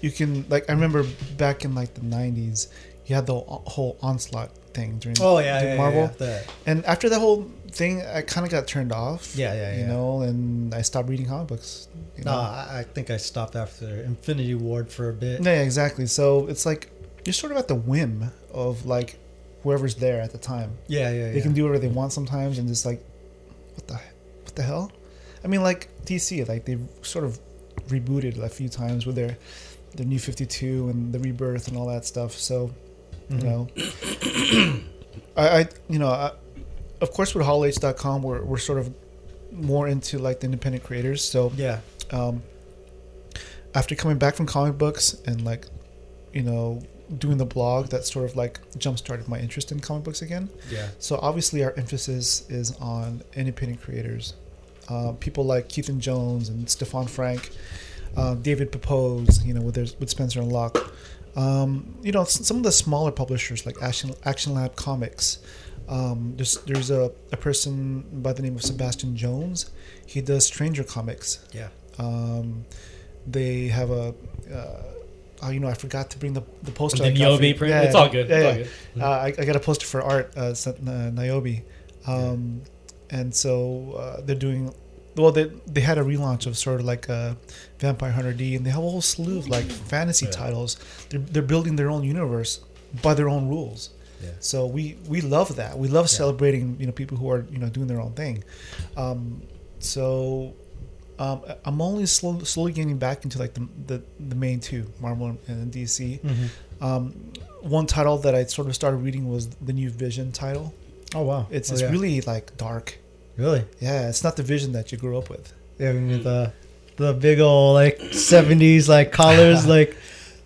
you can like I remember back in like the '90s, you had the whole onslaught thing during Oh yeah, during yeah, Marvel, yeah, that. and after that whole thing, I kind of got turned off. Yeah, yeah, You know, and I stopped reading comic books. You No, know? I, I think I stopped after Infinity War for a bit. Yeah, exactly. So it's like you're sort of at the whim of like whoever's there at the time. Yeah, yeah, yeah. They can do whatever they want sometimes, and just like, what the, what the hell? I mean, like DC, like they've sort of rebooted a few times with their their New Fifty Two and the Rebirth and all that stuff. So, you mm-hmm. know, I, I you know, I, of course, with HallH.com, we're we're sort of more into like the independent creators. So Yeah. um, after coming back from comic books and like you know doing the blog that sort of like jump started my interest in comic books again Yeah. so obviously our emphasis is on independent creators uh, people like Keithan jones and stephan franck uh, david Pepose, you know with, their, with spencer and locke um, you know some of the smaller publishers like action, action lab comics um, there's there's a, a person by the name of sebastian jones he does stranger comics Yeah. um, they have a, uh, oh, you know, I forgot to bring the the poster. The Niobe print? It's all good. Yeah, It's all yeah. good. Uh, I, I got a poster for art, uh, sent, uh, Niobe, um, and so uh, they're doing. Well, they they had a relaunch of sort of like uh, Vampire Hunter D, and they have a whole slew of like fantasy Yeah. titles. They're they're building their own universe by their own rules. Yeah. So we we love that. We love celebrating you know people who are you know doing their own thing. Um, so um, I'm only slow, slowly getting back into like the, the the main two, Marvel and DC. Um, one title that I sort of started reading was the new Vision title. Oh wow. It's Oh, it's yeah. really like dark. really. Yeah, it's not the Vision that you grew up with. Yeah, with the the big old like seventies like collars, like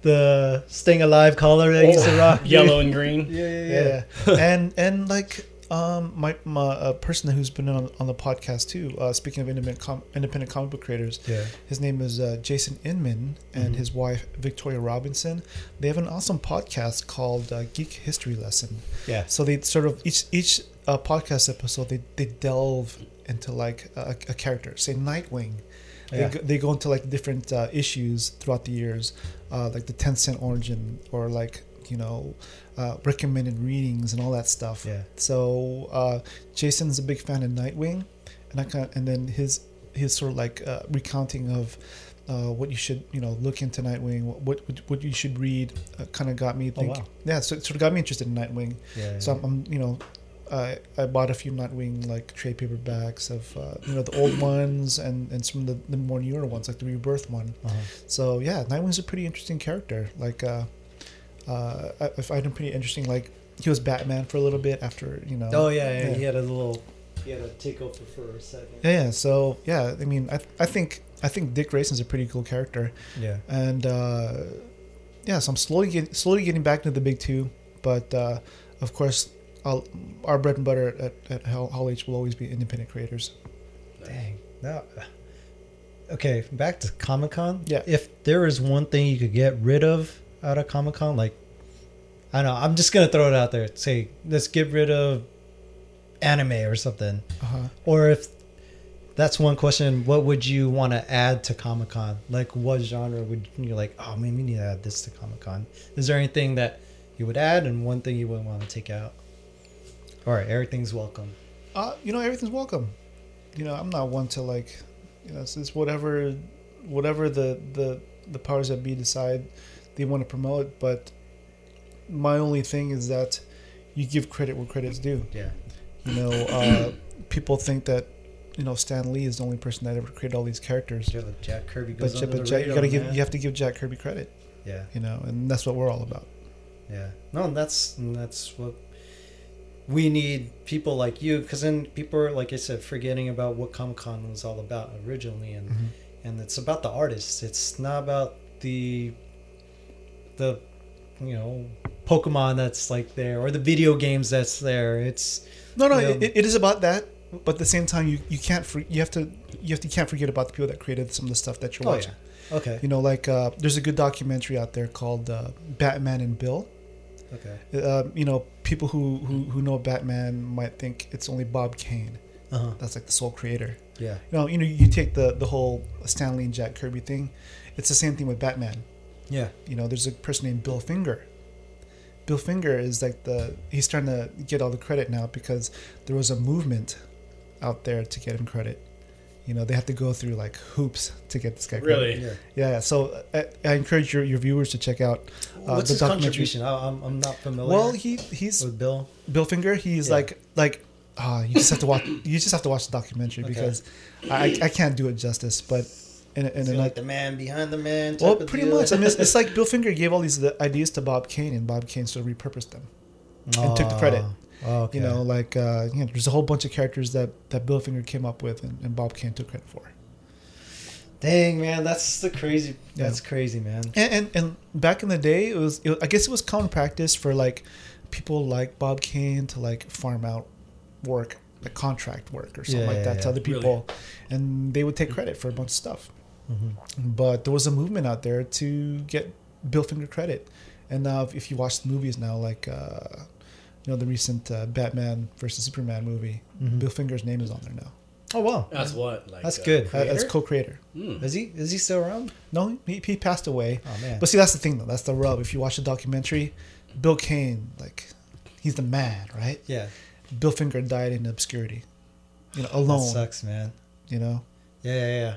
the staying alive collar that used to rock. Yellow and green. Yeah, yeah, Yeah, and and like um my my a person who's been on, on the podcast too. Uh, speaking of independent com- independent comic book creators, Yeah. his name is uh, Jason Inman and his wife Victoria Robinson. They have an awesome podcast called uh, Geek History Lesson. Yeah. So they sort of each each uh, podcast episode they they delve into like a, a character, say Nightwing. They, Yeah. go, they go into like different uh, issues throughout the years, uh, like the ten cent origin or like you know uh, recommended readings and all that stuff. Yeah. So uh, Jason's a big fan of Nightwing, and I kind and then his his sort of like uh, recounting of. Uh, what you should you know look into Nightwing, what what, what you should read, uh, kind of got me thinking. wow. Yeah, so it sort of got me interested in Nightwing. Yeah. So I'm, I'm you know, I I bought a few Nightwing like trade paperbacks of uh, you know the old ones and and some of the, the more newer ones like the Rebirth one. Uh-huh. So yeah, Nightwing's a pretty interesting character. Like uh, uh, I, I find him pretty interesting. Like he was Batman for a little bit after you know. Oh yeah, yeah, Yeah. He had a little. He had a takeover for a second. Yeah, yeah. So yeah, I mean, I I think I think Dick Grayson's a pretty cool character, Yeah. and uh, yeah, so I'm slowly getting slowly getting back into the big two, but uh, of course, I'll, our bread and butter at at Hall Hall H will always be independent creators. Dang. No. Okay, back to Comic Con. Yeah. If there is one thing you could get rid of out of Comic Con, like I don't know, I'm just gonna throw it out there. Say, let's get rid of anime or something. Uh-huh. Or if that's one question, what would you want to add to Comic Con? Like, what genre would you like? Oh man, we need to add this to Comic Con. Is there anything that you would add, and one thing you would want to take out? All right, everything's welcome. Uh, you know, everything's welcome. You know, I'm not one to like, you know, it's, it's whatever, whatever the the the powers that be decide they want to promote. But my only thing is that you give credit where credit's due. Yeah. You know, uh, people think that you know Stan Lee is the only person that ever created all these characters. Yeah, like Jack Kirby But, goes Ja- under but the Jack, you gotta give man. you have to give Jack Kirby credit. Yeah, You know, and that's what we're all about. yeah. No, and that's and that's what we need people like you, because then people are, like I said, forgetting about what Comic Con was all about originally, and Mm-hmm. and it's about the artists. It's not about the the you know Pokemon that's like there or the video games that's there. It's No, no, Yeah. it, it is about that. But at the same time, you, you can't for, you have to you have to you can't forget about the people that created some of the stuff that you're oh watching. yeah, okay, You know, like uh, there's a good documentary out there called uh, Batman and Bill. Okay, Uh, you know, people who, who who know Batman might think it's only Bob Kane. uh huh, That's like the sole creator. yeah, You know, you know, you take the the whole Stan Lee and Jack Kirby thing. It's the same thing with Batman. yeah, You know, there's a person named Bill Finger. Bill Finger is like the he's trying to get all the credit now because there was a movement out there to get him credit. You know, they have to go through like hoops to get this guy credit. Really? yeah. Yeah. yeah. So I, I encourage your, your viewers to check out uh, What's the his documentary. contribution? I, I'm I'm not familiar. Well, he he's with Bill. Bill Finger. He's Yeah. like like ah, you just have to watch. You just have to watch the documentary Okay. because I, I can't do it justice. But in, a- in Is a like the man behind the man. Type well, of pretty deal? much. I mean, it's, it's like Bill Finger gave all these uh, ideas to Bob Kane, and Bob Kane sort of repurposed them and took the credit. Oh, okay. You know, like uh, you know, there's a whole bunch of characters that that Bill Finger came up with, and, and Bob Kane took credit for. Dang man, that's the crazy. Yeah. That's crazy, man. And, and and back in the day, it was, it, I guess it was common practice for like people like Bob Kane to like farm out work, like contract work or something Yeah, like that yeah. to other people, and they would take credit for a bunch of stuff. Mm-hmm. But there was a movement out there to get Bill Finger credit, and now if, if you watch the movies now, like uh, you know the recent uh, Batman versus Superman movie, Mm-hmm. Bill Finger's name is on there now Oh wow, That's what. Like, That's uh, good. creator? as co-creator. is he is he still around? No, he, he passed away. Oh man, But see, that's the thing, though. That's the rub. If you watch the documentary, Bill Kane, like, he's the man, right? yeah, Bill Finger died in obscurity, you know, alone. that alone. sucks, man. You know, Yeah, yeah, yeah.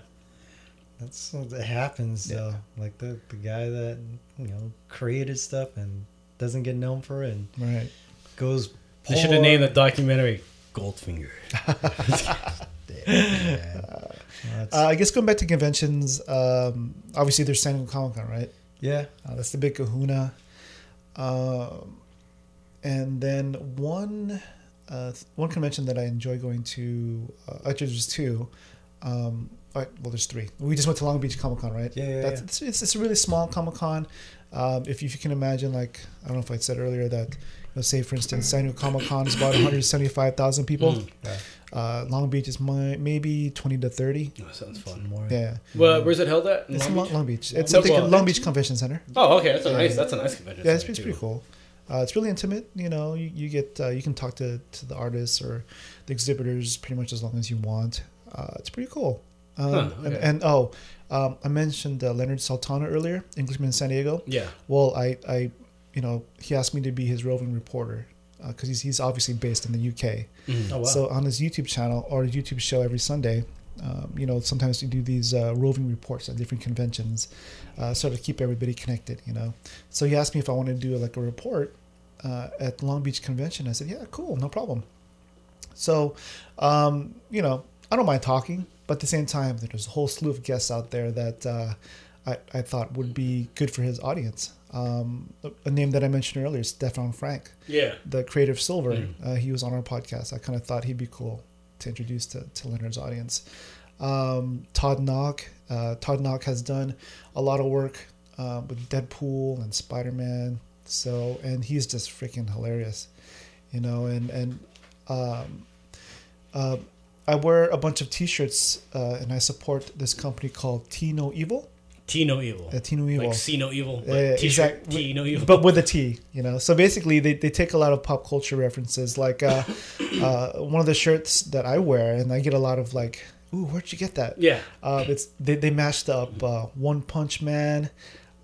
That's what that happens Yeah. though. Like the the guy that you know created stuff and doesn't get known for it and right? Goes. They should have named the documentary Goldfinger. Yeah. Uh, I guess going back to conventions, um, obviously there's San Diego Comic Con, right? yeah. Uh, that's the big Kahuna. Um, and then one uh, one convention that I enjoy going to, uh, actually there's two. Um, all right, well, there's three. We just went to Long Beach Comic Con, right? Yeah, yeah, That's, yeah. It's, it's, it's a really small Comic Con. Um, if, you, if you can imagine, like, I don't know if I said earlier that, you know, say for instance, San Diego Comic Con is about 175,000 people. Mm. Yeah. Uh, Long Beach is my, maybe 20 to 30. Oh, sounds fun. More. Yeah. Well, where's it held at? In It's Long Beach? Long Beach. It's So, I well, Long Beach Convention Center. Oh, okay. That's a Yeah. nice. That's a nice convention. Yeah, it's, center, it's too. pretty cool. Uh, it's really intimate. You know, you, you get uh, you can talk to, to the artists or the exhibitors pretty much as long as you want. Uh, it's pretty cool. Um, Huh, and, okay. and oh, um, I mentioned uh, Leonard Sultana earlier, Englishman in San Diego. Yeah. Well, I, I, you know, he asked me to be his roving reporter because he's he's obviously based in the UK. Oh wow. So on his YouTube channel or his YouTube show every Sunday, um, you know, sometimes we do these uh, roving reports at different conventions, uh, sort of keep everybody connected, you know. So he asked me if I wanted to do like a report uh, at Long Beach Convention. I said, yeah, cool, no problem. So, um, you know, I don't mind talking, but at the same time, there's a whole slew of guests out there that uh, I, I thought would be good for his audience. Um, a name that I mentioned earlier, Stephan Franck Yeah. the creative silver. Uh, he was on our podcast. I kind of thought he'd be cool to introduce to, to leonard's audience. Um, todd nauck uh, todd nauck has done a lot of work uh, with deadpool and spider-man. So and he's just freaking hilarious you know and and um, uh, i wear a bunch of t-shirts uh, and i support this company called t no evil T no evil. uh, t no evil Like see no evil. T-shirt, T no evil. but with a T, you know. So basically, they, they take a lot of pop culture references. Like uh, uh, one of the shirts that I wear, and I get a lot of like, "Ooh, where'd you get that?" yeah. Uh, it's they, they mashed up uh, One Punch Man,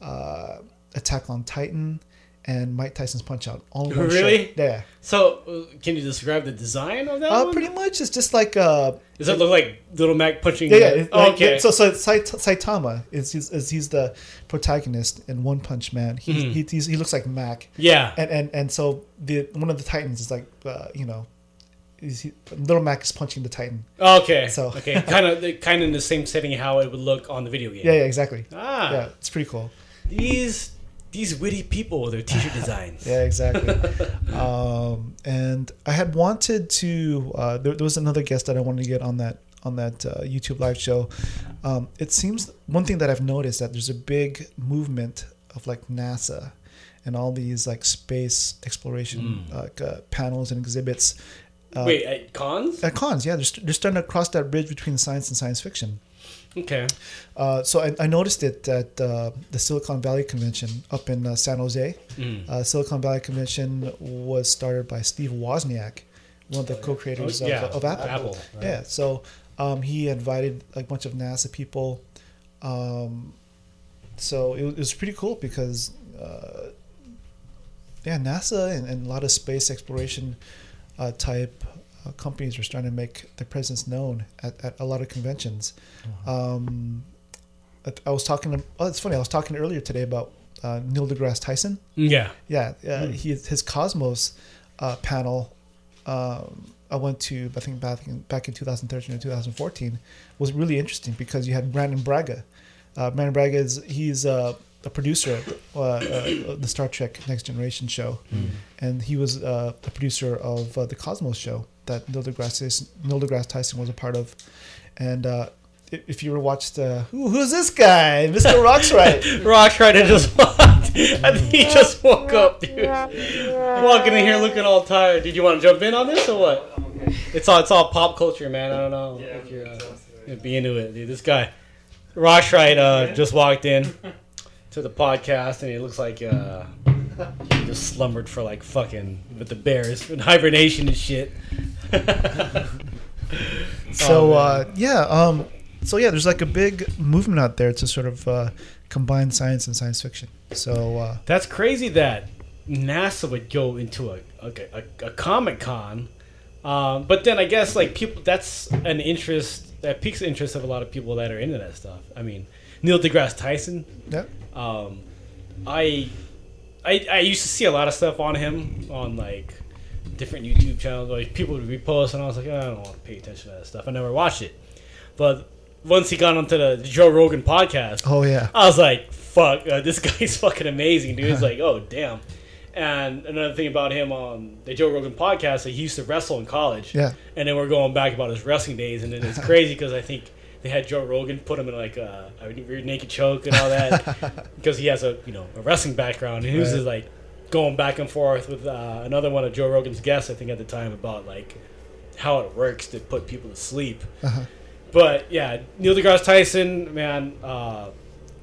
uh, Attack on Titan, and Mike Tyson's Punch Out. All in one Really? shirt. Yeah. So, uh, can you describe the design of that Uh, one? pretty much, it's just like uh, Does it look like Little Mac punching? yeah, yeah. Oh, like- okay. So, so Sait- Saitama is, is, is he's the protagonist in One Punch Man. He Mhm. he, he's, he looks like Mac. yeah. and and and so the one of the titans is like uh, you know is he, little mac is punching the titan Okay. So- okay, kind of, kind of in the same setting how it would look on the video game. yeah yeah exactly Ah. yeah it's pretty cool These these witty people with their t-shirt designs. yeah exactly um, and i had wanted to uh, there, there was another guest that i wanted to get on that on that uh, youtube live show um, it seems one thing that i've noticed that there's a big movement of like nasa and all these like space exploration like uh, panels and exhibits uh, Wait, at cons? at cons yeah they're, st- they're starting to cross that bridge between science and science fiction Okay. Uh, so I, I noticed it at uh, the Silicon Valley Convention up in uh, San Jose. Mm. Uh, Silicon Valley Convention was started by Steve Wozniak, one of the co-creators Oh, of, yeah, of Apple. Apple, right. Yeah, so um, he invited a bunch of NASA people. Um, so it, was- it was pretty cool because, uh, yeah, NASA and, and a lot of space exploration uh, type uh, companies are starting to make their presence known at, at a lot of conventions. Um, I, was talking. To, oh, it's funny. I was talking earlier today about uh, Neil deGrasse Tyson. Yeah. Yeah, uh, Hmm. he his Cosmos uh, panel. Um, I went to I think back in, back in 2013 or 2014 was really interesting because you had Brannon Braga. Uh, Brannon Braga is he's uh, a producer at uh, uh, the Star Trek Next Generation show, and he was uh, the producer of uh, the Cosmos show that Neil deGrasse Tyson, Neil deGrasse Tyson was a part of, and. Uh, if if you ever watched, uh, Who, who's this guy, Mr. Roxrite? Roxrite just walked. I think he just woke up, dude. Walking in here looking all tired. Did you want to jump in on this or what? It's all it's all pop culture, man. I don't know if you're uh, be into it, dude. This guy, Roxrite, uh, just walked in to the podcast, and he looks like uh, he just slumbered for like fucking with the bears in hibernation and shit. So Oh, uh, yeah, um, so yeah, there's like a big movement out there to sort of uh, combine science and science fiction. So uh, That's crazy that NASA would go into a a, a, a Comic Con, um, but then I guess like people that's an interest that piques the interest of a lot of people that are into that stuff. I mean, Neil deGrasse Tyson. yeah, Um, I, I I used to see a lot of stuff on him on like different YouTube channels. Like people would repost, and I was like, "Oh, I don't want to pay attention to that stuff. I never watched it, but once he got onto the Joe Rogan podcast, oh yeah, I was like, "Fuck, uh, this guy's fucking amazing, dude." It's like, "Oh damn." And another thing about him on the Joe Rogan podcast, like he used to wrestle in college. Yeah. And then we're going back about his wrestling days, and then it's crazy because I think they had Joe Rogan put him in like a, a rear naked choke and all that because he has a you know a wrestling background, and he was Right. just like going back and forth with uh, another one of Joe Rogan's guests, I think at the time about like how it works to put people to sleep. Uh-huh. But yeah, Neil deGrasse Tyson, man, uh,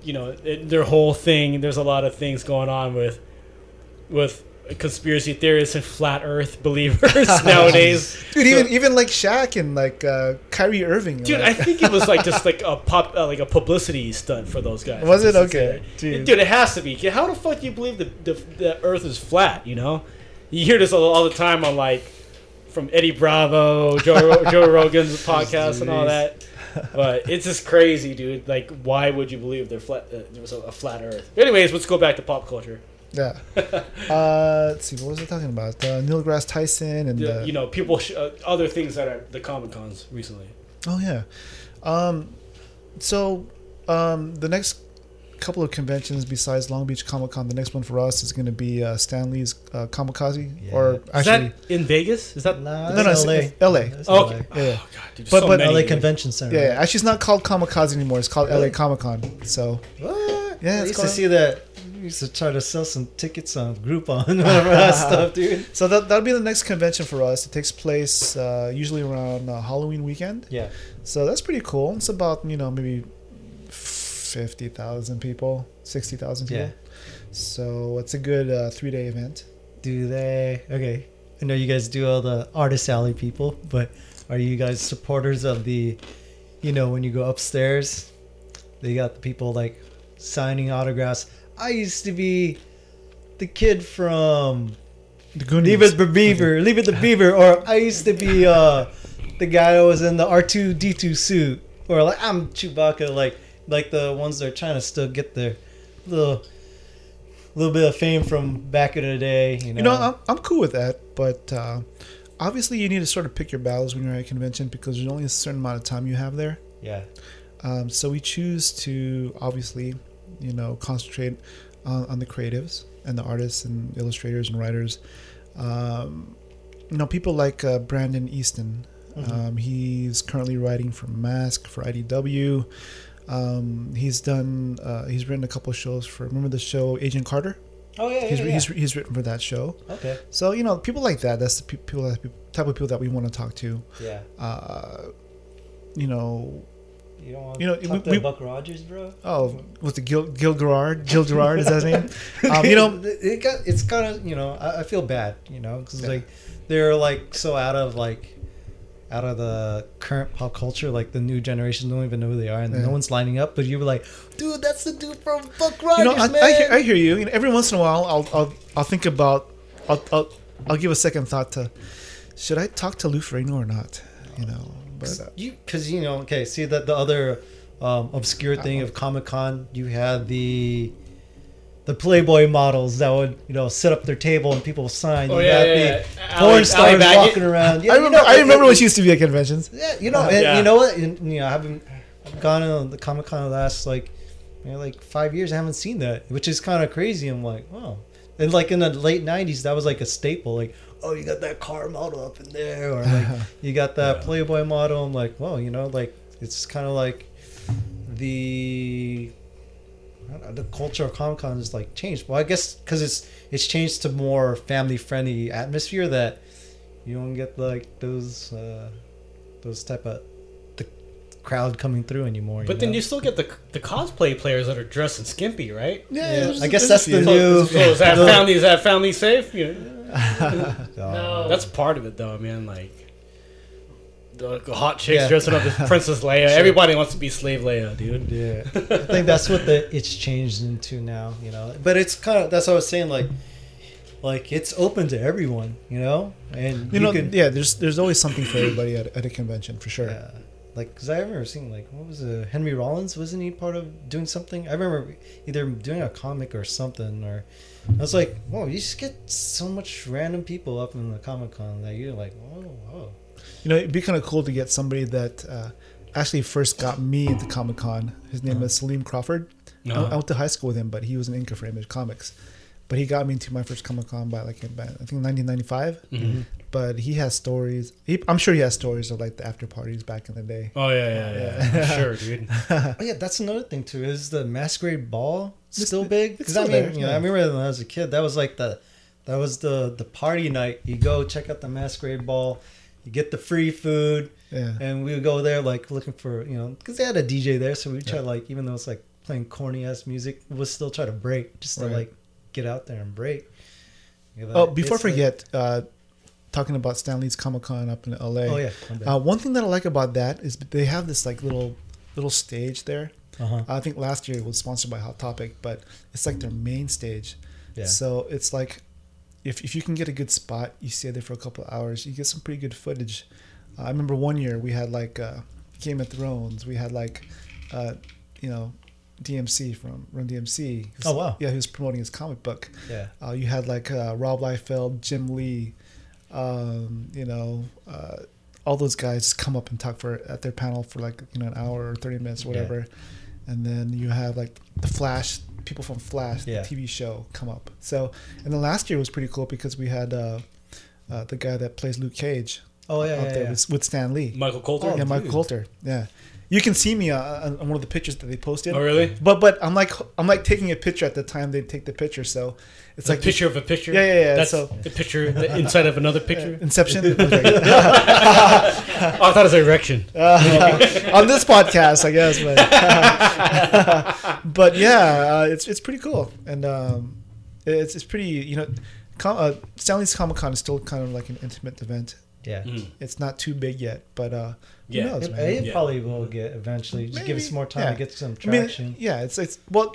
you know it, their whole thing. There's a lot of things going on with with conspiracy theorists and flat Earth believers nowadays. dude. So- even even like Shaq and like uh, Kyrie Irving. Dude, I think it was like just like a pop, uh, like a publicity stunt for those guys. Was it? Okay. say that. Dude, it has to be. How the fuck do you believe the, the the Earth is flat? You know, you hear this all, all the time on like from Eddie Bravo, Joe Joe Rogan's podcast, and all that. But it's just crazy, dude. Like, why would you believe there flat uh, there was a, a flat Earth? Anyways, let's go back to pop culture. Yeah. Uh, let's see, what was I talking about? Uh, Neil deGrasse Tyson and The, uh, you know, people sh- uh, other things that are the Comic Cons recently. Oh yeah. Um, so um, the next couple of conventions besides Long Beach Comic Con, the next one for us is going to be uh, Stan Lee's uh, Comikaze, Yeah. or Is actually, that in Vegas? Is that Nah, No, no, it's it's- LA. LA. It's okay? LA. yeah, Oh, God, dude, there's But- so but many, LA dude. Convention Center. yeah, yeah. Actually, it's not called Comikaze anymore. It's called LA Comic Con. So What? Yeah, I it's used to see that. Used to try to sell some tickets on Groupon, whatever that stuff, dude. so that that'll be the next convention for us. It takes place uh, usually around uh, Halloween weekend. Yeah. So that's pretty cool. It's about you know maybe fifty thousand people, sixty thousand people. Yeah. So it's a good uh, three day event. Do they? Okay. I know you guys do all the artist alley people, but are you guys supporters of the, you know, when you go upstairs, they got the people like signing autographs. I used to be the kid from The Goonies. Leave it the Beaver, Leave it the Beaver, or I used to be uh, the guy that was in the R two D two suit, or like I'm Chewbacca, like like the ones that are trying to still get their little little bit of fame from back in the day. You know, You know, I'm, I'm cool with that, but uh, obviously you need to sort of pick your battles when you're at a convention because there's only a certain amount of time you have there. yeah, Um, so we choose to obviously, you know, concentrate on, on the creatives and the artists and illustrators and writers. Um, you know, people like uh, Brandon Easton. Um, he's currently writing for Mask for IDW. Um, he's done. Uh, he's written a couple shows for. Remember the show Agent Carter? oh yeah, He's, yeah, yeah. he's he's written for that show. okay, So you know, people like that. That's the pe- people that type of people that we want to talk to. yeah. Uh, you know, You don't want You know, to talk we- to we- Buck Rogers, bro. oh, with the Gil Gil Gerard, Gil Gerard is that his name? Um, you know, it got it's kind of you know I, I feel bad you know because Yeah. like they're like so out of like out of the current pop culture like the new generation don't even know who they are and Yeah. no one's lining up but you were like dude that's the dude from Buck Rogers you know, I, man I, hear, I hear you. you know, every once in a while, I'll I'll, I'll think about, I'll, I'll I'll give a second thought to, should I talk to Lou Ferrigno or not? You know, but uh, you because you know okay see that the other um, obscure thing of Comic Con you had the the Playboy models that would you know set up their table and people sign. Oh, you yeah, got yeah, the yeah. porn Ali- Ali stars Baggett. walking around. Yeah, I you remember. know, I remember it- when she used to be at conventions. Yeah, you know, and Yeah. you know what? And, you know, I haven't I've gone to the Comic Con the last like you know, like five years. I haven't seen that, which is kind of crazy. I'm like, oh, and like in the late '90s, that was like a staple. Like, oh, you got that car model up in there, or like you got that Playboy model. I'm like, well, you know, like it's kind of like the know, the culture of Comic Con is like changed. Well, I guess because it's it's changed to more family friendly atmosphere that you don't get like those uh, those type of crowd coming through anymore. But then know? you still get the the cosplay players that are dressed in skimpy, right? Yeah, Yeah, there's- I guess that's the few. new. So is that family is that family safe? You know, Oh. that's part of it, though, man. Like the the hot chicks Yeah. dressing up as Princess Leia. Everybody wants to be Slave Leia, dude. Yeah, I think that's what the it's changed into now. You know, but it's kind of that's what I was saying. Like, like it's open to everyone. You know, and You know, can, yeah. There's there's always something for everybody at, at a convention for sure. Yeah. Like, cause I remember seeing like what was it? Henry Rollins wasn't he part of doing something? I remember either doing a comic or something, or I was like, whoa, you just get so much random people up in the Comic Con that you're like, whoa, whoa. You know, it'd be kind of cool to get somebody that uh, actually first got me into Comic Con. His name is Salim Crawford. I- Uh-huh. I, went to high school with him, but he was an inker for Image Comics. But he got me into my first Comic Con by like about, I think 1995. Mm-hmm. But he has stories. He, I'm sure he has stories of like the after parties back in the day. Oh yeah, yeah, yeah. For sure, dude. Oh yeah, that's another thing too. Is the masquerade ball still big? Because I mean, there, you know, yeah. I remember when I was a kid, that was like the that was the the party night. You go check out the masquerade ball, you get the free food, Yeah. and we would go there like looking for you know because they had a DJ there, so we try like even though it's like playing corny ass music, we'll still try to break just to Right. like get out there and break. Yeah, Oh, before I it's, like- forget, uh, talking about Stan Lee's Comic Con up in LA. oh yeah. Uh, one thing that I like about that is they have this like little little stage there. uh-huh. I think last year it was sponsored by Hot Topic, but it's like their main stage. Yeah. So it's like if, if you can get a good spot, you stay there for a couple of hours, you get some pretty good footage. Uh, I remember one year we had like uh, Game of Thrones, we had like, uh, you know, DMC from Run DMC. Oh, wow. Yeah, he was promoting his comic book. yeah. Uh, you had like uh, Rob Liefeld, Jim Lee, um, you know, uh, all those guys come up and talk for at their panel for like you know an hour or thirty minutes or Yeah. whatever, and then you have like the Flash people from Flash, Yeah. the TV show, come up. So and then last year was pretty cool because we had uh, uh, the guy that plays Luke Cage Oh yeah, yeah, there yeah. With, with Stan Lee. Michael Colter. Oh, yeah, Michael dude. Colter. Yeah, you can see me uh, on on one of the pictures that they posted. Oh really? But but I'm like I'm like taking a picture at the time they take the picture, so it's It's like like picture of a picture. Yeah, yeah, yeah, That's so- the picture the inside of another picture. Inception. Oh, I thought it was erection. on this podcast, I guess. But, but yeah, uh, it's it's pretty cool, and um, it's it's pretty. You know, com- uh, Stan Lee's Comic Con is still kind of like an intimate event. yeah. Mm. It's not too big yet, but uh, Yeah. who knows, It, man? it Yeah. probably will get eventually. Just give Maybe, us more time yeah. to get some I mean, traction. yeah, it's it's well,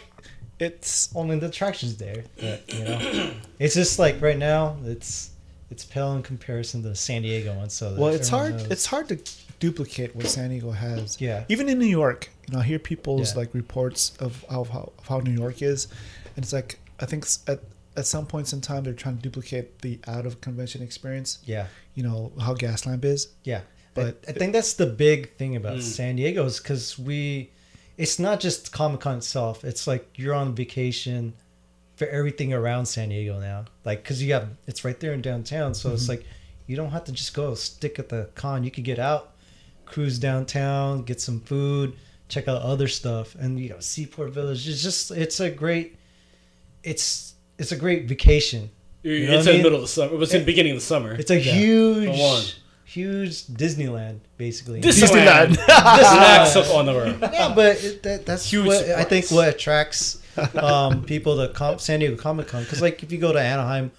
it's only the attraction's there, but you know, it's just like right now, it's it's pale in comparison to the San Diego one. So well, it's hard. knows. It's hard to duplicate what San Diego has. Yeah. Even in New York, you know, I hear people's Yeah. like reports of how, how of how New York is, and it's like I think at at some points in time they're trying to duplicate the out of convention experience. yeah, You know how Gaslamp is. yeah. But- I, think that's the big thing about Mm. San Diego is because we, it's not just Comic Con itself. It's like you're on vacation for everything around San Diego now. Like because you have it's right there in downtown, so Mm-hmm. it's like you don't have to just go stick at the con. You could get out, cruise downtown, get some food, check out other stuff, and you know Seaport Village. It's just it's a great, it's it's a great vacation. You know it's in the middle of the summer. It was in the beginning of the summer. It's a Yeah. huge. Huge Disneyland, basically. Disneyland. Snacks up on the road. yeah, but it, that, that's Huge what I think what attracts um, people to com- San Diego Comic Con. Because like if you go to Anaheim,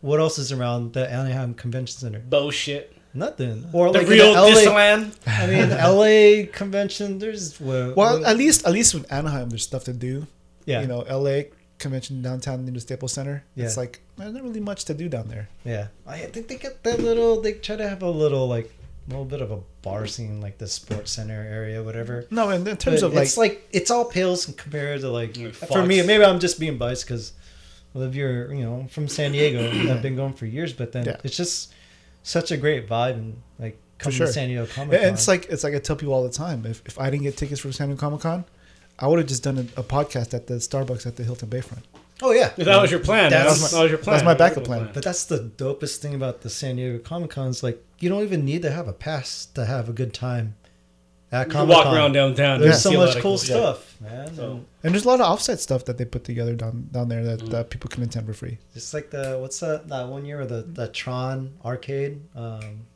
what else is around the Anaheim Convention Center? Bullshit. Nothing. Or The like in real LA, Disneyland. I mean, LA convention. There's what, Well, at least at least with Anaheim, there's stuff to do. yeah, You know, L.A. convention downtown near the Staples Center. It's like there's not really much to do down there. yeah. I think they get that little. They try to have a little like a little bit of a bar scene, like the sports center area, whatever. No, in, in terms But of like, it's like it's all pales compared to like Like for me. Maybe I'm just being biased because Olivia, you know, from San Diego, I've been going for years. But then Yeah. it's just such a great vibe and like coming sure. to San Diego Comic and it's like it's like I tell people all the time. If if I didn't get tickets for San Diego Comic Con, I would have just done a, a podcast at the Starbucks at the Hilton Bayfront. oh yeah, That was your plan. That's That was, my- that was your plan. that's my backup your plan. But that's the dopest thing about the San Diego Comic Con is like you don't even need to have a pass to have a good time at You Comic walk around downtown. There's and so see a lot much cool shit. stuff, man. So- And And there's a lot of offsite stuff that they put together down down there that Mm-hmm. uh, people can attend for free. It's like the what's that that one year with the the Tron arcade. Um,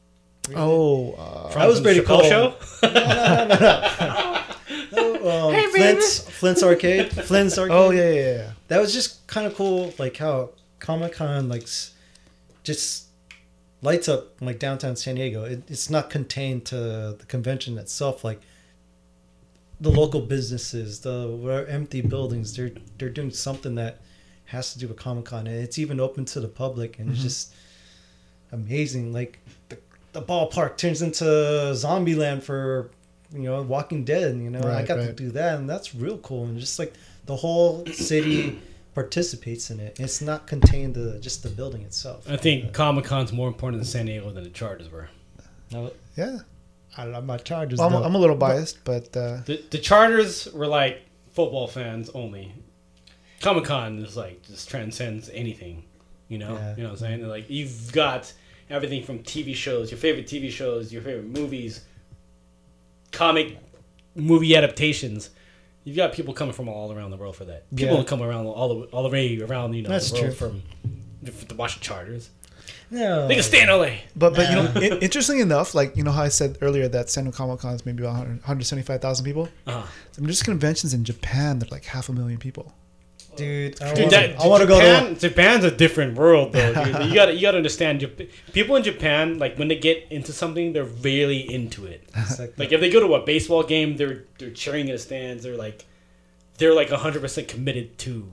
Oh, uh, that was pretty Chappelle cool. Show? No, um, Flynn's Flynn's arcade. Flynn's arcade. oh yeah, yeah, yeah. that was just kind of cool. Like how Comic Con like just lights up like downtown San Diego. It, it's not contained to the convention itself. Like the local businesses, the where empty buildings, they're they're doing something that has to do with Comic Con, and it's even open to the public, and it's just amazing. Like the, the ballpark turns into Zombieland for you know Walking Dead. You know, I Right, got to do that, and that's real cool. And just like the whole city participates in it. It's not contained to just the building itself. I think Comic Con's more important in San Diego than the Chargers were. No, yeah. I love my Chargers. Well, I'm. I'm a little biased, but uh, The, the Chargers were like football fans only. Comic Con is like just transcends anything, you know. Yeah. You know what I'm saying? Like you've got everything from TV shows, your favorite TV shows, your favorite movies, comic movie adaptations. You've got people coming from all around the world for that. People Yeah. come around all the all the way around you know That's the world true. from the Chargers. no. They can stay in LA. but but you know, interestingly enough, like you know how I said earlier that San Diego Comic Con is maybe about 100 175,000 people. Uh-huh. I mean, just conventions in Japan that are like half a million people. Dude. I Dude, want to go Japan, to. Japan's a different world, though. Dude. you gotta, you gotta understand. People in Japan, like when they get into something, they're really into it. Like, Like if they go to a baseball game, they're they're cheering in the stands. They're like, they're like hundred percent committed to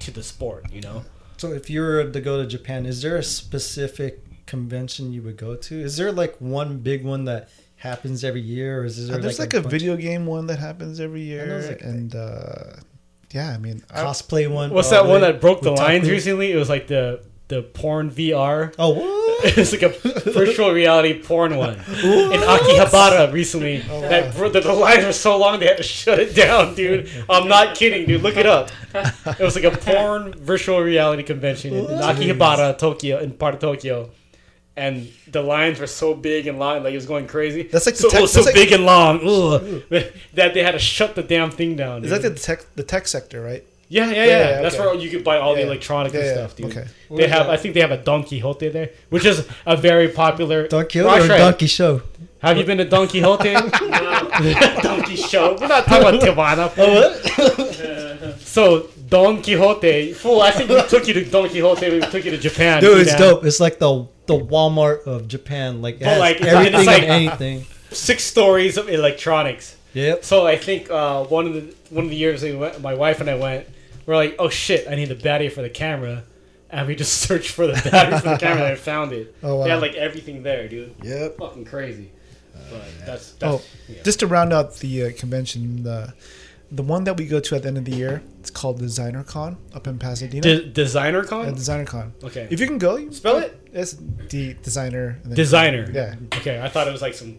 to the sport. You know. so if you were to go to Japan, is there a specific convention you would go to? Is there like one big one that happens every year, or is there Uh, there's like, a, a, video game one that happens every year, like, and uh, yeah, I mean, I, cosplay one? What's that uh, one that broke the lines Taku? recently? It was like the the porn VR. Oh what? it's like a virtual reality porn one in Akihabara recently. Oh, that bro- the, the lines were so long they had to shut it down, dude. I'm not kidding, dude. Look it up. It was like a porn virtual reality convention in, in Akihabara, Tokyo, in part of Tokyo. And the lines were so big and long, like it was going crazy. That's like the so, tech- oh, was so like- big and long, ugh, that they had to shut the damn thing down. is that the tech the tech sector, right? Yeah, yeah, yeah. yeah, That's okay. where you could buy all the Yeah. electronic Yeah, and stuff, dude. okay. They have, I think they have a Don Quijote there, which is a very popular. Don Quijote or Shred, Donkey Show? Have you been to Don Quijote? Donkey Show. We're not talking about Tijuana. Oh, fool. so Don Quijote, fool. I think we took you to Don Quijote. We took you to Japan. Dude, it's man. dope. It's like the the Walmart of Japan. Like, it But, has like, everything it's like- and anything. Six stories of electronics. Yep. So I think uh, one of the one of the years we went, my wife and I went, we're like, oh shit, I need the battery for the camera, and we just searched for the battery for the camera and I found it. Oh, wow. They had like everything there, dude. Yep. Fucking crazy. But that's, that's Oh, yeah. just to round out the uh, convention, the the one that we go to at the end of the year, it's called Designer Con up in Pasadena. De- designer con. Uh, Designer Con. okay. If you can go, you Spell it? It's D designer. and then- Designer. Yeah. Okay, I thought it was like some.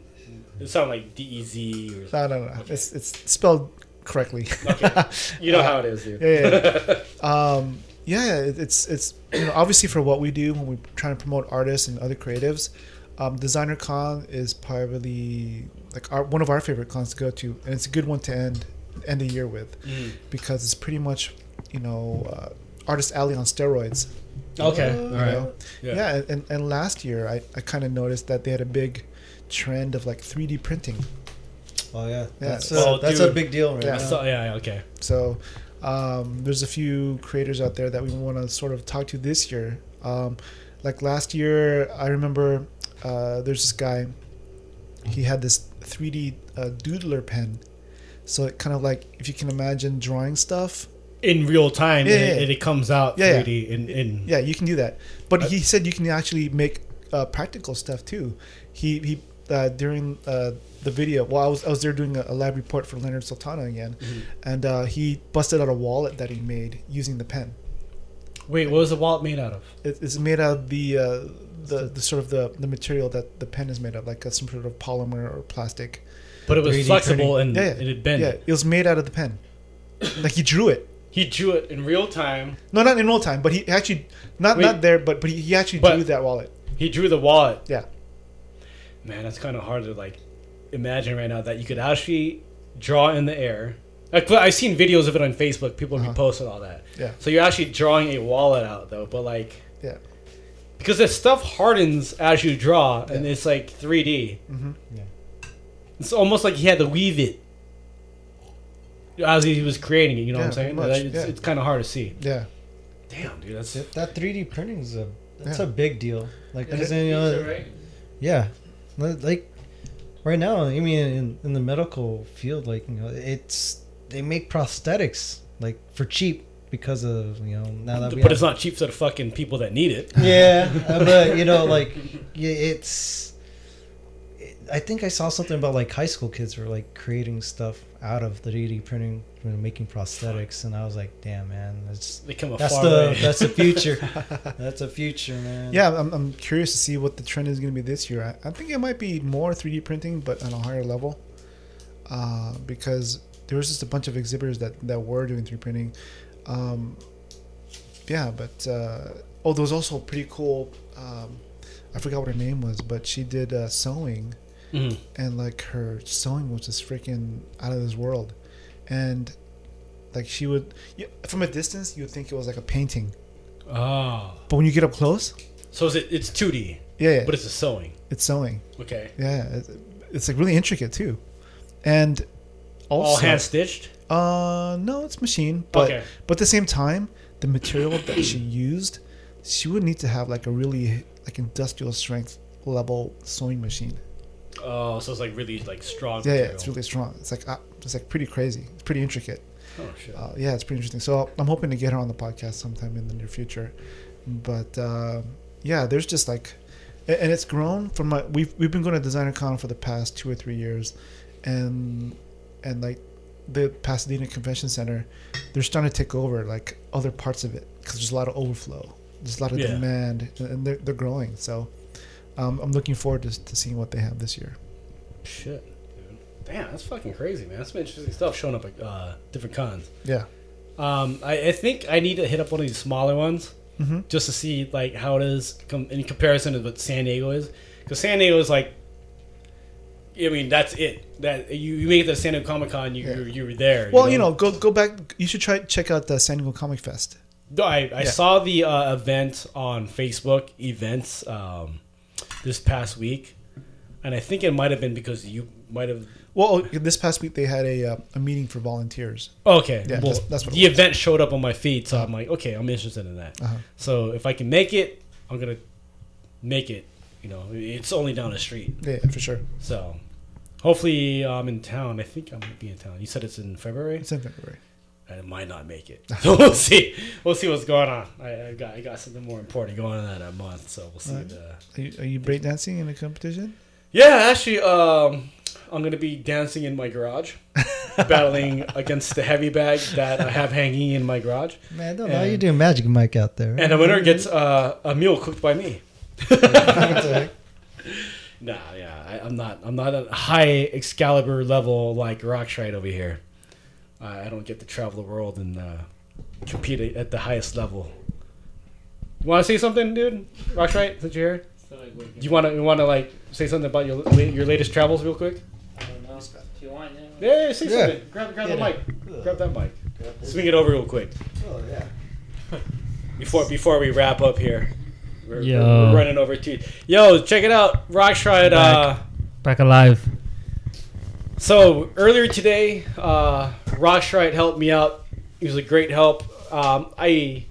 It sounded like D E Z or. No, no, no. It's it's spelled correctly. Okay. You know how it is, dude. yeah, yeah. um, yeah, it's it's you know obviously for what we do when we're trying to promote artists and other creatives, um, Designer Con is probably like our, one of our favorite cons to go to, and it's a good one to end end the year with Mm. because it's pretty much you know uh, artist alley on steroids. Okay. you All right. Yeah. Yeah, and- and, and last year I, I kind of noticed that they had a big trend of like 3D printing. Oh yeah. That's it's- a, Oh, that's a big deal right Yeah. now. So, yeah. yeah, Okay. So um, there's a few creators out there that we want to sort of talk to this year. Um, like last year, I remember uh, there's this guy. He had this 3D uh, doodler pen. So it kind of like if you can imagine drawing stuff. In real time, Yeah, and yeah, it, yeah. it comes out Yeah, yeah. 3D in in. Yeah, you can do that. But he said you can actually make uh, practical stuff too. He he uh, during uh, the video. Well, I was I was there doing a, a lab report for Leonard Sultana again, and uh, he busted out a wallet that he made using the pen. Wait, what was the wallet made out of? It, it's made out of the uh, the, the sort of the, the material that the pen is made of, like a, some sort of polymer or plastic. But it was 3D flexible and Yeah, yeah. it had been. Yeah, it was made out of the pen. like he drew it. He drew it in real time. No, not in real time, but he actually not Wait. not there, but but he, he actually But- drew that wallet. He drew the wallet. Yeah, Man, that's kind of hard to like imagine right now that you could actually draw in the air. Like, I've seen videos of it on Facebook. People Uh-huh. reposted all that. Yeah. So you're actually drawing a wallet out though, but like yeah, because the stuff hardens as you draw, and Yeah. it's like 3D. Mhm. Yeah. It's almost like he had to weave it as he was creating it. You know what I'm saying? pretty much, it's yeah. it's kind of hard to see. yeah. Damn, dude, that's it. That 3D printing is a that's Yeah. a big deal. Like, And 'cause it- then, you know, yeah, like right now. I mean, in, in the medical field, like you know, it's they make prosthetics like for cheap because of you know now that we but have- it's not cheap for the fucking people that need it. yeah, uh, but you know, like yeah, it's. It, I think I saw something about like high school kids were like creating stuff out of the 3D printing, you know, making prosthetics, and I was like, damn, man, that's They come a that's far the way. that's the future. that's a future, man. Yeah, I'm, I'm curious to see what the trend is going to be this year. I, I think it might be more 3D printing, but on a higher level. Uh, because there was just a bunch of exhibitors that, that were doing 3D printing. Um, yeah, but uh, oh, there was also a pretty cool. Um, I forgot what her name was, but she did uh, sewing, Mhm. and like her sewing was just freaking out of this world, and like she would from a distance you would think it was like a painting, Oh, but when you get up close, so is it? It's 2D, yeah, yeah but it's a sewing. it's sewing. Okay, Yeah, it's, it's like really intricate too, and also all hand stitched. Uh, no, it's machine, but Okay. but at the same time, the material that she used, she would need to have like a really like industrial strength level sewing machine. Oh, so it's like really like strong. Yeah, yeah, it's really strong. It's like uh, it's like pretty crazy. It's pretty intricate. Oh shit. Uh, yeah, it's pretty interesting. So I'm hoping to get her on the podcast sometime in the near future. But uh, yeah, there's just like, and it's grown from my. We've we've been going to Designer Con for the past two or three years, and and like the Pasadena Convention Center, they're starting to take over like other parts of it because there's a lot of overflow. There's a lot of Yeah. demand, and they're they're growing. So um, I'm looking forward to, to seeing what they have this year. Shit, dude. Damn, that's fucking crazy, man. That's some interesting stuff showing up at uh, different cons. Yeah. Um, I, I think I need to hit up one of these smaller ones Mhm. just to see like how it is com- in comparison to what San Diego is. Because San Diego is like, I mean, that's it. That you, you make it to San Diego Comic Con, you Yeah. you you were there. Well, you know, go go back. You should try check out the San Diego Comic Fest. No, I, I Yeah. saw the uh, event on Facebook events um, this past week, and I think it might have been because you might have. Well, oh, this past week they had a uh, a meeting for volunteers. Okay, Yeah, well, that's- that's what the was. event showed up on my feed, so I'm like, okay, I'm interested in that. Uh-huh. So if I can make it, I'm gonna make it. You know, it's only down the street, Yeah, for sure. so hopefully I'm in town. I think I might be in town. You said it's in February. It's in February. I might not make it. So we'll see. We'll see what's going on. I, I got I got something more important going on that month, so we'll see. Right. The, Are you, are you breakdancing in a competition? yeah, actually, um, I'm gonna be dancing in my garage, battling against the heavy bag that I have hanging in my garage, Man, I don't know. And- You doing Magic Mike out there? and the winner gets uh, a meal cooked by me. Nah, yeah, I, I'm not. I'm not a high Excalibur level like Roxrite over here. I I don't get to travel the world and uh, compete at the highest level. You want to say something, dude? Roxrite, since you're here, do you want to you want to like say something about your your latest travels real quick? I don't know. If you want, yeah. Yeah, yeah say Yeah. something. Grab grab the Yeah. mic. Grab that mic. Swing it over real quick oh yeah. before before we wrap up here. We're, Yo. we're, we're running over to Yo, check it out. Roxrite. Uh, Back alive. So earlier today, uh, Roxrite helped me out. He was a great help. Um, I,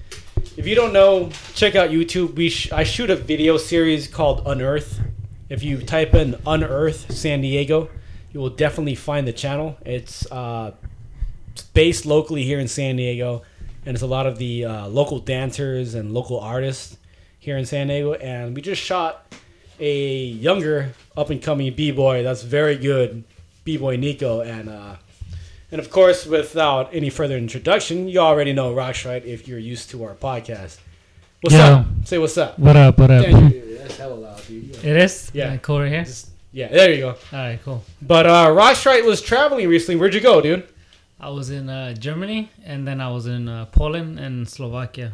if you don't know, check out YouTube. We sh- I shoot a video series called Unearth. If you type in Unearth San Diego, you will definitely find the channel. It's uh, it's based locally here in San Diego, and it's a lot of the uh, local dancers and local artists here in San Diego. And we just shot a younger up and coming b boy that's very good, b boy Nico, and uh, and of course, without any further introduction, you already know Rosh, right? If you're used to our podcast, what's Yo. up? Say what's up. What up? What up? Damn, you- that's hella loud, dude. It is. Yeah. Yeah. Cool right here. Just- yeah, there you go. All right. Cool. But uh, Roxrite was traveling recently. Where'd you go, dude? I was in uh, Germany and then I was in uh, Poland and Slovakia.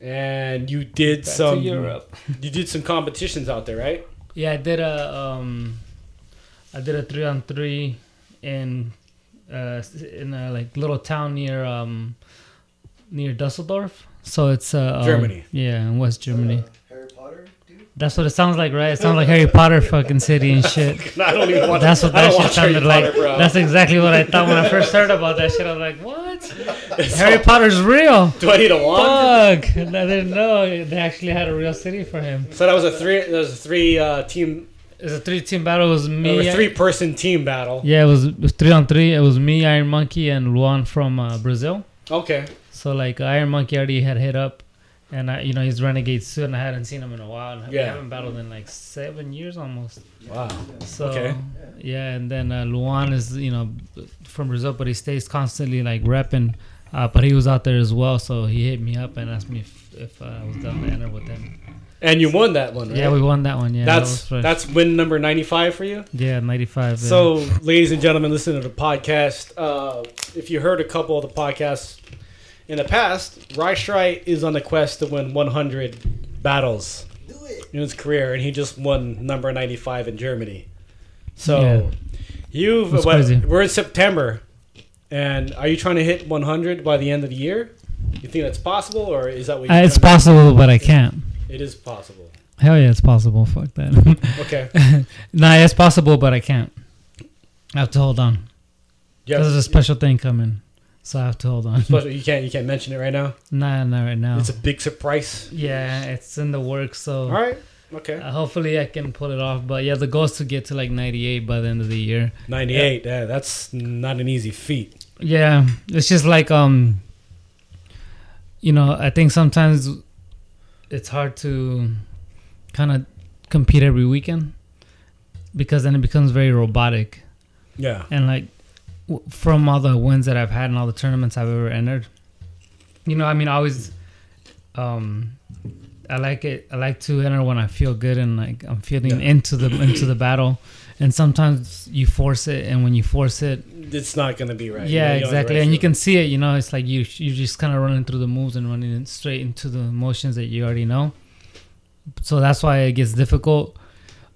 And you did Back some to Europe. You did some competitions out there, right? Yeah, I did a um, I did a three on three in uh in a like little town near um near Dusseldorf. So it's uh um, Germany. Yeah, in West Germany. Harry Potter, dude. That's what it sounds like, right? It sounds like Harry Potter fucking city and shit. I don't even want. That's what that shit watch Harry like. Potter, bro. That's exactly what I thought when I first heard about that shit. I was like, what? Harry Potter's real. Do I need a wand? Fuck! I didn't know they actually had a real city for him. So that was a three. That was a three uh, team, It was a three team battle. It was me. a three person team battle. Yeah, it was, it was three on three. It was me, Iron Monkey, and Luan from uh, Brazil. Okay. So like Iron Monkey already had hit up, and I, you know he's renegade suit, and I hadn't seen him in a while. And We haven't battled in like seven years almost. Wow. So Okay. yeah, and then uh, Luan is you know from Brazil, but he stays constantly like repping. Uh, but he was out there as well, so he hit me up and asked me if, if uh, I was down to enter with him. And you won that one, right? Yeah, we won that one. Yeah, that's fresh. that's win number ninety five for you. yeah, ninety five. So, ladies and gentlemen, listen to the podcast. Uh, if you heard a couple of the podcasts in the past, Roxrite is on the quest to win 100 battles in his career, and he just won number 95 in Germany. So, Yeah. you've That's what, crazy. we're in September, and are you trying to hit 100 by the end of the year? You think that's possible, or is that what uh, you're it's to- possible, but I can't. It is possible. Hell yeah, it's possible. Fuck that. Okay. nah, it's possible, but I can't. I have to hold on. Yeah. There's a special thing coming, so I have to hold on. But you can't you can't mention it right now. nah, not right now. It's a big surprise. yeah, it's in the works. So All right. Okay. uh, hopefully I can pull it off. But yeah, the goal is to get to like 98 by the end of the year. 98. Yeah, that's not an easy feat. Yeah, it's just like um, you know, I think sometimes it's hard to kind of compete every weekend because then it becomes very robotic. Yeah. and like w- from all the wins that I've had and all the tournaments I've ever entered, you know, I mean, I always, um, I like it. I like to enter when I feel good and like I'm feeling Yeah. into the into the battle. And sometimes you force it, and when you force it, It's not going to be right. yeah, You don't have the exactly. right And you can see it. You know, it's like you you just kind of running through the moves and running straight into the motions that you already know. So that's why it gets difficult.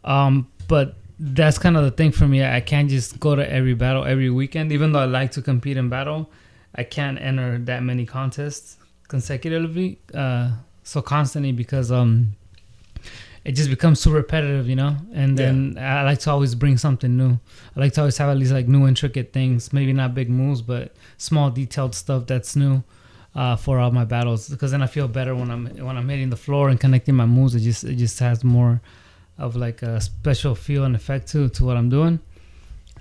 Um, but that's kind of the thing for me. I can't just go to every battle every weekend, even though I like to compete in battle. I can't enter that many contests consecutively, uh, so constantly because um, it just becomes too repetitive, you know. And then I like to always bring something new. I like to always have at least like new intricate things, maybe not big moves, but small detailed stuff that's new uh, for all my battles. Because then I feel better when I'm when I'm hitting the floor and connecting my moves. It just it just has more of like a special feel and effect to to what I'm doing.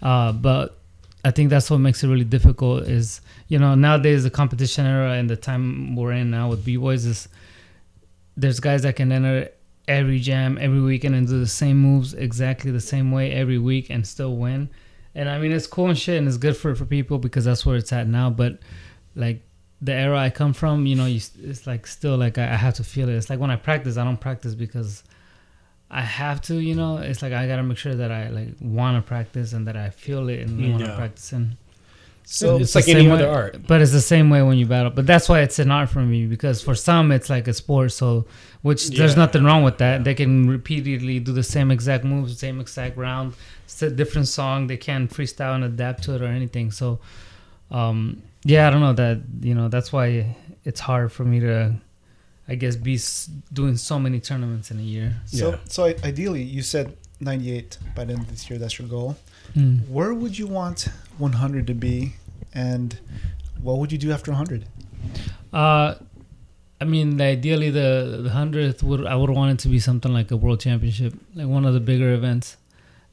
Uh, but I think that's what makes it really difficult. Is you know nowadays the competition era and the time we're in now with b boys is there's guys that can enter every jam every weekend and do the same moves exactly the same way every week and still win. And I mean it's cool and shit and it's good for for people because that's where it's at now. But like the era I come from, you know, you, it's like still like I, I have to feel it. It's like when I practice, I don't practice because I have to, you know. It's like I gotta make sure that I like want to practice and that I feel it and want to Yeah. practice and. So it's, the like any same other art. But it's the same way when you battle. But that's why it's an art for me because for some it's like a sport. So which there's nothing wrong with that. They can repeatedly do the same exact moves, same exact round. It's a different song. They can freestyle and adapt to it or anything. So, um, yeah, I don't know that you know that's why it's hard for me to, I guess, be doing so many tournaments in a year. So, Yeah. so ideally, you said 98 by the end of this year. That's your goal. Mm. Where would you want 100 to be, and what would you do after 100? Uh, I mean, ideally, the the hundredth would I would want it to be something like a world championship, like one of the bigger events,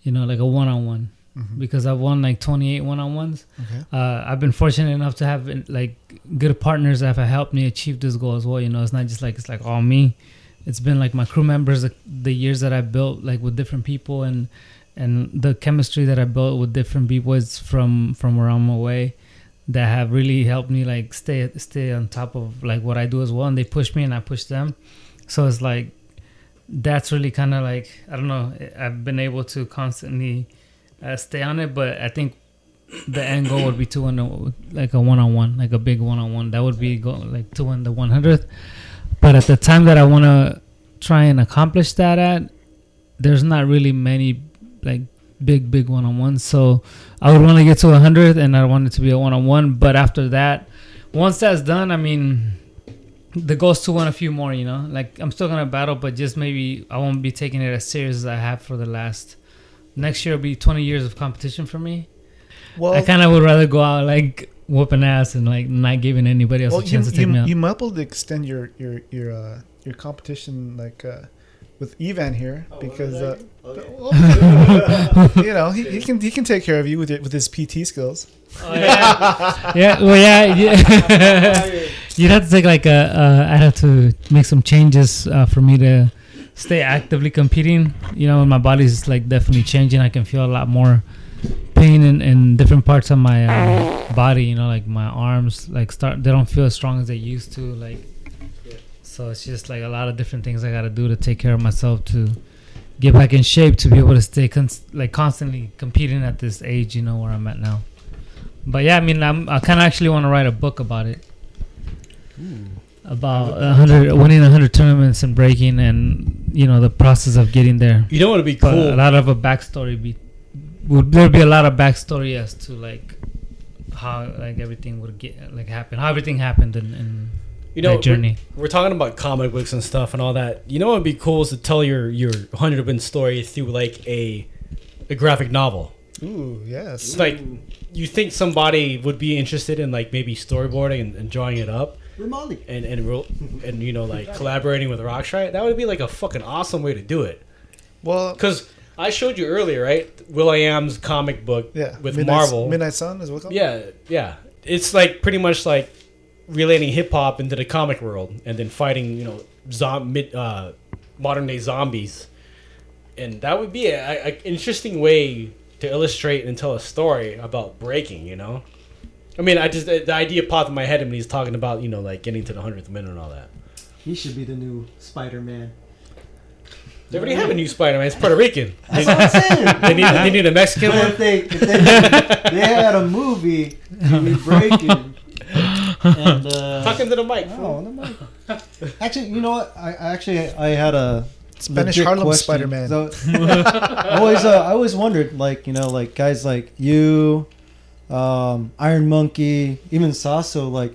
you know, like a one on one. Because I've won like twenty eight one on ones. Okay. Uh, I've been fortunate enough to have like good partners that have helped me achieve this goal as well. You know, it's not just like it's like all me. it's been like my crew members, the, the years that I built like with different people and and the chemistry that I built with different b boys from from where I'm away that have really helped me like stay stay on top of like what I do as well, and they push me and I push them. So it's like that's really kind of like I don't know. I've been able to constantly uh, stay on it, but I think the end goal would be to win a, like a one on one, like a big one on one. That would be go like to win the one hundredth. But at the time that I want to try and accomplish that at, there's not really many like big big one on one. So I would want to get to a hundred, and I want it to be a one on one. But after that, once that's done, I mean, the goal's to win a few more. You know, like I'm still gonna battle, but just maybe I won't be taking it as serious as I have for the last. Next year will be 20 years of competition for me. Well, I kind of would rather go out like whooping ass and like not giving anybody else well, a chance you, to take you, me out. you might be able to extend your your your uh, your competition like uh, with Evan here because uh, you know he, he can he can take care of you with it, with his PT skills. Oh, yeah. yeah, well, yeah, yeah. You'd have to take like a. Uh, I'd have to make some changes uh, for me to stay actively competing. You know, my body's like definitely changing. I can feel a lot more pain in, in different parts of my uh, body. You know, like my arms, like start. They don't feel as strong as they used to. Like, so it's just like a lot of different things I got to do to take care of myself to get back in shape to be able to stay cons- like constantly competing at this age. You know where I'm at now. But yeah, I mean, I'm, I kind of actually want to write a book about it. Hmm. About hundred winning a hundred tournaments and breaking, and you know the process of getting there. You know what would be But cool? a lot of a backstory be would there be a lot of backstory as to like how like everything would get like happen, how everything happened and, in you know, that journey. We're, we're talking about comic books and stuff and all that. You know what would be cool is to tell your your hundred win story through like a a graphic novel. Ooh, yes. It's like you think somebody would be interested in like maybe storyboarding and, and drawing it up Ramali. and and ro- and you know like collaborating with Roxrite. That would be like a fucking awesome way to do it. Well, Because I showed you earlier, right? will.i.am's comic book yeah. with Midnight, Marvel. Midnight Sun is what called. Yeah, yeah. It's like pretty much like relating hip hop into the comic world and then fighting, you know, zom- mid, uh, modern day zombies. And that would be an interesting way to illustrate and tell a story about breaking, you know? I mean, I just, the idea popped in my head when he's talking about, you know, like getting to the 100th minute and all that. He should be the new Spider Man. They already have a new Spider Man. It's Puerto Rican. They, That's what I'm saying. they need, they need a Mexican But if they, if they, they had a movie, he'd be breaking. And, uh, Talk into the mic. Oh, no, Mike. Actually, you know what? I I actually I had a Spanish legit Harlem question. Spider-Man. So, I always uh, I always wondered, like you know, like guys like you, um, Iron Monkey, even Sasso, like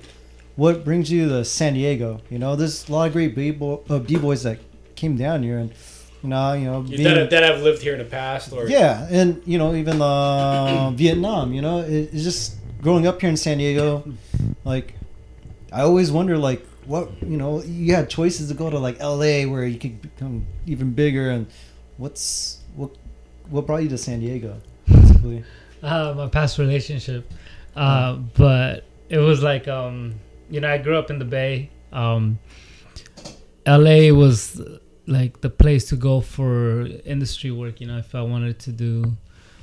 what brings you to San Diego? You know, there's a lot of great b uh, boys that came down here, and you know, you know, being- That, that have lived here in the past, or yeah, and you know, even uh, Vietnam. You know, it, it's just growing up here in San Diego. Like, I always wonder, like, what you know, you had choices to go to like L.A. where you could become even bigger, and what's what what brought you to San Diego, basically? uh, my past relationship. Uh, but it was like, um, you know, I grew up in the Bay. Um, LA was like the place to go for industry work. You know, if I wanted to do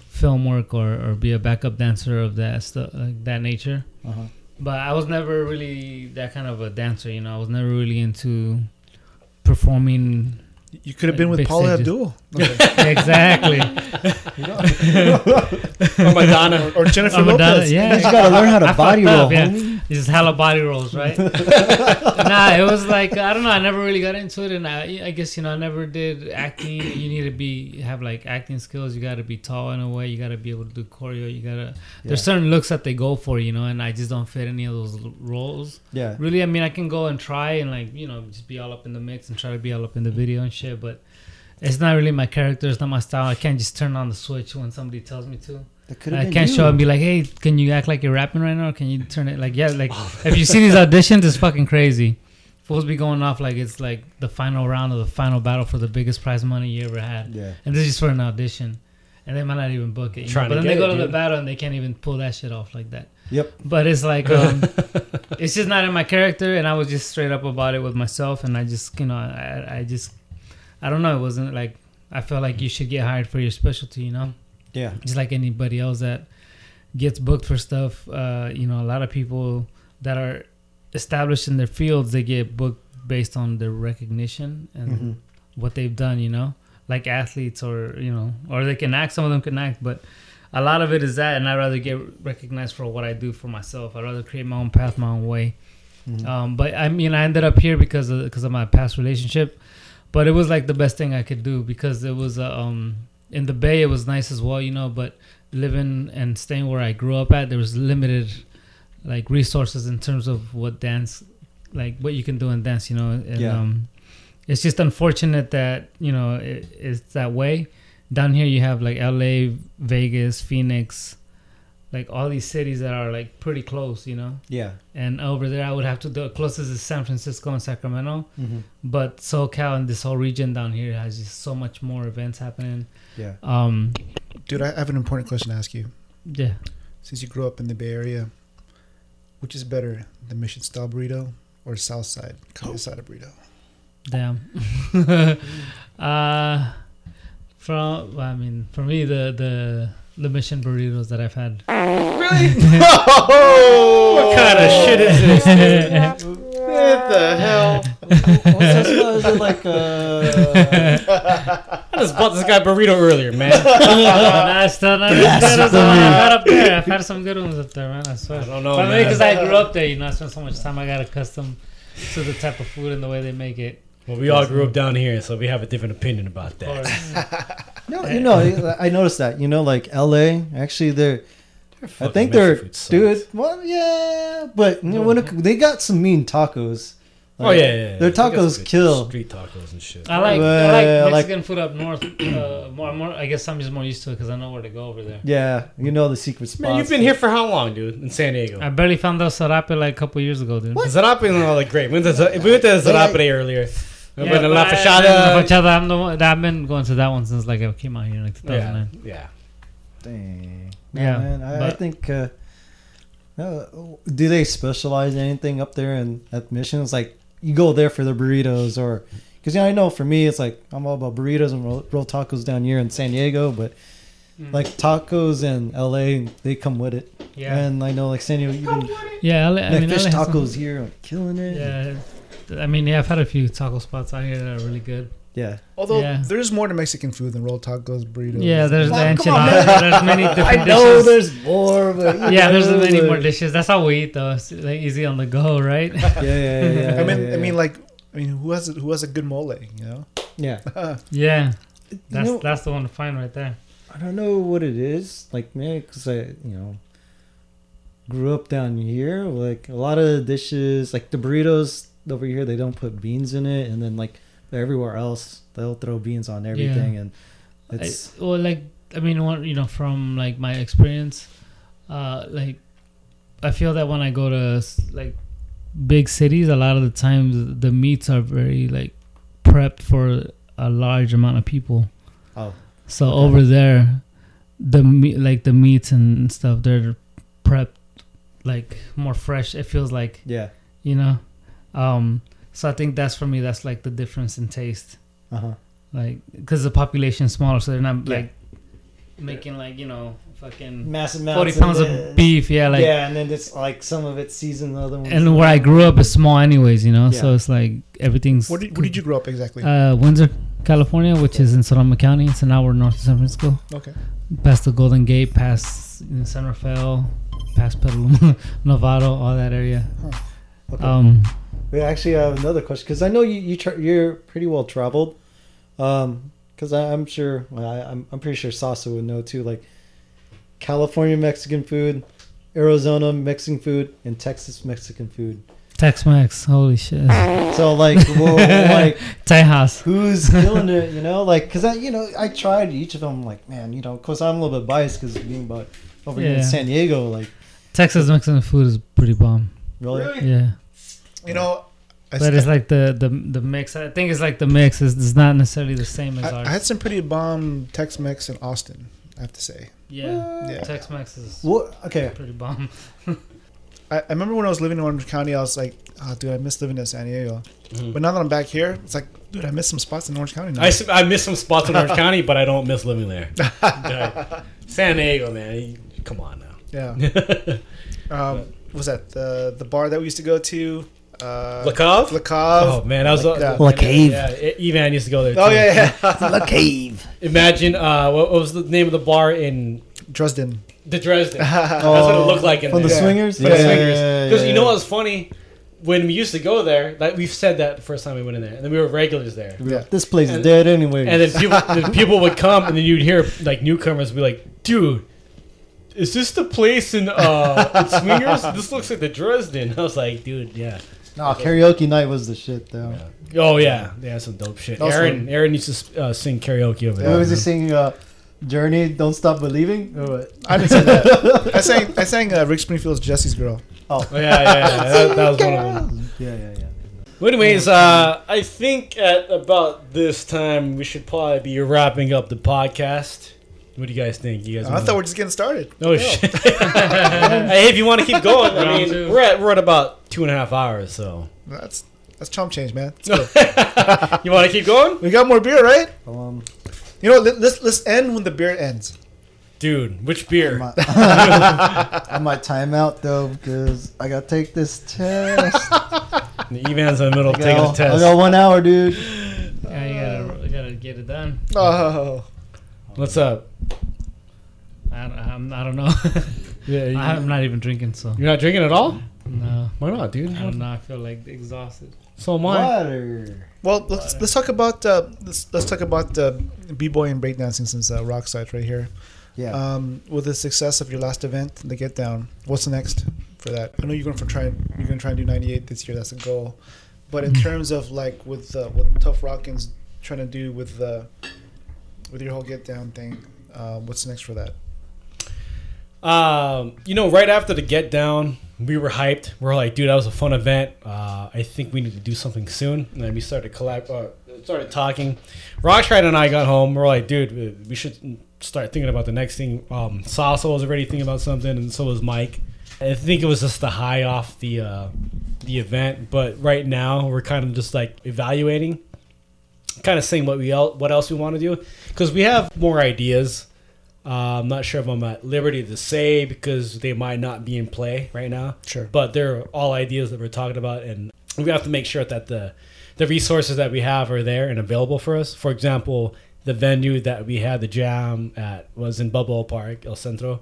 film work or, or be a backup dancer of that stuff, like that nature. Uh-huh. But I was never really that kind of a dancer. You know, I was never really into performing. You could have been with Paula stages. Abdul exactly. or Madonna. or Jennifer Oh, Madonna, Lopez. yeah. You just gotta learn how to I body roll, up, yeah. homie. It's just hella body rolls, right? nah, it was like I don't know. I never really got into it, and I, I guess you know I never did acting. You need to be have like acting skills. You got to be tall in a way. You got to be able to do choreo. You gotta. There's certain looks that they go for, you know, and I just don't fit any of those roles. Yeah. Really, I mean, I can go and try and like you know just be all up in the mix and try to be all up in the video and shit, but. It's not really my character. It's not my style. I can't just turn on the switch when somebody tells me to. I can't you. show up and be like, "Hey, can you act like you're rapping right now? Or can you turn it like yeah, like if you see these auditions, it's fucking crazy. Fools be going off like it's like the final round of the final battle for the biggest prize money you ever had, Yeah. and this is just for an audition, and they might not even book it. you know? Trying But then they go it, to the battle and they can't even pull that shit off like that. Yep. But it's like um, it's just not in my character, and I was just straight up about it with myself, and I just you know I I just I don't know. It wasn't like I felt like you should get hired for your specialty, you know, Yeah. just like anybody else that gets booked for stuff. Uh, you know, a lot of people that are established in their fields, they get booked based on their recognition and Mhm. what they've done, you know, like athletes or, you know, or they can act, some of them can act, but a lot of it is that. And I'd rather get recognized for what I do for myself. I'd rather create my own path, my own way. Um, but I mean, I ended up here because of, because of my past relationship, but it was like the best thing I could do because it was, uh, um, in the Bay, it was nice as well, you know, but living and staying where I grew up at, there was limited like resources in terms of what dance like what you can do in dance you know and Yeah. um it's just unfortunate that you know it, it's that way down here you have like la vegas phoenix like all these cities that are like pretty close you know Yeah. and over there i would have to the closest is san francisco and sacramento Mhm. but socal and this whole region down here has just so much more events happening Yeah. um Dude, I have an important question to ask you. yeah Since you grew up in the Bay Area, which is better, the Mission Style burrito or South Side carne asada burrito? Damn. uh, from well, I mean, for me, the the the mission burritos that I've had. Really? What kind of shit is this? What the hell? What's this? Is it like uh? I just bought this guy burrito earlier, man. nah, it's still not as the one I've had up there. I've had some good ones up there, man. I swear. I don't know, But maybe because I grew up there, you know, I spent so much time. I got accustomed to the type of food and the way they make it. Well, we all grew up down here, so we have a different opinion about that. No, you know, I noticed that. You know, like L.A. Actually, they're. I think they're, Mexican food sucks. dude. Well, yeah, but you know, when it, they got some mean tacos. Oh yeah, yeah, yeah. Their They got some tacos kill. Street tacos and shit. I like Well, I like like- Mexican food up north. Uh, more, more. I guess I'm just more used to it because I know where to go over there. Yeah, you know the secret spots. Man, you've been here for how long, dude? In San Diego. I barely found out Sarape like a couple years ago, dude. Zarape is all like great. We went to, we went to Zarape earlier. We Yeah, went to La I- Fachada. La Fachada, I'm the one, I've been going to that one since like I came out here in like Yeah, 2009. yeah. Dang. Yeah, Yeah, man. I, I think. Uh, uh, do they specialize in anything up there in at missions? Like you go there for the burritos, or because you know, I know for me it's like I'm all about burritos and roll, roll tacos down here in San Diego, but Mm. like tacos in LA, they come with it. Yeah. And I know like San Diego, even Yeah, LA, I like mean, fish LA has some- tacos here, like, killing it. Yeah, I mean, yeah, I've had a few taco spots out here that are really good. Yeah. Although Yeah. there's more to Mexican food than rolled tacos, burritos. Yeah, there's the Oh, come on, enchilada. There's many different I know dishes. there's more, but yeah, there's know, many like- more dishes. That's how we eat though. It's like easy on the go, right? Yeah, yeah, yeah. I mean, yeah, I mean, like, I mean, who has a, who has a good mole? You know, yeah. yeah, You that's know- that's the one to find right there. I don't know what it is. Like man, because I you know grew up down here. Like a lot of the dishes, like the burritos over here, they don't put beans in it, and then like everywhere else, they'll throw beans on everything, and it's I, well, like I mean, one, you know, from like my experience, uh, like I feel that when I go to like big cities, a lot of the times the meats are very like prepped for a large amount of people. oh So over there, the meat, like the meats and stuff, they're prepped like more fresh. It feels like yeah, you know. Um, so I think that's for me. That's like the difference in taste uh huh, like because the population's smaller, so they're not Yeah. like making like you know fucking massive forty amounts pounds and of beef. Yeah, like yeah, and then it's like some of it's seasoned, the other ones. and where I grew up is small, anyways. You know, so it's like everything's. where did, where did you grow up exactly? Uh, Windsor, California, which is in Sonoma County. It's an hour north of San Francisco, okay, past the Golden Gate, past you know, San Rafael, past Petaluma, Novato, all that area. Okay. Um, Wait, actually, have another question because I know you you tra- you're pretty well traveled. Um, because I'm sure well, I, I'm I'm pretty sure Sasa would know too. Like California Mexican food, Arizona Mexican food, and Texas Mexican food. Tex-Mex, holy shit, So like, whoa, like Tejas. who's killing it? You know, like because I you know I tried each of them. Like, man, you know, of course I'm a little bit biased because being about over here in San Diego, like Texas Mexican food is pretty bomb. really. Yeah. You know, I, But it's like the, the the mix. I think it's like the mix is, is not necessarily the same as I, ours. I had some pretty bomb Tex-Mex in Austin. I have to say. Yeah, Yeah. Tex-Mex is What? Okay. pretty bomb. I, I remember when I was living in Orange County, I was like, oh, dude, I miss living in San Diego. But now that I'm back here, it's like, dude, I miss some spots in Orange County now. I, s- I miss some spots in Orange County, but I don't miss living there. Yeah. San Diego, man. you- Come on now. yeah. Um, was that the the bar that we used to go to? Uh, La Cave? Oh man, I was Like, yeah. La Cave. Yeah, Evan used to go there. Too. Oh yeah, yeah. La Cave. Imagine uh, what, what was the name of the bar in Dresden. the Dresden? That's what it looked like in From the there. Yeah. swingers? For the swingers. yeah, Because you know yeah. what was funny? When we used to go there, like we've said that the first time we went in there, and then we were regulars there. Yeah. This place is dead anyway. And then people, then people would come, and then you'd hear like newcomers be like, "Dude, is this the place in uh in Swingers? This looks like the Dresden." I was like, "Dude, yeah." No, karaoke night was the shit though. Oh yeah, yeah, some dope shit. Also- Aaron, Aaron used to uh, sing karaoke over What there. was he singing? Uh, Journey, don't stop believing. I didn't say that. I sang I sang uh, Rick Springfield's Jesse's Girl. Oh yeah, yeah, yeah. That, that was one of them. Yeah, yeah, yeah. Well, anyways, uh, I think at about this time we should probably be wrapping up the podcast. What do you guys think? You guys? I wanna- thought we are just getting started. Oh shit! hey, if you want to keep going, I mean, two. we're at we're at about two and a half hours. So That's that's chump change, man. you want to keep going, We got more beer, right? Um, You know, let, let's let's end when the beer ends. dude? Which beer? my, I might time out though because I gotta take this test. The Evan's in the middle of I taking a got, I got one hour, dude. Yeah, you gotta, you gotta get it done. Oh, What's up? I don't, I'm, I don't know. Yeah, you, I'm not even drinking, so you're not drinking at all? no. Why not, dude? I don't know. I feel like exhausted. So am I. Water. well, let's let's talk about uh, let's let's talk about uh, b boy and breakdancing since uh, Roxrite's right here. Yeah. Um, with the success of your last event, the Get Down, what's next for that? I know you're going to try you're going to try and do 98 this year. That's a goal. But in terms of like with uh, what Tuff Rocking's trying to do with the with your whole Get Down thing, uh, what's next for that? Um, you know, right after the get down, we were hyped. We are like, dude, that was a fun event. Uh, I think we need to do something soon. And then we started collab, uh, started talking. Roxrite and I got home. We're like, dude, we should start thinking about the next thing. Um, Sasso was already thinking about something, and so was Mike. I think it was just the high off the uh, the event, but right now we're kind of just like evaluating, kind of seeing what we el- what else we want to do because we have more ideas. Uh, I'm not sure if I'm at liberty to say because they might not be in play right now. Sure. But they're all ideas that we're talking about, and we have to make sure that the the resources that we have are there and available for us. For example, the venue that we had the jam at was in Bubble Park, El Centro,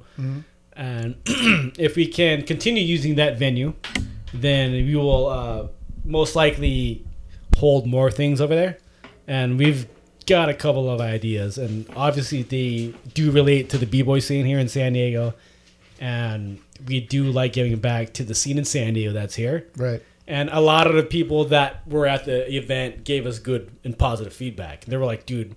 and if we can continue using that venue, then we will uh, most likely hold more things over there, and we've got a couple of ideas, and obviously they do relate to the b-boy scene here in San Diego, and we do like giving back to the scene in San Diego that's here. Right. And a lot of the people that were at the event gave us good and positive feedback. They were like, dude,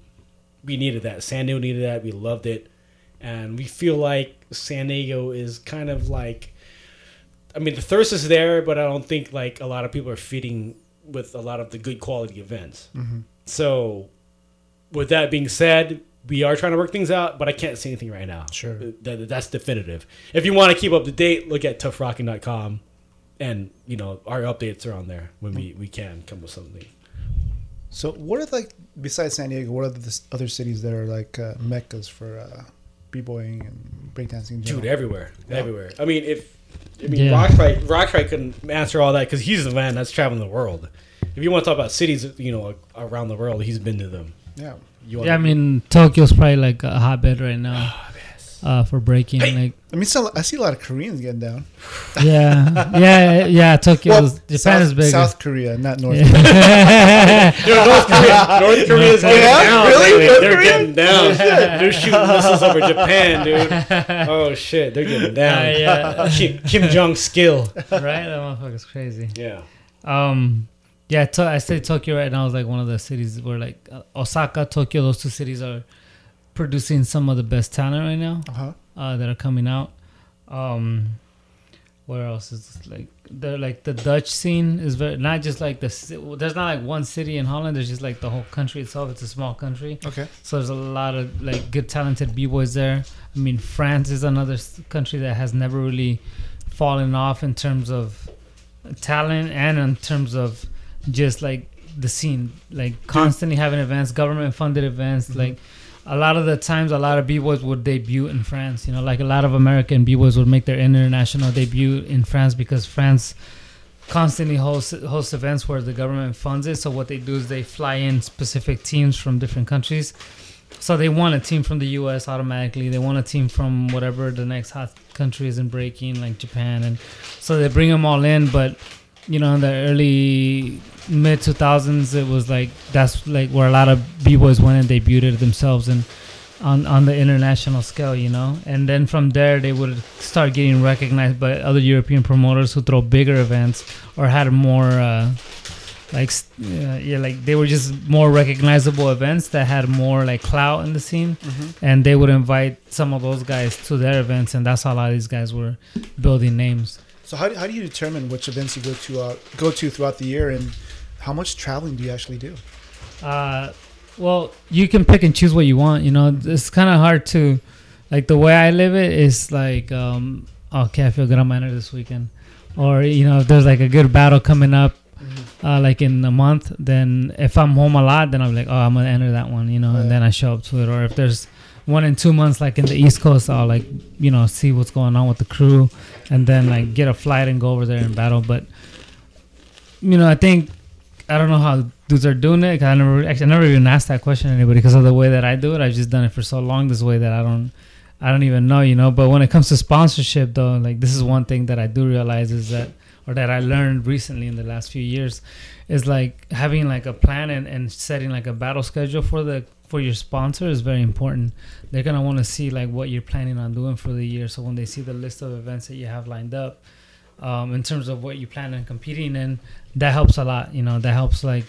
we needed that. San Diego needed that. We loved it. And we feel like San Diego is kind of like, I mean, the thirst is there, but I don't think like a lot of people are feeding with a lot of the good quality events. Mm-hmm. So, with that being said, we are trying to work things out, but I can't say anything right now. Sure. That, that's definitive. If you want to keep up to date, look at tuffrocking.com and, you know, our updates are on there when we, we can come with something. So, what are like besides San Diego? What are the other cities that are like uh, meccas for uh, b-boying and breakdancing? in Dude, general? everywhere. Everywhere. I mean, if, I mean, Yeah. Roxrite, Roxrite couldn't answer all that because he's the man that's traveling the world. If you want to talk about cities, you know, around the world, he's been to them. Yeah. Yeah, I mean Tokyo's probably like a hotbed right now uh, for breaking. Like, I mean, so I see a lot of Koreans getting down. yeah, yeah, yeah. Tokyo's Japan South, is big. South Korea, not North. Yeah. Dude, North Korea, North Korea's getting yeah? down. Really? lately. North They're Korea? getting down. They're shooting missiles over Japan, dude. Oh shit, they're getting down. Uh, yeah. Kim, Kim Jong skill. right? That motherfucker's crazy. Yeah. Um, yeah, to, I say Tokyo right now is like one of the cities where like uh, Osaka, Tokyo, those two cities are producing some of the best talent right now Uh-huh. uh, that are coming out. Um, where else is this? like they're like the Dutch scene is very not just like the ci- there's not like one city in Holland. There's just like the whole country itself. It's a small country. Okay. So there's a lot of like good talented b boys there. I mean, France is another s- country that has never really fallen off in terms of talent and in terms of just like the scene, like constantly having events, government funded events. Mm-hmm. Like a lot of the times, a lot of b boys would debut in France. You know, like a lot of American b boys would make their international debut in France because France constantly hosts hosts events where the government funds it. So what they do is they fly in specific teams from different countries. So they want a team from the U.S. automatically. They want a team from whatever the next hot country is in breaking, like Japan, and so they bring them all in. But you know, in the early mid 2000s, it was like that's like where a lot of b boys went and debuted themselves and on on the international scale, you know. And then from there, they would start getting recognized by other European promoters who throw bigger events or had more. Uh, like s- yeah, yeah, like they were just more recognizable events that had more like clout in the scene, and they would invite some of those guys to their events, and that's how a lot of these guys were building names. So how do, how do you determine which events you go to uh, go to throughout the year, and how much traveling do you actually do? Uh, well, you can pick and choose what you want. You know, it's kind of hard to, like the way I live it is like, um, okay, I feel good. I'm gonna enter this weekend, or you know, if there's like a good battle coming up, uh, like in a month, then if I'm home a lot, then I'm like, oh, I'm gonna enter that one. You know, and then I show up to it. Or if there's one in two months, like in the East Coast, I'll like, you know, see what's going on with the crew, and then like get a flight and go over there and battle. But you know, I think I don't know how dudes are doing it. I never actually I never even asked that question to anybody because of the way that I do it. I've just done it for so long this way that I don't I don't even know, you know. But when it comes to sponsorship, though, like this is one thing that I do realize is that or that I learned recently in the last few years is like having like a plan and, and setting like a battle schedule for the for your sponsor is very important. They're gonna want to see like what you're planning on doing for the year. So when they see the list of events that you have lined up, um, in terms of what you plan on competing in, that helps a lot. You know, that helps like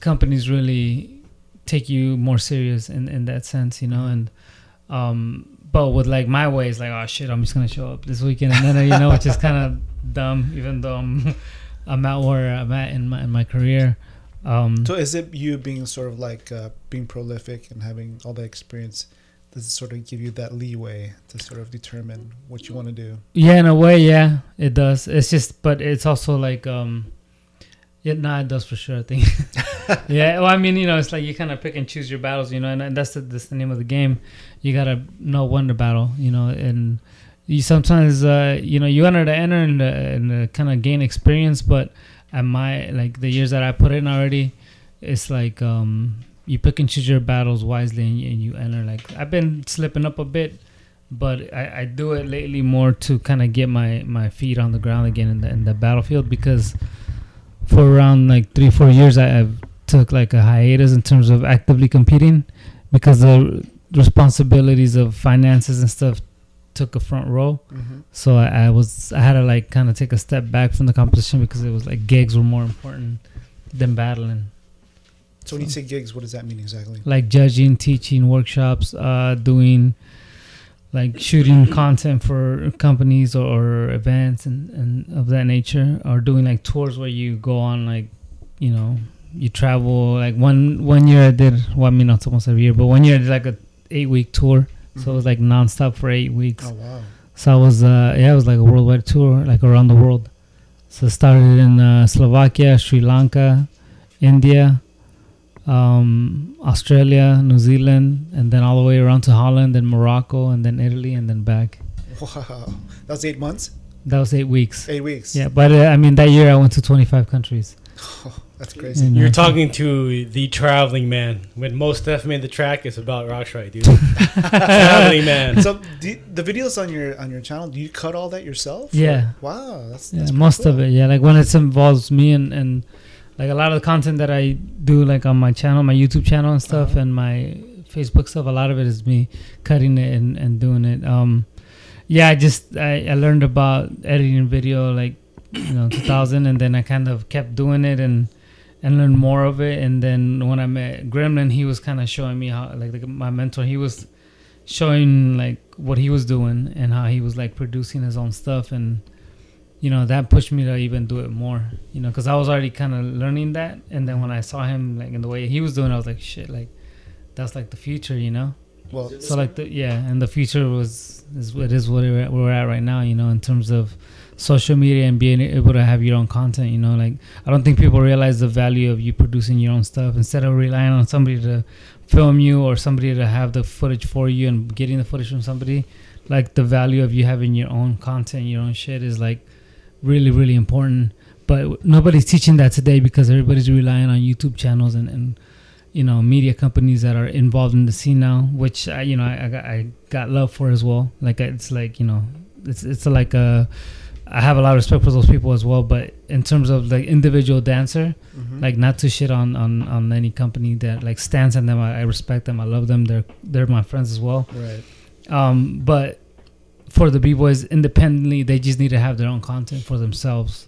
companies really take you more serious in, in that sense, you know, and um but with like my way it's like oh shit I'm just gonna show up this weekend and then you know which is kind of dumb even though I'm I'm at where I'm at in my in my career um So is it you being sort of like uh, being prolific and having all that experience? Does it sort of give you that leeway to sort of determine what you want to do? Yeah, in a way, yeah, it does. It's just, but it's also like, um, yeah, nah, it does for sure. I think. yeah, well, I mean, you know, it's like you kind of pick and choose your battles, you know, and, and that's the that's the name of the game. You gotta know when to battle, you know, and you sometimes, uh, you know, you enter to enter and, uh, and uh, kind of gain experience, but at my like the years that I put in already, it's like um you pick and choose your battles wisely and you, and you enter. Like I've been slipping up a bit but I, I do it lately more to kind of get my, my feet on the ground again in the, in the battlefield because for around like three four years I, I've took like a hiatus in terms of actively competing because the responsibilities of finances and stuff took a front row Mhm. so I, I was I had to like kind of take a step back from the competition because it was like gigs were more important than battling So when you say gigs, what does that mean exactly? like judging, teaching workshops, uh, doing like shooting content for companies or, or events and, and of that nature, or doing like tours where you go on like, you know, you travel. Like one one year I did, well, I mean not almost every year, but one year I did like a eight week tour, so it was like nonstop for eight weeks. Oh wow. So I was, uh, yeah, it was like a worldwide tour, like around the world. So started in uh, Slovakia, Sri Lanka, India, um, Australia, New Zealand, and then all the way around to Holland, then Morocco, and then Italy, and then back. Wow. That was eight months? That was eight weeks. Eight weeks. Yeah, but uh, I mean that year I went to 25 countries. That's crazy. And, You're talking to the traveling man. When most stuff made the track, it's about Roxrite, dude. traveling man. So do, the videos on your on your channel, do you cut all that yourself? Yeah. Or- Wow. That's, Yeah, that's pretty most of it. Yeah, like when it involves me and and like a lot of the content that I do, like on my channel, my YouTube channel and stuff, Uh-huh. and my Facebook stuff. A lot of it is me cutting it and, and doing it. Um, yeah, I just I, I learned about editing video like you know 2000, and then I kind of kept doing it and and learn more of it. And then when I met Gremlin, he was kind of showing me how like, like my mentor. He was showing like what he was doing and how he was like producing his own stuff and you know that pushed me to even do it more. You know, because I was already kind of learning that, and then when I saw him like in the way he was doing, I was like, shit, like that's like the future. You know. Well, So like the yeah, and the future was is it is what where we're at right now. You know, in terms of social media and being able to have your own content. You know, like I don't think people realize the value of you producing your own stuff instead of relying on somebody to film you or somebody to have the footage for you and getting the footage from somebody. Like the value of you having your own content, your own shit is like really really important. But nobody's teaching that today because everybody's relying on YouTube channels and and you know media companies that are involved in the scene now which I, you know I, I got I got love for as well like it's like you know it's it's like a I have a lot of respect for those people as well but in terms of like individual dancer mhm. like not to shit on on on any company that like stands on them. I, I respect them. I love them. They're they're my friends as well. Right. um but for the b-boys independently they just need to have their own content for themselves.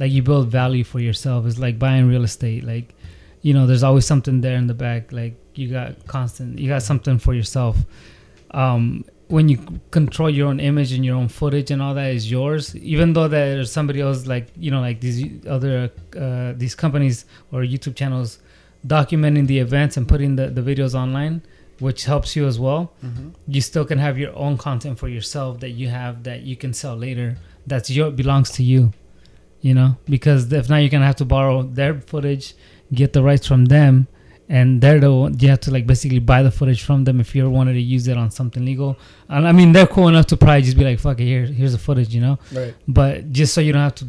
Like you build value for yourself. It's like buying real estate. Like you know there's always something there in the back. Like you got constant you got something for yourself. Um when you control your own image and your own footage and all that is yours even though there's somebody else like you know like these other uh, these companies or youtube channels documenting the events and putting the, the videos online which helps you as well Mhm. you still can have your own content for yourself that you have that you can sell later that's your belongs to you you know because if not you're gonna have to borrow their footage get the rights from them and they're the one you have to like basically buy the footage from them if you wanted to use it on something legal and i mean they're cool enough to probably just be like fuck it here here's the footage you know Right. but just so you don't have to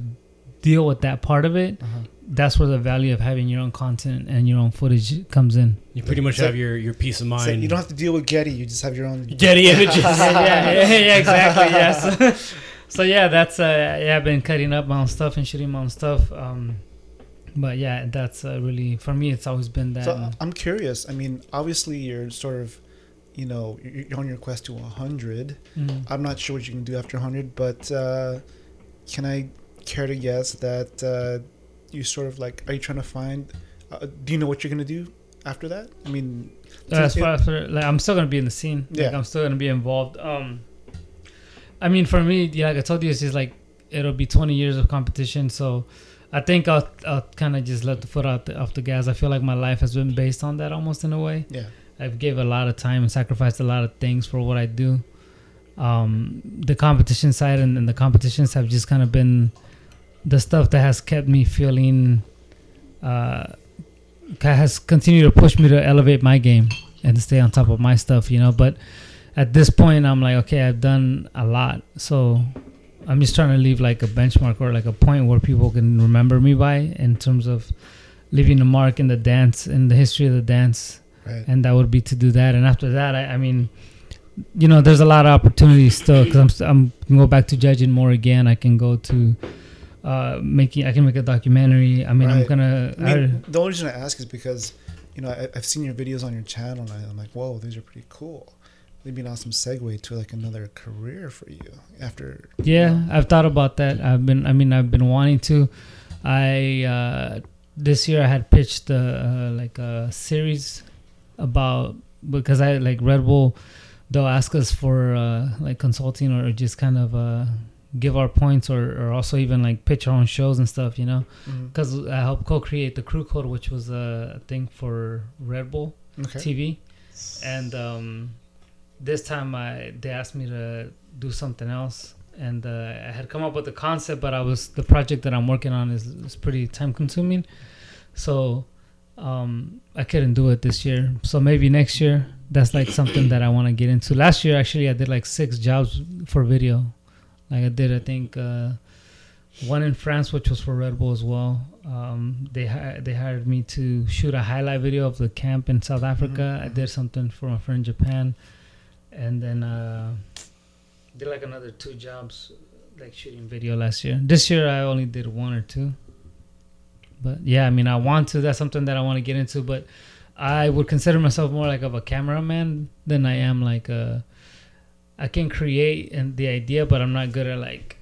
deal with that part of it Uh-huh. that's where the value of having your own content and your own footage comes in You pretty much So- have your, your peace of So mind. you don't have to deal with Getty. You just have your own. Getty images. yeah, yeah, yeah, yeah, exactly. Yes. so yeah, that's uh, yeah. I've been cutting up my own stuff and shooting my own stuff. Um, but yeah, that's uh, really for me. It's always been that. So I'm curious. I mean, obviously you're sort of, you know, you're on your quest to 100. Mm. I'm not sure what you can do after 100, but uh, can I care to guess that uh, you sort of like, are you trying to find, uh, do you know what you're going to do after that? I mean, Uh, as far as like, I'm still gonna be in the scene. Like, Yeah. I'm still gonna be involved. Um, I mean, for me, yeah, like I told you, it's just like it'll be 20 years of competition. So I think I'll I'll kind of just let the foot out the, off the gas. I feel like my life has been based on that almost in a way. yeah. I've gave a lot of time and sacrificed a lot of things for what I do. Um, the competition side and, and the competitions have just kind of been the stuff that has kept me feeling, uh, has continued to push me to elevate my game and to stay on top of my stuff, you know. But at this point, I'm like, okay, I've done a lot, so I'm just trying to leave like a benchmark or like a point where people can remember me by in terms of leaving a mark in the dance in the history of the dance Right. and that would be to do that. And after that, I, I mean, you know, there's a lot of opportunities still because I'm st- I'm can go back to judging more again. I can go to uh, making. I can make a documentary. I mean, I'm gonna. I mean, the only reason I ask is because, you know, I, I've seen your videos on your channel, and I- I'm like, whoa, these are pretty cool. It'd be an awesome segue to like another career for you after. Yeah, I've thought about that. I've been. I mean, I've been wanting to. I uh, this year I had pitched uh, uh, like a series about because I like Red Bull. They'll ask us for uh, like consulting or just kind of uh, give our points or, or also even like pitch our own shows and stuff, you know. Because I helped co-create the Crew Code, which was a thing for Red Bull Okay. TV, and um, this time I they asked me to do something else, and uh, I had come up with the concept, but I was the project that I'm working on is, is pretty time consuming, so um, I couldn't do it this year. So maybe next year. That's like something that I want to get into. Last year, actually, I did like six jobs for video. Like I did, I think. Uh, one in France, which was for Red Bull as well. Um, they hi- they hired me to shoot a highlight video of the camp in South Africa. I did something for my friend in Japan, and then uh, did like another two jobs, like shooting video last year. This year I only did one or two. But yeah, I mean, I want to. That's something that I want to get into. But I would consider myself more like of a cameraman than I am like a. I can create and the idea, but I'm not good at like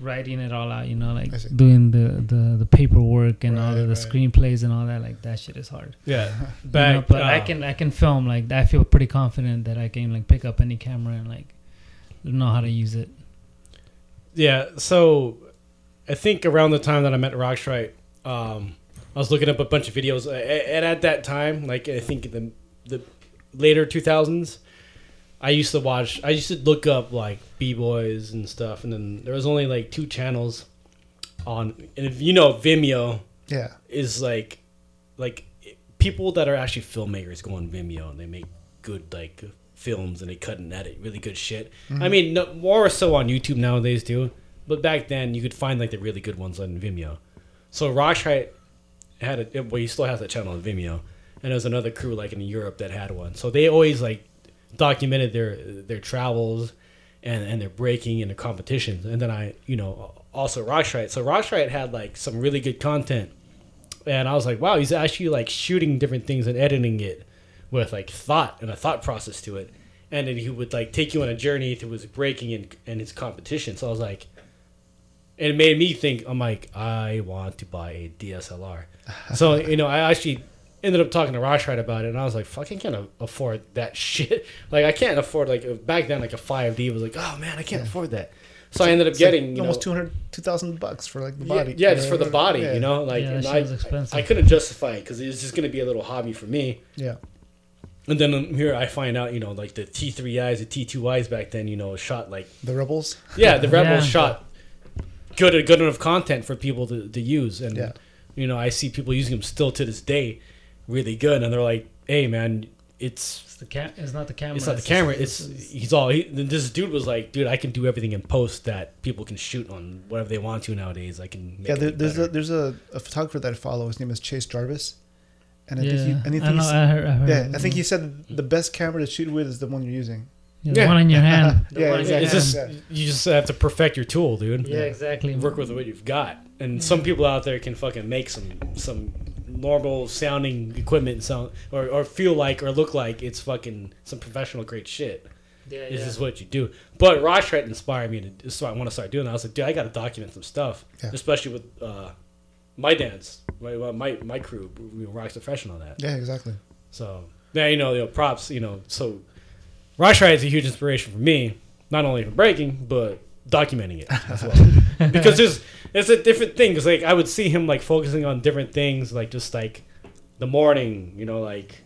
writing it all out. You know, like doing the, the the paperwork and all Right, of the right. screenplays and all that. Like that shit is hard. Yeah. You know, Back, but I uh, can I can film like I feel pretty confident that I can like pick up any camera and like know how to use it. Yeah. So I think around the time that I met Roxrite, um, I was looking up a bunch of videos, a- a- and at that time, like I think the the later two thousands, I used to watch. I used to look up like b boys and stuff, and then there was only like two channels on, and if you know Vimeo Yeah. is like like people that are actually filmmakers go on Vimeo and they make good like films and they cut and edit really good shit. I mm-hmm. mean, no, more so on YouTube nowadays too, but back then you could find like the really good ones on Vimeo. So Roxrite had a well, he still has that channel on Vimeo, and there's another crew like in Europe that had one. So they always like documented their their travels and and their breaking and their competitions. And then I, you know, also Roxrite. So Roxrite had like some really good content and I was like, wow, he's actually like shooting different things and editing it with like thought and a thought process to it. And then he would like take you on a journey through his breaking and, and his competition. So I was like, it made me think, I'm like, I want to buy a DSLR. so, you know, I actually ended up talking to Roxrite about it and I was like, fuck, I can't afford that shit. Like, I can't afford, like, back then, like a 5D was like, oh man, I can't afford that. So I ended up It's like getting you almost know, 200, 2,000 bucks for like the body. Yeah, just for the body, Yeah. you know, like Yeah, that I, was expensive. I couldn't justify it because it was just gonna be a little hobby for me. Yeah. And then um, here I find out, you know, like the T3Is, the T2Is back then, you know, shot like The rebels. yeah, the Rebels Yeah. shot good good enough content for people to, to use, and Yeah. you know, I see people using them still to this day, really good, and they're like, hey man, it's It's the cam. It's not the camera. it's not the camera. It's he's all. He, this dude was like, dude, I can do everything in post that people can shoot on whatever they want to nowadays. I can. Make Yeah, there, look there's a there's a, a photographer that I follow. His name is Chase Jarvis, and I yeah, think he, I think I know. he's- I heard. I heard yeah, I think he said the best camera to shoot with is the one you're using. Yeah, the Yeah. one in your hand. Yeah, one in your exactly. It's hand. just you just have to perfect your tool, dude. yeah, exactly. Work with what you've got, and some people out there can fucking make some some normal sounding equipment and sound or, or feel like or look like it's fucking some professional great shit. Yeah, This yeah. is what you do. But Roxrite inspired me to so I want to start doing that. I was like, dude, I got to document some stuff, Yeah. especially with uh, my dance, my my my crew. We rocks the fresh on that. Yeah, exactly. So yeah, you know, you know, props. You know, so Roxrite is a huge inspiration for me, not only for breaking but documenting it as well. because there's it's a different thing. Because like I would see him like focusing on different things, like just like the morning, you know, like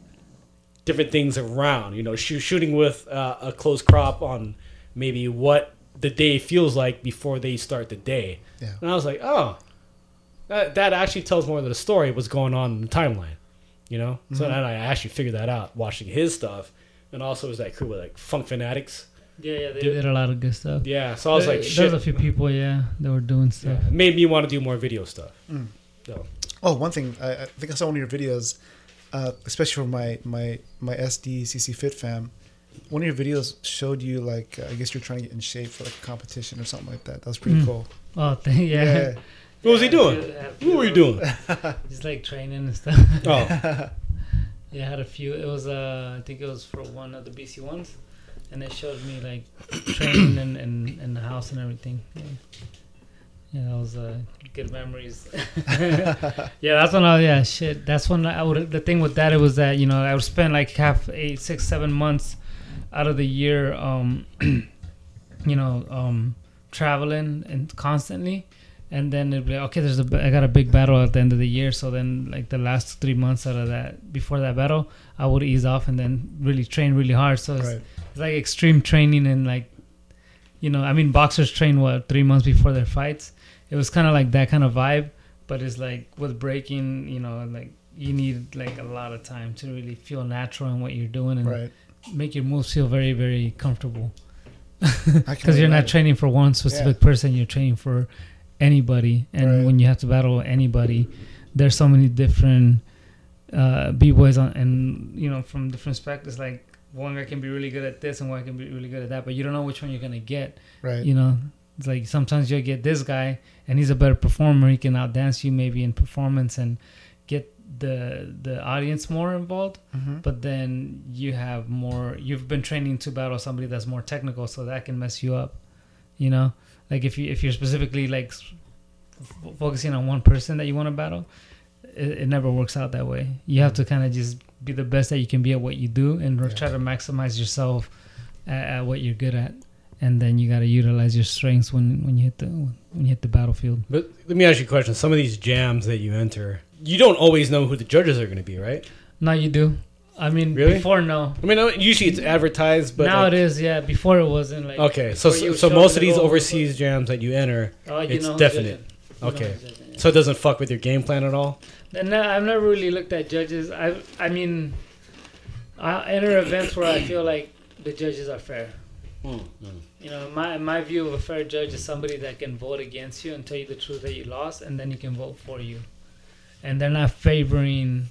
different things around. You know, shoo- shooting with uh, a close crop on maybe what the day feels like before they start the day. Yeah. And I was like, oh, that, that actually tells more of the story what's going on in the timeline, you know. So then I actually figured that out watching his stuff, and also was that crew with like Funk Fanatics. Yeah, yeah. They did a lot of good stuff. Yeah, so I was There- like, there shit. was a few people, yeah, that were doing stuff. yeah, made me want to do more video stuff. So Oh, one thing I, I think I saw one of your videos, uh, especially for my my my SD CC Fit fam. One of your videos showed you like uh, I guess you're trying to get in shape for like a competition or something like that. That was pretty Mm. cool. Oh, th- yeah. Yeah. what was he doing? What were you doing? Just like training and stuff. Oh, Yeah, I had a few. It was uh, I think it was for one of the BC ones, and it showed me like training and and, and the house and everything. Yeah, yeah that was uh, good memories. yeah, that's when I yeah shit. That's when I would. The thing with that it was that you know I would spend like half eight, six, seven months out of the year, um, you know, um, traveling and constantly. And then it'd be like, okay, there's a I got a big battle at the end of the year. So then, like the last three months out of that, before that battle, I would ease off and then really train really hard. So Right. It's like extreme training and like, you know, I mean, boxers train what three months before their fights. It was kind of like that kind of vibe, but it's like with breaking, you know, like you need like a lot of time to really feel natural in what you're doing and Right. make your moves feel very, very comfortable because you're not training for one specific person you're training for anybody and Right. when you have to battle anybody there's so many different uh b-boys on and you know from different spectrums like one guy can be really good at this and one can be really good at that but you don't know which one you're gonna get Right. you know it's like sometimes you'll get this guy and he's a better performer he can outdance you maybe in performance and get the the audience more involved Mhm. but then you have more you've been training to battle somebody that's more technical so that can mess you up you know like if you if you're specifically like f- focusing on one person that you want to battle it, it never works out that way you have to kind of just be the best that you can be at what you do and Yeah. try to maximize yourself at, at what you're good at and then you got to utilize your strengths when when you hit the when you hit the battlefield. But let me ask you a question. Some of these jams that you enter, you don't always know who the judges are going to be, right? Now you do. I mean, Really? before no. I mean, usually it's advertised, but now like- it is. Yeah, before it wasn't like. Okay, so so, so most of these overseas jams that you enter, Oh, you it's definite. judging. You know Okay, who's judging, yeah. so it doesn't fuck with your game plan at all. And no, I've never really looked at judges. I I mean, uh, I enter events where I feel like the judges are fair. Hmm, hmm. You know, my my view of a fair judge is somebody that can vote against you and tell you the truth that you lost, and then you can vote for you. And they're not favoring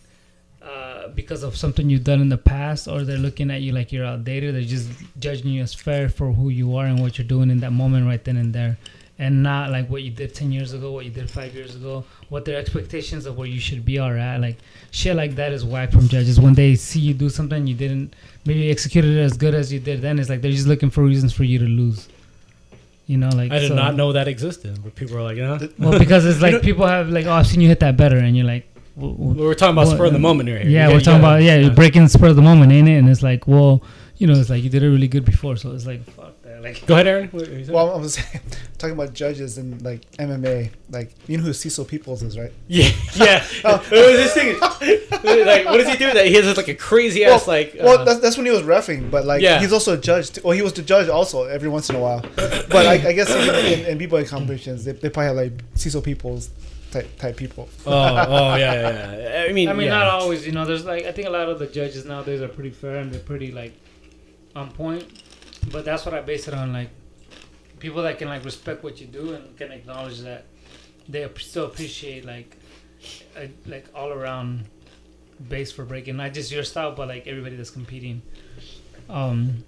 uh, because of something you've done in the past, or they're looking at you like you're outdated. They're just judging you as fair for who you are and what you're doing in that moment, right then and there, and not like what you did ten years ago, what you did five years ago, what their expectations of where you should be are at. Like shit like that is whack from judges when they see you do something you didn't maybe executed it as good as you did. Then it's like they're just looking for reasons for you to lose. You know, like I did so- not know that existed, but people are like, "Huh?" Well, because it's You like know- people have like, oh, I've seen you hit that better, and you're like, w- w- We're talking about what- spur of the moment here. Yeah, You we're talking gotta- about yeah, yeah. breaking spur of the moment, ain't it? And it's like, well, you know, it's like you did it really good before, so it's like, fuck that. Like, Go ahead, Aaron. What were you saying? Well, I was saying, talking about judges and like MMA. Like you know who Cecil Peoples is, right? yeah, yeah. Oh. it was this thing. like, what does he do? That he has like a crazy ass like. well, uh, that's, that's when he was refing, but like Yeah. he's also a judge. T- well, he was the judge also every once in a while. But I, I guess even in, in b-boy competitions, they, they probably have like Cecil Peoples type type people. oh, oh, yeah, yeah, yeah. I mean, I mean, yeah. not always. You know, there's like I think a lot of the judges nowadays are pretty fair and they're pretty like on point. But that's what I base it on, like people that can like respect what you do and can acknowledge that they still appreciate like a, like all around base for breaking, not just your style, but like everybody that's competing. Um,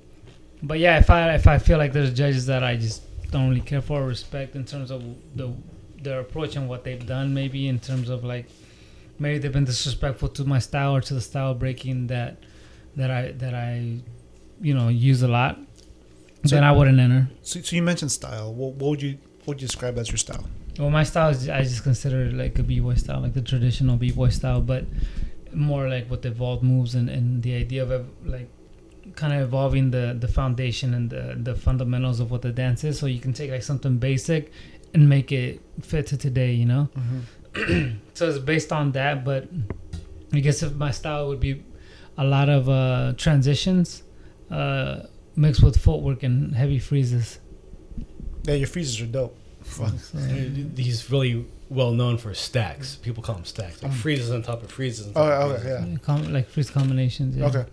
but yeah, if I if I feel like there's judges that I just don't really care for or respect in terms of the their approach and what they've done, maybe in terms of like maybe they've been disrespectful to my style or to the style breaking that that I that I you know use a lot. So- then I wouldn't enter. So, so you mentioned style. What, what would you what would you describe as your style? Well, my style is I just consider it like a b-boy style, like the traditional b-boy style, but more like with evolved moves and, and the idea of like kind of evolving the the foundation and the the fundamentals of what the dance is. So you can take like something basic and make it fit to today, you know. so it's based on that, but I guess if my style would be a lot of uh, transitions uh, mixed with footwork and heavy freezes. Yeah, your freezes are dope. Fuck. So, He's really well known for stacks. People call him stacks. Like mm. freezes on top of freezes. On Oh, top of okay, yeah. com- like freeze combinations. Yeah. Okay.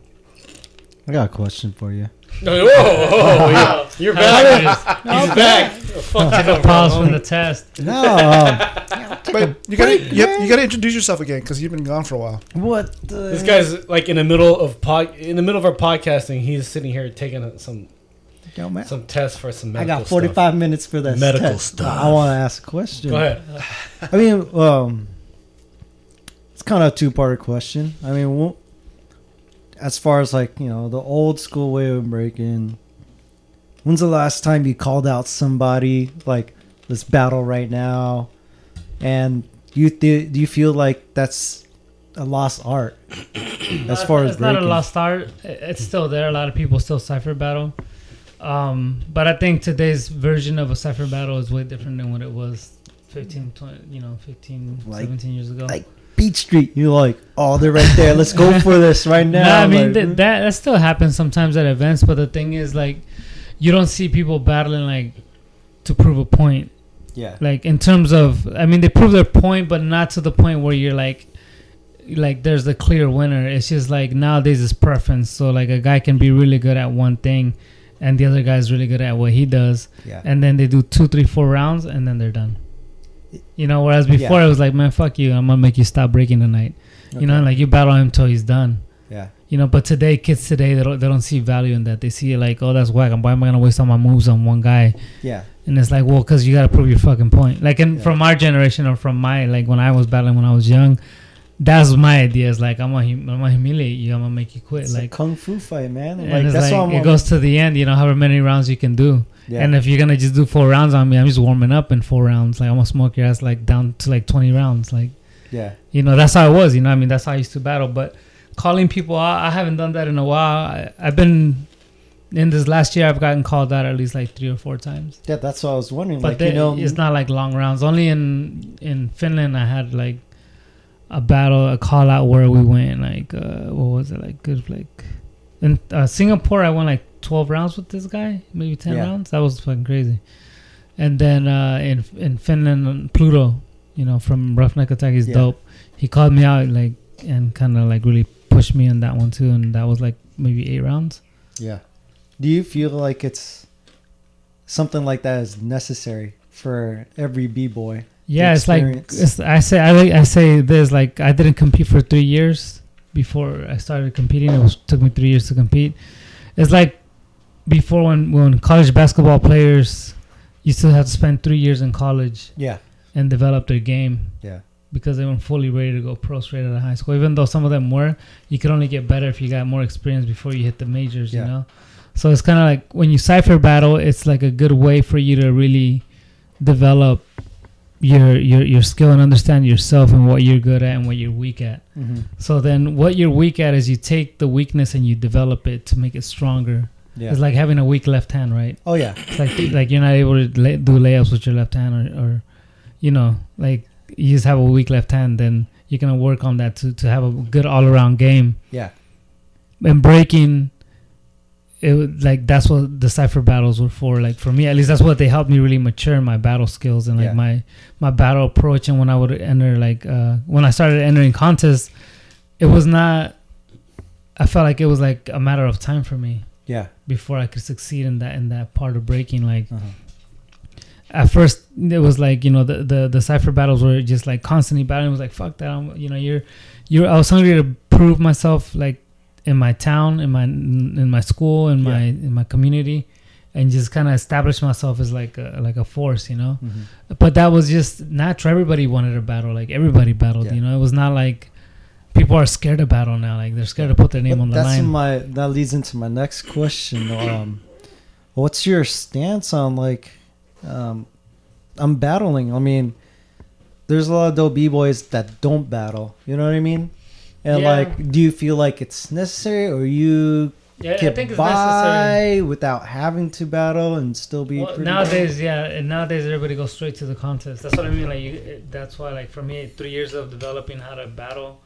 I got a question for you. No, whoa, whoa, yeah. You're back. He's back. Fuck Take you, a pause from the test. No, um, But you gotta you, you gotta introduce yourself again because you've been gone for a while. what? The This guy's like in the middle of pod, in the middle of our podcasting. He's sitting here taking some Yo, man. some tests for some medical stuff. I got 45 minutes for this Medical test. stuff. I want to ask a question. Go ahead. I mean, um, it's kind of a two-part question. I mean, wh- as far as like you know, the old school way of breaking. When's the last time you called out somebody like let's battle right now? And you th- do you feel like that's a lost art as far it's as not a lost art. It's still there. A lot of people still cipher battle. Um, but I think today's version of a cipher battle is way different than what it was 15, 20, you know, 15, Like- 17 years ago. like Beach Street, you're like, oh, they're right there. Let's go for this right now. No, I mean Like, th- that that still happens sometimes at events, but the thing is like you don't see people battling like to prove a point. yeah, Like in terms of I mean they prove their point but not to the point where you're like like there's a clear winner. It's just like nowadays it's preference. So like a guy can be really good at one thing and the other guy's really good at what he does yeah. and then they do two, three, four rounds and then they're done. You know, whereas before Yeah. it was like, man, fuck you, I'm gonna make you stop breaking tonight. You know, like you battle him till he's done. yeah, You know, but today kids today they don't they don't see value in that. They see it like, oh, that's whack. Why am I gonna waste all my moves on one guy? yeah, And it's like, well, because you gotta prove your fucking point. Like, in Yeah. from our generation or from my like when I was battling when I was young, that's my idea. Is like I'm gonna hum- I'm gonna humiliate you. I'm gonna make you quit. It's like, a kung fu fight, man. and Like it's that's like what I'm. it goes to the end. You know, however many rounds you can do. Yeah. And if you're gonna just do four rounds on me, I'm just warming up in four rounds. Like I'm gonna smoke your ass like down to like 20 rounds. Like yeah, you know, that's how it was. You know, I mean, that's how I used to battle. But calling people out, I haven't done that in a while. I, I've been in this last year, I've gotten called out at least like three or four times. Yeah, that's what I was wondering. But like they, you know, it's not like long rounds. Only in in Finland, I had like a battle, a call out where we went like uh, what was it like good like in uh, Singapore, I went like twelve rounds with this guy, maybe ten Yeah. rounds. That was fucking crazy. And then uh, in in Finland, Pluto, you know, from Roughneck Attack, he's Yeah. dope. He called me out like and kind of like really pushed me on that one too, and that was like maybe eight rounds. yeah. Do you feel like it's something like that is necessary for every b boy? Yeah, it's like it's, I say I like I say this like I didn't compete for three years before I started competing. It was took me three years to compete. It's like before when when college basketball players you still have to spend three years in college Yeah, and develop their game yeah, because they weren't fully ready to go pro straight out of high school. Even though some of them were, you could only get better if you got more experience before you hit the majors. Yeah. You know, so it's kind of like when you cipher battle, it's like a good way for you to really develop your your your skill and understand yourself and what you're good at and what you're weak at. hmm So then, what you're weak at is you take the weakness and you develop it to make it stronger. Yeah. It's like having a weak left hand, right? oh yeah, It's like like you're not able to lay, do layups with your left hand, or, or you know, like you just have a weak left hand. Then you're gonna work on that to to have a good all around game. yeah, And breaking, it like that's what the cipher battles were for. Like for me, at least that's what they helped me really mature my battle skills and like Yeah. my my battle approach. And when I would enter like uh when I started entering contests, it was not. I felt like it was like a matter of time for me yeah. Before I could succeed in that in that part of breaking. Like Uh-huh. at first, it was like you know the the, the cipher battles were just like constantly battling. It was like fuck that. I'm, you know you're you're. I was hungry to prove myself like in my town, in my in my school, in my in my community, and just kind of establish myself as like a, like a force. You know. Mhm. But that was just natural. Everybody wanted to battle. Like everybody battled. Yeah. You know, it was not like people are scared to battle now. Like they're scared to put their name But on the that's line. my that leads into my next question. Um, what's your stance on like, um, I'm battling. I mean, there's a lot of dope b boys that don't battle. You know what I mean? And Yeah. like, do you feel like it's necessary, or you yeah, I get by necessary. without having to battle and still be Well, nowadays, yeah, and nowadays everybody goes straight to the contest. That's what I mean. Like, you, that's why, like, for me, three years of developing how to battle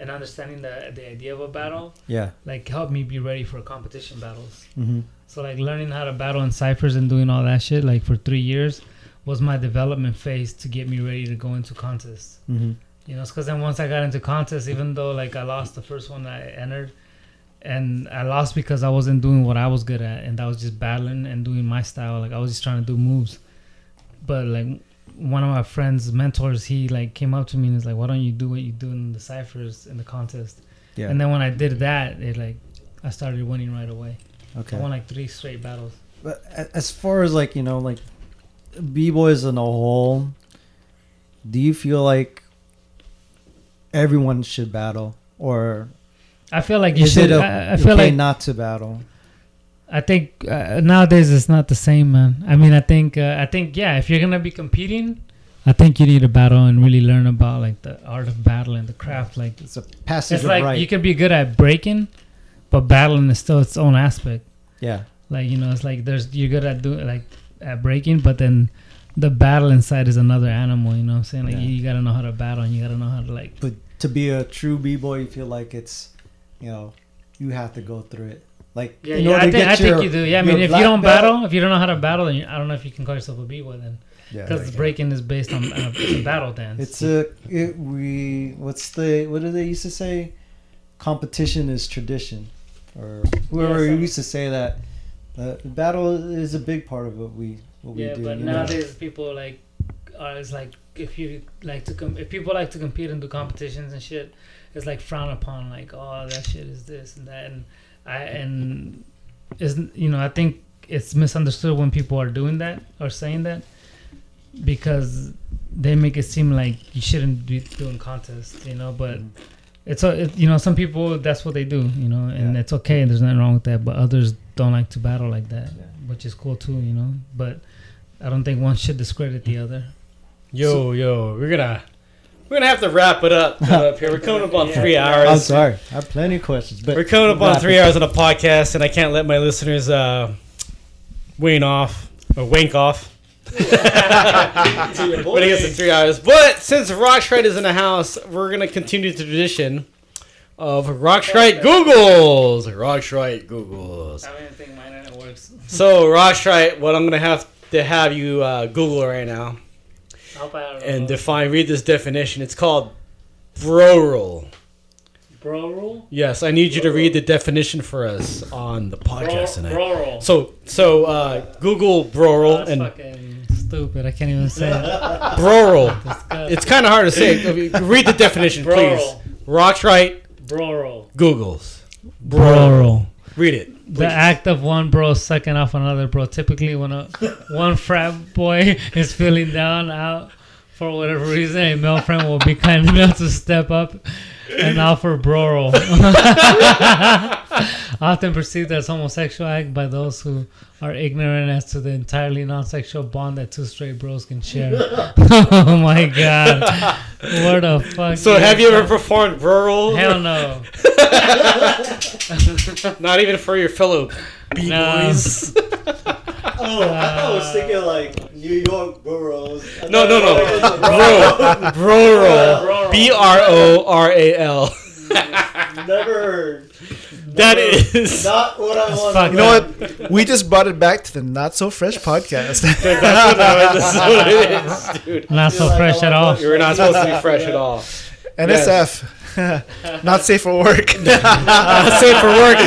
and understanding the the idea of a battle, Yeah. like, helped me be ready for competition battles. hmm So, like, learning how to battle in ciphers and doing all that shit, like, for three years, was my development phase to get me ready to go into contests. hmm You know, because then once I got into contests, even though like I lost the first one I entered, and I lost because I wasn't doing what I was good at, and I was just battling and doing my style. Like I was just trying to do moves. But like one of my friends' mentors, he like came up to me and was like, "Why don't you do what you do in the ciphers in the contest?" Yeah. And then when I did that, it like I started winning right away. okay. I won like three straight battles. But as far as like you know, like b boys in a whole, do you feel like everyone should battle, or I feel like you should. it o- I, I feel like not to battle? I think uh, nowadays it's not the same, man. I mean, I think uh, I think yeah, if you're gonna be competing, I think you need to battle and really learn about like the art of battle and the craft. Like It's a passage it's like right. you can be good at breaking, but battling is still its own aspect. yeah, Like you know, it's like there's you're good at doing like at breaking, but then the battle inside is another animal. You know what I'm saying? Like Yeah. you, you gotta know how to battle and you gotta know how to like. but to be a true b boy, you feel like it's, you know, you have to go through it. Like Yeah, yeah, I think, I your, think you do. Yeah, I mean, if you don't belt- battle, if you don't know how to battle, then you, I don't know if you can call yourself a b-boy then. yeah, Because breaking is based on uh, a battle dance. It's a it, we what's the what do they used to say? Competition is tradition, or whoever some- used to say that. Uh, battle is a big part of what we what yeah, we do. Yeah, but you know? nowadays people like are it's like if you like to com- if people like to compete and do competitions and shit, it's like frowned upon. Like oh that shit is this and that and I and isn't you know I think it's misunderstood when people are doing that or saying that because they make it seem like you shouldn't be doing contests, you know, but. It's a, it, you know some people that's what they do you know and Yeah. it's okay there's nothing wrong with that but others don't like to battle like that Yeah. which is cool too you know but I don't think one should discredit the mm. other Yo, yo, we're gonna We're gonna have to wrap it up, up here. We're coming up on three hours. I'm sorry. I have plenty of questions, but We're coming up on three hours on a podcast, and I can't let my listeners uh, wane off or wink off. when it gets to three hours. But since Rock Roxrite is in the house, we're gonna continue the tradition of Rock Roxrite Googles. Rock Roxrite Googles. I don't even think my internet works. So Rock Roxrite, what I'm gonna have to have you uh, Google right now I hope I don't and know. define. Read this definition. It's called bro roll. bro rule. Yes, I need you to read the definition for us on the podcast tonight. Bro roll. So, so uh, Google bro roll That's and fucking stupid. I can't even say it. bro roll. It's kind of hard to say. Read the definition, Bro please. roll. Roxrite. Bro roll. Googles. Bro roll. Read it. The act of one bro sucking off another bro. Typically, when a one frat boy is feeling down out for whatever reason, a male friend will be kind enough to step up and offer bro roll. Often perceived as homosexual act by those who are ignorant as to the entirely non-sexual bond that two straight bros can share. oh my god! What the fuck? So, is have you ever that? performed bro roll? Hell no. Not even for your fellow b No. Boys. Oh, I was thinking like New York boroughs. No, no, no. Bro, bro roll. B R O R A L. Never heard. That is. Not what I want. You know what? We just brought it back to the Not So Fresh podcast. That's what it is, dude. Not so fresh at all. You're not supposed to be fresh at all. NSF. Not safe for work. Uh, Safe for work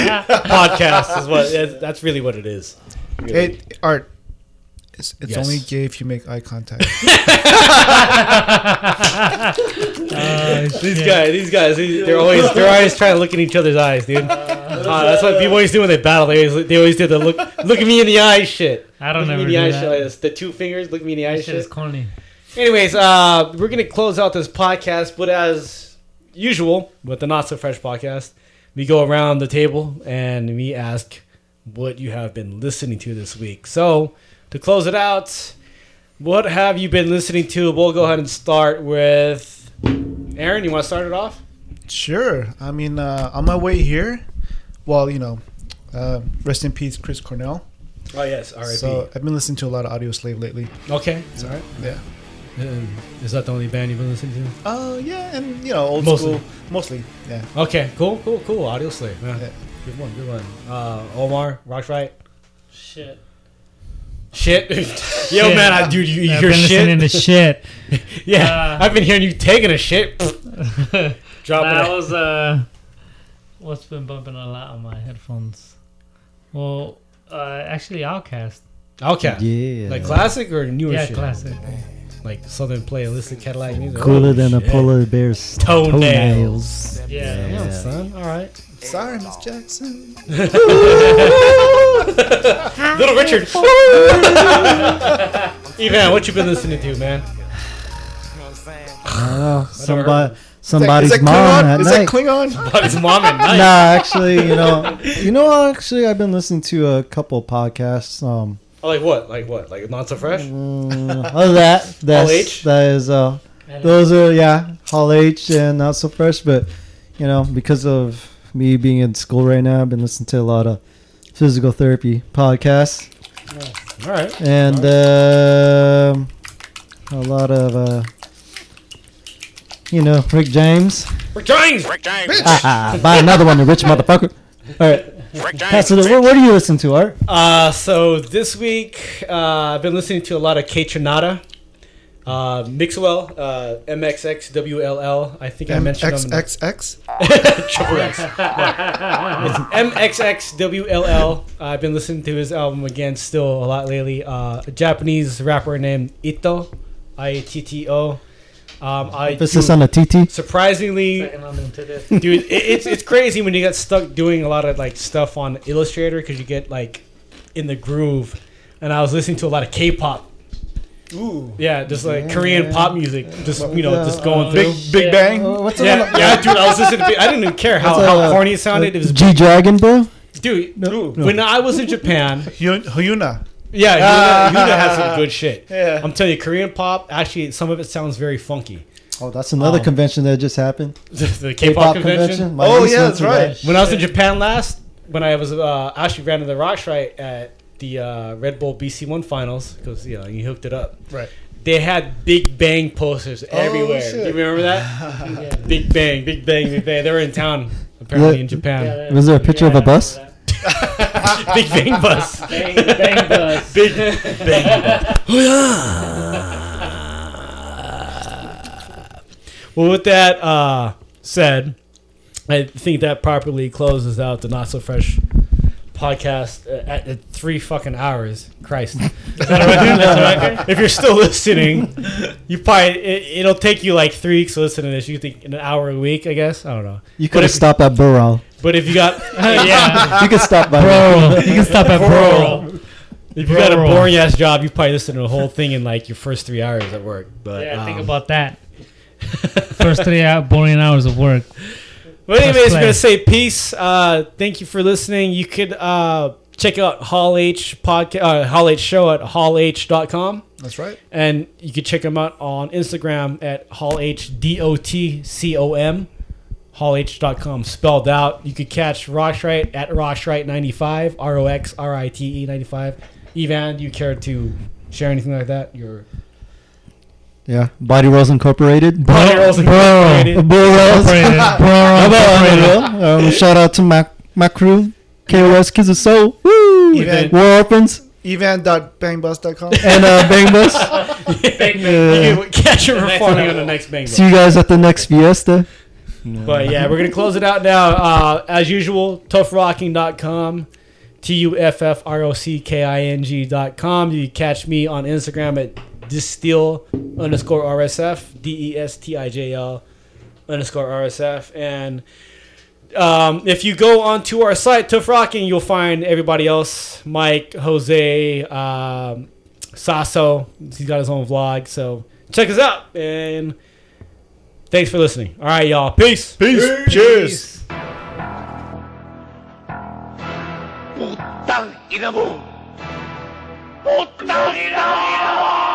podcast is what. That's really what it is. It, art. It's, it's Yes. only gay if you make eye contact. Uh, These shit. guys, these guys, they're always they're always trying to look in each other's eyes, dude. Uh, that's what people always do when they battle. They always they always do the look look at me in the eye shit. I don't Look at me in the do eye that. shit. like this. The two fingers, look me in the eye That shit is corny. Anyways, uh, we're gonna close out this podcast, but as usual with the Not So Fresh podcast, we go around the table and we ask what you have been listening to this week. So to close it out, what have you been listening to? We'll go ahead and start with Aaron. You want to start it off? Sure. I mean, uh, on my way here, well, you know, uh, rest in peace, Chris Cornell. Oh yes, R.I.P. So I've been listening to a lot of Audioslave lately. okay, it's all right. Yeah. And is that the only band you've been listening to? Oh yeah, and you know, old Mostly. school, mostly. Yeah. Okay, cool, cool, cool. Audioslave. Yeah. Yeah. Good one, good one. Uh, Omar, Roxrite. Shit. Shit. Yo, Shit. man, I, dude, you, I've your been listening shit. to shit. yeah, Uh, I've been hearing you taking a shit. Dropping that it. was uh, what's been bumping a lot on my headphones. Well, uh, actually, OutKast. Okay. Yeah. Like classic or newer Yeah, shit? classic. Like Southern Playalistic Cadillac music. Cooler Oh, than a polar bear's Toenails. Yeah. Damn, son. All right. Sorry, Miss Jackson. Little Richard. Evan, what you been listening to, man? I don't know. Somebody, somebody's is that mom Klingon? at Is night. that Klingon? But his mom at night. nah, actually, you know, you know, actually, I've been listening to a couple podcasts. Um, Oh, like what? Like what? Like not so fresh? uh, other that, that's, H? that is, uh, those are yeah, Hall H and not so fresh. But you know, because of me being in school right now, I've been listening to a lot of physical therapy podcasts All right. and um a lot of uh, you know Rick James. Rick James. Rick James. Ah, buy another one, you rich motherfucker. All right, pass it. What, what do you listen to, Art? Uh, so this week uh, I've been listening to a lot of Kaytranada, uh, Mixwell, uh, MXXWLL. I think I mentioned them. in the- XXX. Triple X. No. It's MXXWLL. I've been listening to his album again still a lot lately. Uh, a Japanese rapper named Ito, I T T O. Um, I Emphasis do- on the TT. surprisingly Second on into this. dude it, it's it's crazy when you get stuck doing a lot of like stuff on illustrator because you get like in the groove and i was listening to a lot of k-pop Ooh. yeah just like korean pop music just you know just going through Big Big Bang. Uh, what's the yeah, one- yeah, dude. I was listening to. I didn't even care how, What's, how uh, corny it sounded. It was, G Dragon, bro. dude. No. When I was in Japan, Hyuna. Yeah, Yuna, Yuna has some good shit. Yeah. I'm telling you, Korean pop. Actually, some of it sounds very funky. Oh, that's another Um, convention that just happened. the K-pop, convention. My Oh, yeah, that's right. that. When I was in Japan last, when I was uh, actually ran in the Roxrite at the uh, Red Bull BC One finals because you know you hooked it up. Right. They had Big Bang posters everywhere. shit. You remember that? Big Bang, Big Bang, Big Bang. They were in town apparently Yeah. in Japan. Was there a picture of a bus? Big Bang bus. Bang, bang bus. Big Bang well, with that uh, said, I think that properly closes out the Not So Fresh podcast uh, at, at three fucking hours. Christ. Is that all right? That's all right? If you're still listening, you probably it, it'll take you like three weeks to listen to this. You think in an hour a week, I guess. I don't know. You could have stopped at Burrell. But if you got yeah, You can stop by. Bro, you can stop at Bro. bro. if you got a boring ass job, you probably listen to the whole thing in like your first three hours at work. But Yeah, think um, about that. First three hour, boring hours of work. But anyways, play. I'm gonna say peace. Uh, thank you for listening. You could uh, check out Hall H podcast, uh, Hall H show at hallh.com. That's right. and you can check them out on Instagram at Hall H D O T C O M, hallh.com spelled out. You could catch Roxrite at Roxrite95, R O X R I T E 95. Evan, do you care to share anything like that? Your Yeah, Body Rolls Incorporated. Body Rolls Incorporated. Burrell's. Incorporated. How Incorporated. Um, shout out to my my crew, KOS Kids of Soul, Woo! Evan. War Orphans, Evan.bangbus.com. and uh, Bang Bus. You can catch her performing on the next Bang See you guys at the next Fiesta. But yeah, we're gonna close it out now. Uh, as usual, tuffrocking.com, T U F F R O C K I N G.com. You can catch me on Instagram at destijl underscore RSF, D E S T I J L underscore RSF. And um, if you go onto our site, Tuff Rocking, you'll find everybody else Mike, Jose, um, Sasso. He's got his own vlog. So check us out. And thanks for listening. All right, y'all. Peace. Peace. Cheers. Putang ina mo! Putang ina mo!